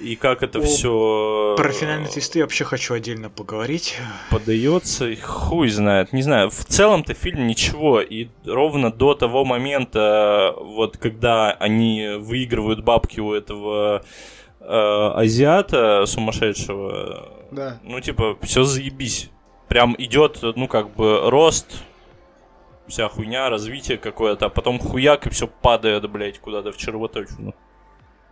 И как это О, все Про финальные твисты я вообще хочу отдельно поговорить. подается, и хуй знает. Не знаю, в целом-то фильм ничего. И ровно до того момента, вот когда они выигрывают бабки у этого э, азиата сумасшедшего, Да. ну, типа, все заебись. Прям идет, ну, как бы, рост, вся хуйня, развитие какое-то, а потом хуяк, и все падает, блядь, куда-то в червоточину.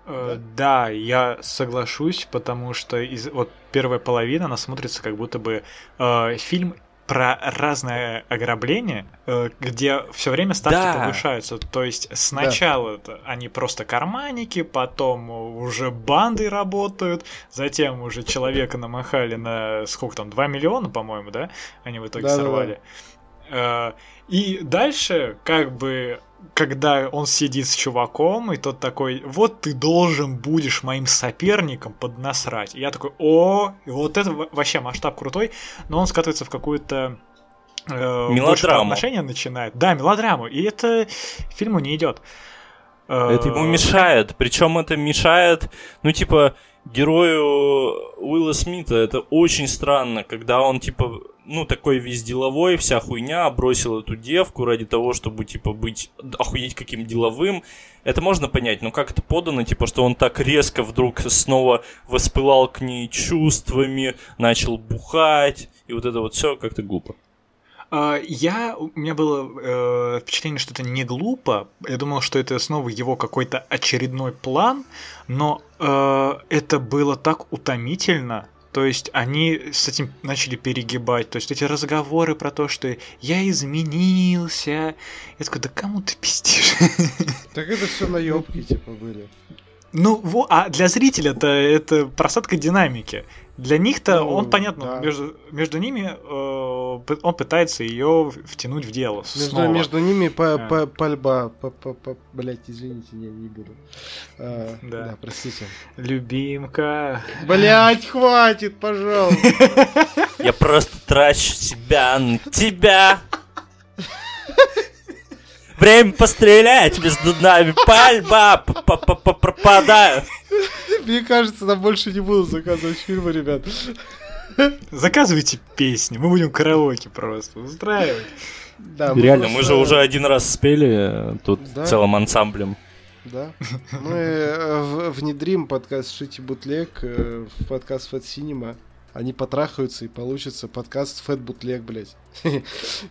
Э, Да, я соглашусь, потому что из вот первая половина, она смотрится как будто бы э, фильм про разное ограбление, э, где все время ставки Да. повышаются. То есть сначала это они просто карманники, потом уже банды работают, затем уже человека намахали на сколько там, 2 миллиона, по-моему, да? Они в итоге Да-да-да. сорвали. Э, И дальше, как бы, когда он сидит с чуваком, и тот такой, вот ты должен будешь моим соперником поднасрать. И я такой, о, и вот это во- вообще масштаб крутой, но он скатывается в какую-то э, Мелодраму. отношения начинает. Да, мелодраму. И это фильму не идет. Э, Это ему мешает. Причем это мешает, ну, типа, герою Уилла Смита. Это очень странно, когда он, типа, ну, такой весь деловой, вся хуйня, бросил эту девку ради того, чтобы, типа, быть, охуеть каким деловым. Это можно понять, но как это подано, типа, что он так резко вдруг снова воспылал к ней чувствами, начал бухать, и вот это вот все как-то глупо. А, Я, у меня было э, впечатление, что это не глупо. Я думал, что это снова его какой-то очередной план, но э, это было так утомительно. То есть они с этим начали перегибать. То есть эти разговоры про то, что я изменился. Я такой, да кому ты пиздишь? <laughs> Так это все наебки, типа, были. Ну, а для зрителя-то это просадка динамики. Для них-то Ну, он, понятно, да. между, между ними э, он пытается ее втянуть в дело. Между, снова. между ними по, А. по, пальба. По, по, по, блять, извините, не, не буду. А, Да. да. простите. Любимка. Блять, хватит, пожалуйста. Я просто трачу себя на тебя. <laughs> Время пострелять между нами. Пальба п- п- п- пропадает. Мне кажется, нам больше не будут заказывать фильмы, ребят. Заказывайте песни, мы будем караоке просто устраивать. Да, мы Реально, просто... мы же уже один раз спели тут да? целым ансамблем. Да. Мы э, внедрим подкаст Шити Бутлег э, в подкаст Фэт Синема. Они потрахаются и получится подкаст Фэт Бутлег, блядь. <laughs> <laughs>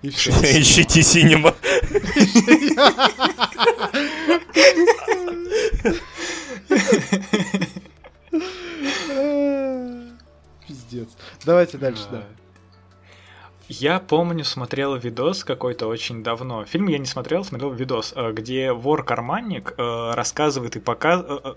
Ищите Синема. <laughs> Пиздец. Давайте дальше, да. Я помню, смотрел видос какой-то очень давно. Фильм я не смотрел, смотрел видос, э, где вор-карманник э, рассказывает и показывает... Э,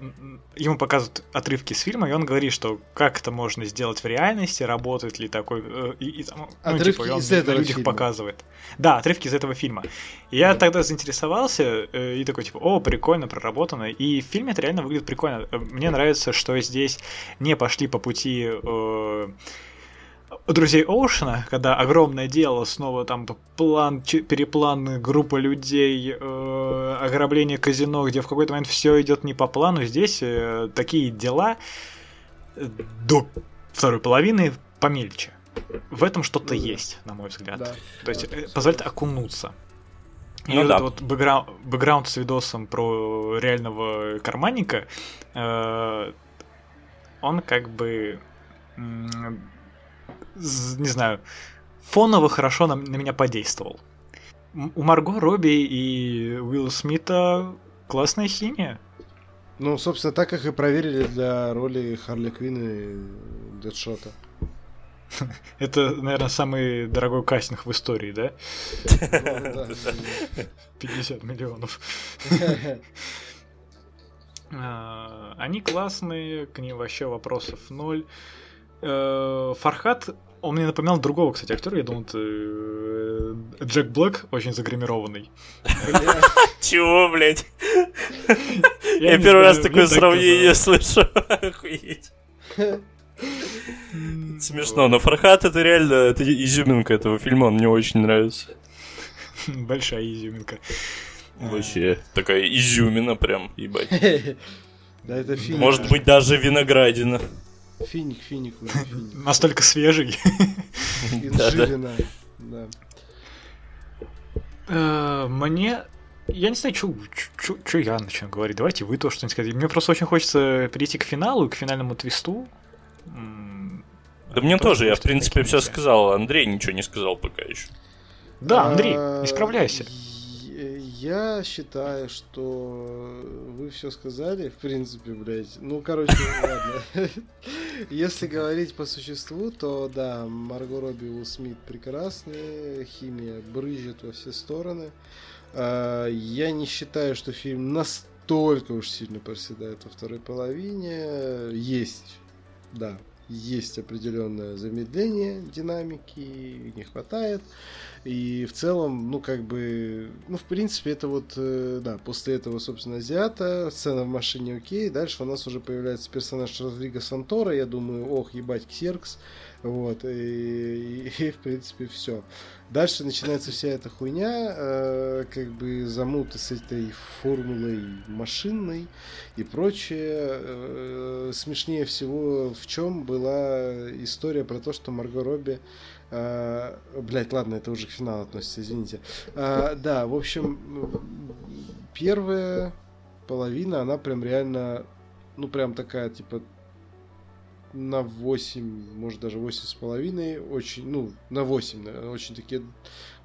ему показывают отрывки с фильма, и он говорит, что как это можно сделать в реальности, работает ли такой... И, и, ну, отрывки типа, он из этого людях фильма. показывает. Да, отрывки из этого фильма. И я тогда заинтересовался и такой, типа, о, прикольно, проработано. И в фильме это реально выглядит прикольно. Мне нравится, что здесь не пошли по пути... Э, друзей Оушена, когда огромное дело, снова там план, переплан группа людей, э, ограбление казино, где в какой-то момент все идет не по плану, здесь э, такие дела э, до второй половины помельче. В этом что-то ну, есть, на мой взгляд. Да, То есть да, э, позволит окунуться. И ну, вот да. вот бэкграунд, бэкграунд с видосом про реального карманника, э, он как бы не знаю, фоново хорошо на, на меня подействовал. У Марго Робби и Уилла Смита классная химия. Ну, собственно, так как и проверили для роли Харли Квинн и Дэдшота. <laughs> Это, наверное, самый дорогой кастинг в истории, да? <laughs> 50 миллионов. <laughs> А, они классные, к ним вообще вопросов ноль. Э, Фархат, он мне напоминал другого, кстати, актера, я думал, это э, Джек Блэк, очень загримированный. <laughs> Чего, блядь? Я первый раз такое сравнение слышу. Охуеть. Смешно, но Фархат это реально это изюминка этого фильма, он мне очень нравится. <laughs> Большая изюминка. Вообще, такая изюмина прям, ебать. <laughs> Да, это фильм. Может быть, даже виноградина. Финик, финик уже. <laughs> Настолько свежий. <laughs> Инжирина, да. Э, мне я не знаю, что я начну говорить. Давайте вы то что-нибудь скажите. Мне просто очень хочется перейти к финалу, к финальному твисту. Да мне тоже, я в принципе все сказал. Андрей ничего не сказал пока еще. Да, Андрей, исправляйся. Я считаю, что вы все сказали, в принципе, блядь. Ну, короче, ладно. <laughs> Если говорить по существу, то да, Марго Робби и Уилл Смит прекрасные, химия брызжет во все стороны. А, я не считаю, что фильм настолько уж сильно проседает во второй половине. Есть, да, есть определенное замедление динамики, не хватает. И в целом, ну, как бы, ну, в принципе, это вот, э, да, после этого, собственно, Азиата, сцена в машине окей, дальше у нас уже появляется персонаж Родриго Сантора, я думаю, ох, ебать, Ксеркс, вот, и, и, <laughs> и в принципе, все. Дальше начинается вся эта хуйня, э, как бы замуты с этой формулой машинной и прочее. Э, смешнее всего в чем была история про то, что Марго Робби а, блять, ладно, это уже к финалу относится, извините. А, да, в общем, первая половина, она прям реально, ну, прям такая, типа, на 8, может даже 8 с половиной, очень, ну, на 8, очень такие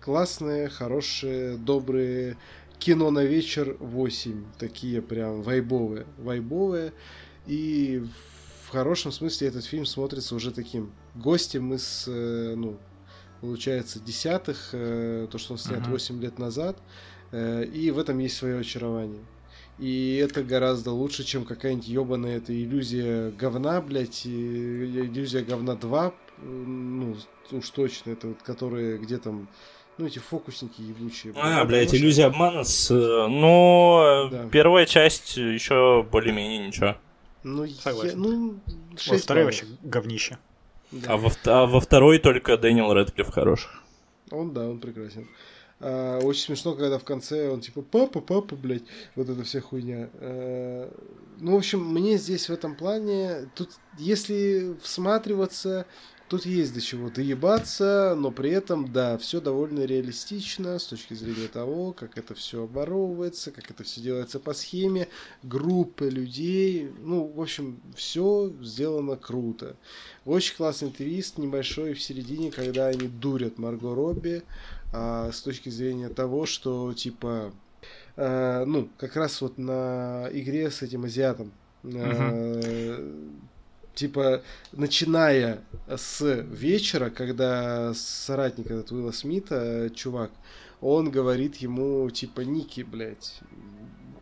классные, хорошие, добрые, кино на вечер 8, такие прям вайбовые, вайбовые, и в хорошем смысле этот фильм смотрится уже таким гостем из, э, ну, получается, десятых, э, то, что он снят uh-huh. 8 лет назад, э, и в этом есть свое очарование. И это гораздо лучше, чем какая-нибудь ебаная эта иллюзия говна, блядь, иллюзия говна 2, ну, уж точно, это вот, которые где там, ну, эти фокусники ебучие. А, блядь, иллюзия обмана с... Но да. первая часть еще более-менее ничего. Ну, Согласен. Я, ну, вот второй вообще говнище. Да. А, во, а во второй только Дэниел Рэдклифф хорош. Он, да, он прекрасен. А, очень смешно, когда в конце он типа папа, папа, блядь, вот эта вся хуйня. А, ну, в общем, мне здесь в этом плане, тут, если всматриваться, тут есть до чего доебаться, но при этом, да, все довольно реалистично с точки зрения того, как это все оборовывается, как это все делается по схеме, группы людей, ну, в общем, все сделано круто. Очень классный твист небольшой в середине, когда они дурят Марго Робби, а, с точки зрения того, что, типа, а, ну, как раз вот на игре с этим азиатом, uh типа, начиная с вечера, когда соратник этот Уилла Смита, чувак, он говорит ему, типа, Ники, блядь,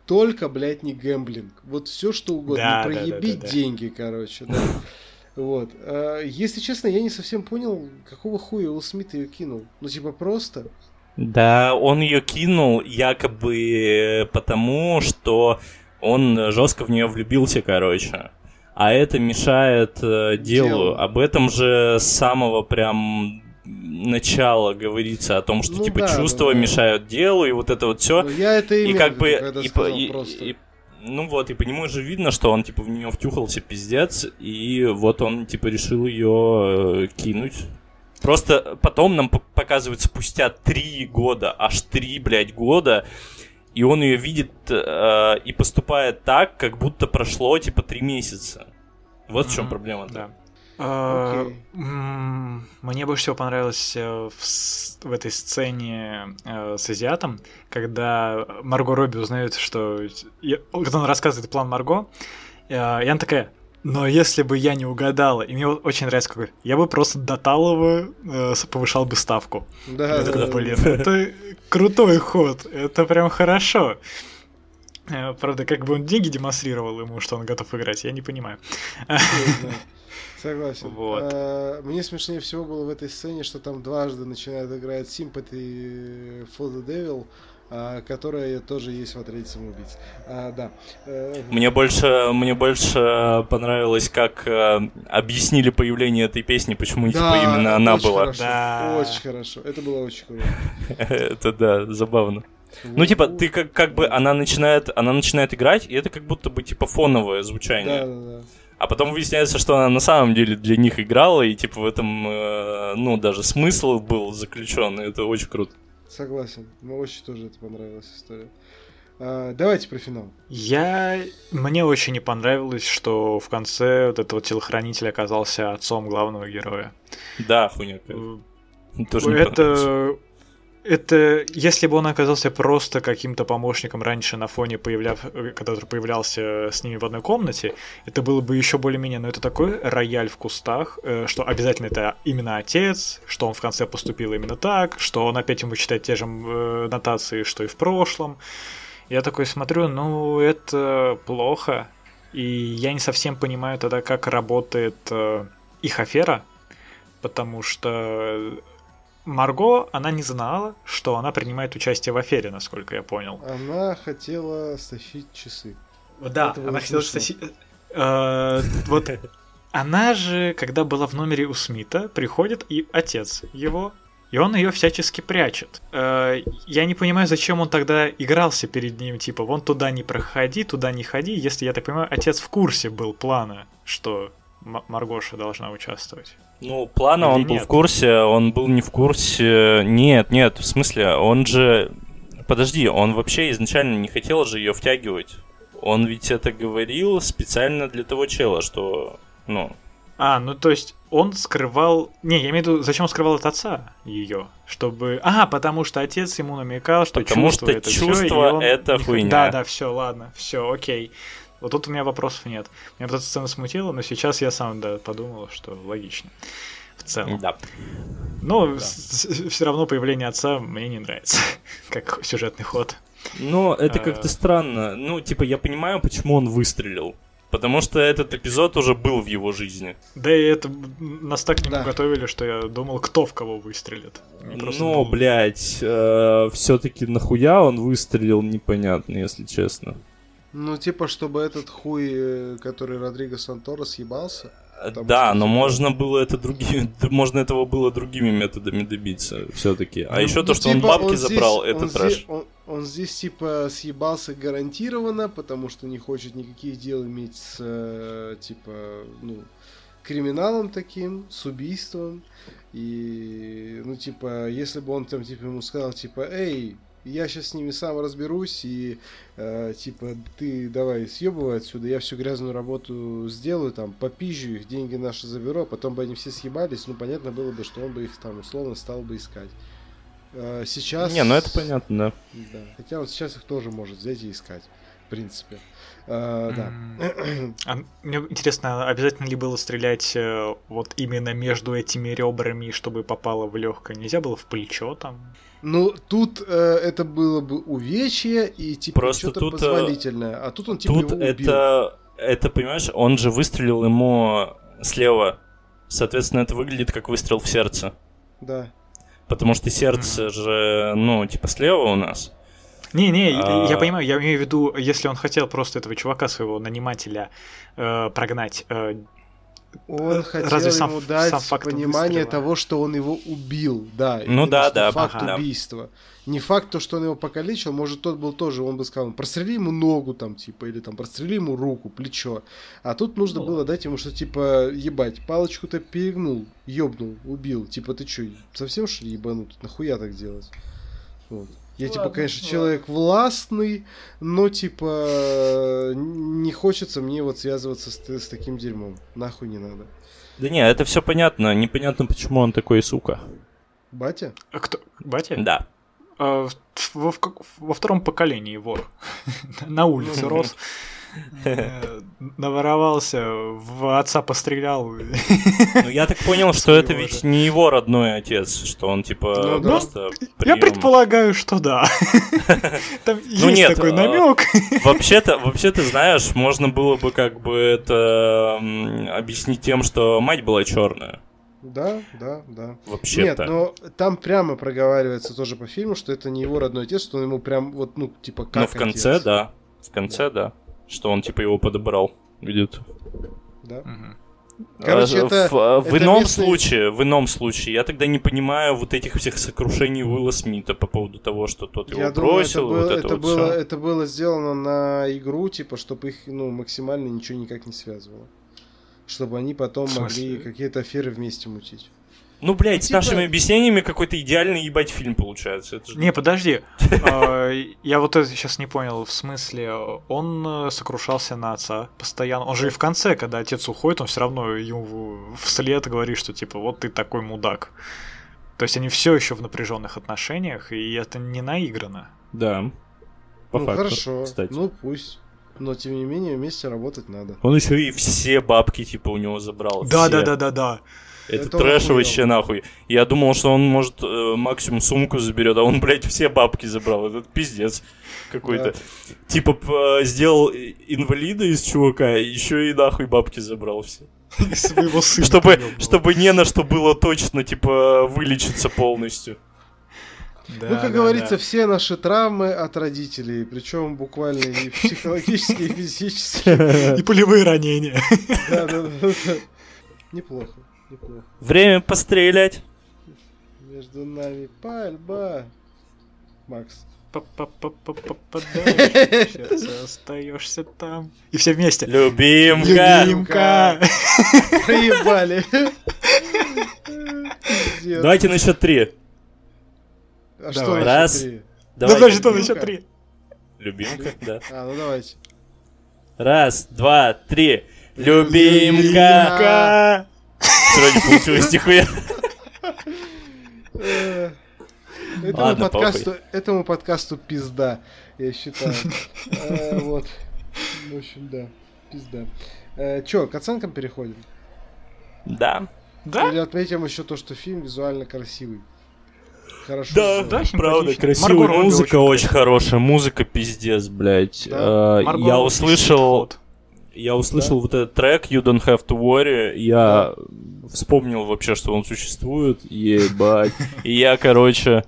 только, блядь, не гэмблинг. Вот все что угодно. Да, проебить да, да, да, деньги, короче, да. <laughs> Вот. А, если честно, я не совсем понял, какого хуя Уилл Смит ее кинул. Ну, типа, просто. Да, он ее кинул якобы потому, что он жестко в нее влюбился, короче а это мешает э, делу. Делу. Об этом же с самого прям начала говорится о том, что ну, типа да, чувства да, да. делу и вот это вот все. Ну, я это имел, и как бы и, и, и, ну вот, и по нему же видно, что он типа в нее втюхался пиздец, и вот он типа решил ее э, кинуть. Просто потом нам показывают спустя три года, аж три, блядь, года, и он ее видит э, и поступает так, как будто прошло типа три месяца. Вот в чем проблема. Да. Uh, мне больше всего понравилось э, в, в этой сцене uh, с азиатом, когда Марго Робби узнает, что... Когда он рассказывает план Марго, и она такая, но если бы я не угадала, и мне очень нравится какой, я бы просто до Талова э, повышал бы ставку. Да, да, да, блин, это крутой ход, это прям хорошо. Э, правда, как бы он деньги демонстрировал ему, что он готов играть, я не понимаю. Согласен. Вот. А, мне смешнее всего было в этой сцене, что там дважды начинает играть Sympathy for the Devil, а, которая тоже есть в отряде самоубийц. А, да. Э, мне больше, мне больше понравилось, как а, объяснили появление этой песни, почему да, типа именно она была. Хорошо, да. Очень хорошо. Это было очень круто. <laughs> Это да, забавно. Ну, типа, ты как, как бы она начинает, она начинает играть, и это как будто бы типа фоновое звучание. Да, да, да. А потом выясняется, что она на самом деле для них играла, и типа в этом, э, ну, даже смысл был заключен, и это очень круто. Согласен. Мне очень тоже это понравилась история. А, давайте про финал. Я... Мне очень не понравилось, что в конце вот этого телохранителя оказался отцом главного героя. Да, хуйня. Э, тоже это это если бы он оказался просто каким-то помощником раньше на фоне появляв, который появлялся с ними в одной комнате, это было бы еще более-менее, но это такой рояль в кустах, э, что обязательно это именно отец, что он в конце поступил именно так, что он опять ему читает те же э, нотации, что и в прошлом. Я такой смотрю, ну это плохо, и я не совсем понимаю тогда, как работает э, их афера, потому что Марго, она не знала, что она принимает участие в афере, насколько я понял. Она хотела стащить часы. Да, Это она хотела стащить... Э, вот она же, когда была в номере у Смита, приходит и отец его, и он ее всячески прячет. Э, я не понимаю, зачем он тогда игрался перед ним, типа, вон туда не проходи, туда не ходи, если, я так понимаю, отец в курсе был плана, что Маргоша должна участвовать. Ну, плана Или он нет? был в курсе, он был не в курсе. Нет, нет, в смысле, он же... Подожди, он вообще изначально не хотел же ее втягивать. Он ведь это говорил специально для того чела, что, ну... А, ну то есть он скрывал... Не, я имею в виду, зачем он скрывал от отца ее? Чтобы... А, потому что отец ему намекал, что потому чувство что это чувство всё, он... это хуйня. Да, да, все, ладно, все, окей. Вот тут у меня вопросов нет. Меня вот эта сцена смутила, но сейчас я сам да, подумал, что логично. В целом. Да. Но да. все равно появление отца мне не нравится, <laughs> как сюжетный ход. Но это как-то а. странно. Ну, типа, я понимаю, почему он выстрелил. Потому что этот эпизод уже был в его жизни. Да и это нас так не да. готовили, что я думал, кто в кого выстрелит. Ну, было... блядь, э, все-таки нахуя он выстрелил, непонятно, если честно. Ну, типа, чтобы этот хуй, э, который Родриго Санторо съебался. Да, но можно было это другими, <laughs> можно этого было другими методами добиться все-таки. А ну, еще ну, то, что типа, он бабки он забрал, здесь, это он трэш. Здесь, он, он здесь типа съебался гарантированно, потому что не хочет никаких дел иметь с э, типа, ну, криминалом таким, с убийством. И, ну, типа, если бы он там, типа, ему сказал, типа, эй, я сейчас с ними сам разберусь, и, э, типа, ты давай съебывай отсюда, я всю грязную работу сделаю, там, попизжу их, деньги наши заберу, а потом бы они все съебались, ну, понятно было бы, что он бы их там, условно, стал бы искать. Э, сейчас... Не, ну это понятно, да. Да, хотя он сейчас их тоже может взять и искать, в принципе. Uh, да. <clears throat> А мне интересно, обязательно ли было стрелять э, вот именно между этими ребрами, чтобы попало в легкое? Нельзя было в плечо там? Ну, тут э, это было бы увечье и типа Просто что-то тут, э, позволительное. А тут он типа Тут его убил. это, это, понимаешь, он же выстрелил ему слева. Соответственно, это выглядит как выстрел в сердце. Да. Потому что сердце же, ну, типа слева у нас. Не-не, А. я понимаю, я имею в виду, если он хотел просто этого чувака, своего нанимателя, э, прогнать. э, Он хотел Разве сам- ему дать сам факт понимание выстрела? того, что он его убил. Да. Ну да, да, Факт ага. убийства. Не факт то, что он его покалечил, может, тот был тоже, он бы сказал, прострели ему ногу там, типа, или там, прострели ему руку, плечо. А тут нужно Ну. было дать ему, что, типа, ебать, палочку-то перегнул, ёбнул, убил. Типа, ты чё, совсем что ли ебанут? Нахуя так делать? Вот. Я, типа, конечно, ладно. человек властный, но, типа, не хочется мне вот связываться с, с таким дерьмом. Нахуй не надо. Да не, это все понятно. Непонятно, почему он такой сука. Батя? а кто? Батя? Да. А, во, в как- во втором поколении вор. <laughs> На улице Ну, рос. Э, Наворовался, в отца пострелял. Ну, я так понял, что это ведь не его родной отец, что он, типа, Ну да. просто Я прием. предполагаю, что да. <laughs> Там есть Ну нет, такой а, намек. Вообще-то, вообще ты знаешь, можно было бы как бы это объяснить тем, что мать была черная. Да, да, да. Нет, Вообще-то. но там прямо проговаривается тоже по фильму, что это не его родной отец, что он ему прям вот, ну, типа, как Но в конце, отец. да. В конце, да. Что он типа его подобрал где-то. Да. Короче, А, это- в, а, в это ином местный- случае, в ином случае, я тогда не понимаю вот этих всех сокрушений Уилла Смита по поводу того, что тот его Я думаю, бросил, это, было, вот это, это, вот было, всё. это было сделано на игру, типа, чтобы их, ну, максимально ничего никак не связывало. Чтобы они потом могли какие-то аферы вместе мутить. Ну, блядь, с типа- нашими объяснениями какой-то идеальный ебать фильм получается. Это же- Не, подожди. <laughs> А, Я вот это сейчас не понял. В смысле, он э, сокрушался на отца постоянно. Он же и в конце, когда отец уходит, он все равно ему вслед говорит, что типа вот ты такой мудак. То есть они все еще в напряженных отношениях, и это не наиграно. Да. По ну, факту, хорошо. кстати. Ну, пусть. Но, тем не менее, вместе работать надо. Он еще и все бабки, типа, у него забрал. Да, все. да, да, да, да. Это, Это трэш вообще нахуй. Я думал, что он может э, максимум сумку заберет, а он, блядь, все бабки забрал. Это пиздец какой-то. Да. Типа п- сделал инвалида из чувака, еще и нахуй бабки забрал все. И своего сына. Чтобы, чтобы не на что было точно, типа, вылечиться полностью. Да, ну, как да, говорится, да. все наши травмы от родителей, причем буквально и психологические, и физические. <laughs> И полевые ранения. Да, да, да. Неплохо, неплохо. Время пострелять. Между нами пальба. Макс. Попадаешь, сердце, остаешься там. И все вместе. Любимка. Любимка. Проебали. Давайте на счет три. А что Раз. Да подожди, что на Любимка. счет три. Любимка, да. А, ну давайте. Раз, два, три. Любимка. Равно не получилось нихуя. Этому Ладно, подкасту, этому подкасту пизда, я считаю. Э, Вот. В общем, да, пизда. Э, Чё, к оценкам переходим? Да. Да? Или отметим еще то, что фильм визуально красивый. Хорошо. Да. Да, правда, красивая музыка очень очень хорошая, музыка пиздец, блядь. Да. Э, Марго Я услышал. Я услышал вот этот трек You Don't Have to Worry, я вспомнил вообще, что он существует, ебать. И я, короче,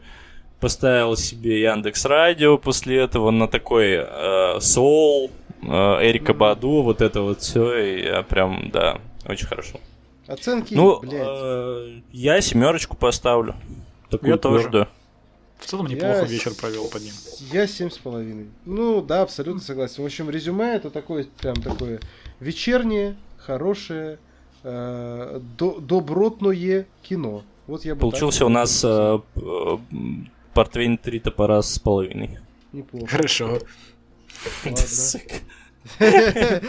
поставил себе Яндекс Радио после этого на такой э, соул, э, Эрика Баду, вот это вот все, и я прям, да, очень хорошо. Оценки, Ну, блядь. э, я семерочку поставлю. Такую Я тоже. твердую. В целом Я неплохо с- вечер провел под ним. Я семь с половиной. Ну, да, абсолютно согласен. В общем, резюме это такое, прям такое вечернее, хорошее, э, до, добротное кино. Вот я бы Получился у нас э, э, портвейн три топора с половиной. Неплохо. Хорошо. <laughs> <laughs>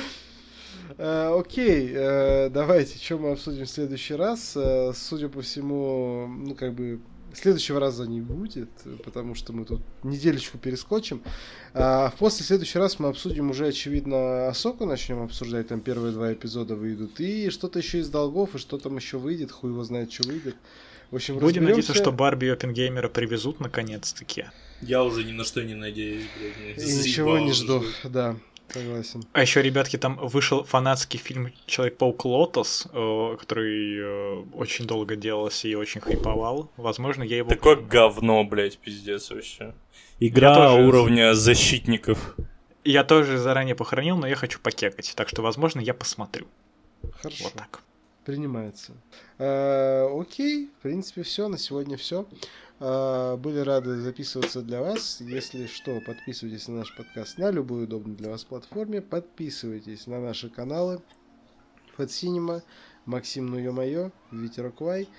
Э, окей, э, давайте, что мы обсудим в следующий раз. Судя по всему, ну, как бы, следующего раза не будет, потому что мы тут неделечку перескочим. А после следующий раз мы обсудим уже, очевидно, Асоку начнем обсуждать, там первые два эпизода выйдут, и что-то еще из долгов, и что там еще выйдет, хуй его знает, что выйдет. В общем, Будем надеяться, что Барби и Опенгеймера привезут наконец-таки. Я уже ни на что не надеюсь, блядь. И ничего не жду, да. Согласен. А еще, ребятки, там вышел фанатский фильм Человек-паук Лотос, э, который э, очень долго делался и очень хайповал. Возможно, я его... Такое говно, блядь, пиздец вообще. Игра тоже... уровня защитников. Я тоже заранее похоронил, но я хочу покекать. Так что, возможно, я посмотрю. Хорошо. Вот так. Принимается. Э, окей, в принципе, все. На сегодня все. А, были рады записываться для вас. Если что, подписывайтесь на наш подкаст на любую удобную для вас платформе. Подписывайтесь на наши каналы. Fat Cinema, Максим Ну Ё-Моё, Ветерок Вай.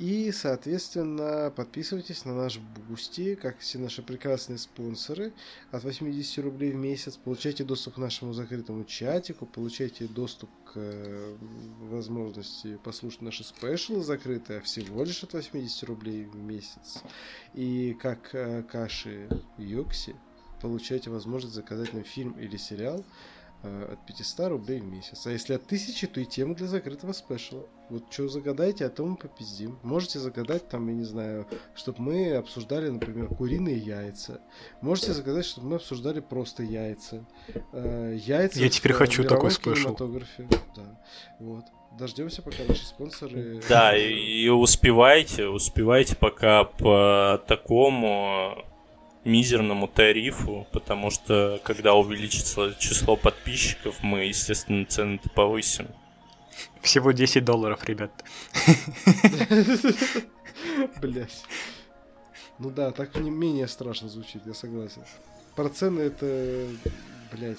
И, соответственно, подписывайтесь на наш Boosty, как все наши прекрасные спонсоры. От 80 рублей в месяц получайте доступ к нашему закрытому чатику, получайте доступ к э, возможности послушать наши special ы закрытые всего лишь от 80 рублей в месяц. И как э, Каши Йокси получаете возможность заказать нам фильм или сериал Э, от 500 рублей в месяц. А если от 1000, то и тему для закрытого спешла. Вот что загадайте, а то мы попиздим. Можете загадать там, я не знаю, чтобы мы обсуждали, например, куриные яйца. Можете загадать, чтобы мы обсуждали просто яйца. Э, яйца. Я теперь хочу такой спешл. Да. Вот. Дождемся, пока наши спонсоры... Да, и, и успевайте, успевайте пока по такому мизерному тарифу, потому что когда увеличится число подписчиков, мы, естественно, цены повысим. Всего 10 долларов, ребят. <laughs> Блять. Ну да, так не менее страшно звучит, я согласен. Про цены это, блять,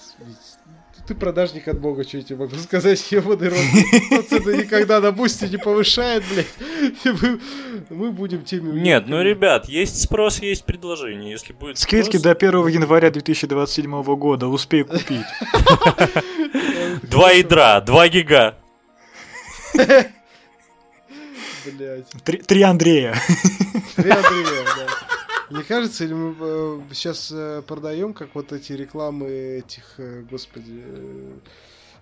ты продажник от бога, что я тебе могу <laughs> сказать, ебаный рот. <laughs> Цены никогда на бусте не повышает, блядь. Мы, мы будем теми... Нет, ну, ребят, есть спрос, есть предложение. Если будет Скидки спрос... до 1 января 2027 года, успей купить. <laughs> Два ядра, два гига. Блять. Три Андрея. Три Андрея, да. Не кажется, или мы э, сейчас э, продаем, как вот эти рекламы этих, э, господи, э,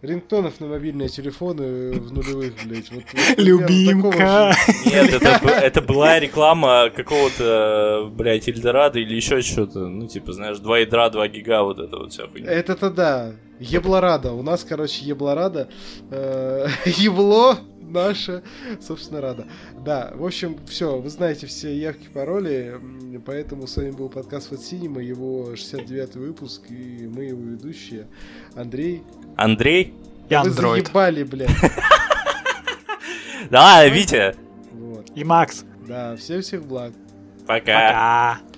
рингтонов на мобильные телефоны в нулевых, блядь. Вот, вот Любимка! Нет, это, это была реклама какого-то, блядь, Эльдорадо или еще что-то. Ну, типа, знаешь, 2 ядра, 2 гига, вот это вот вся хуйня. Это-то да. Еблорада. У нас, короче, еблорада. Э, <laughs> ебло наша, собственно, рада. Да, в общем, все, вы знаете все явки, пароли, поэтому с вами был подкаст от Cinema, его 69-й выпуск, и мы его ведущие, Андрей. Андрей? И Андроид. Вы заебали, блядь. <laughs> Да, Витя. И Макс. Да, всем всех благ. Пока. Пока.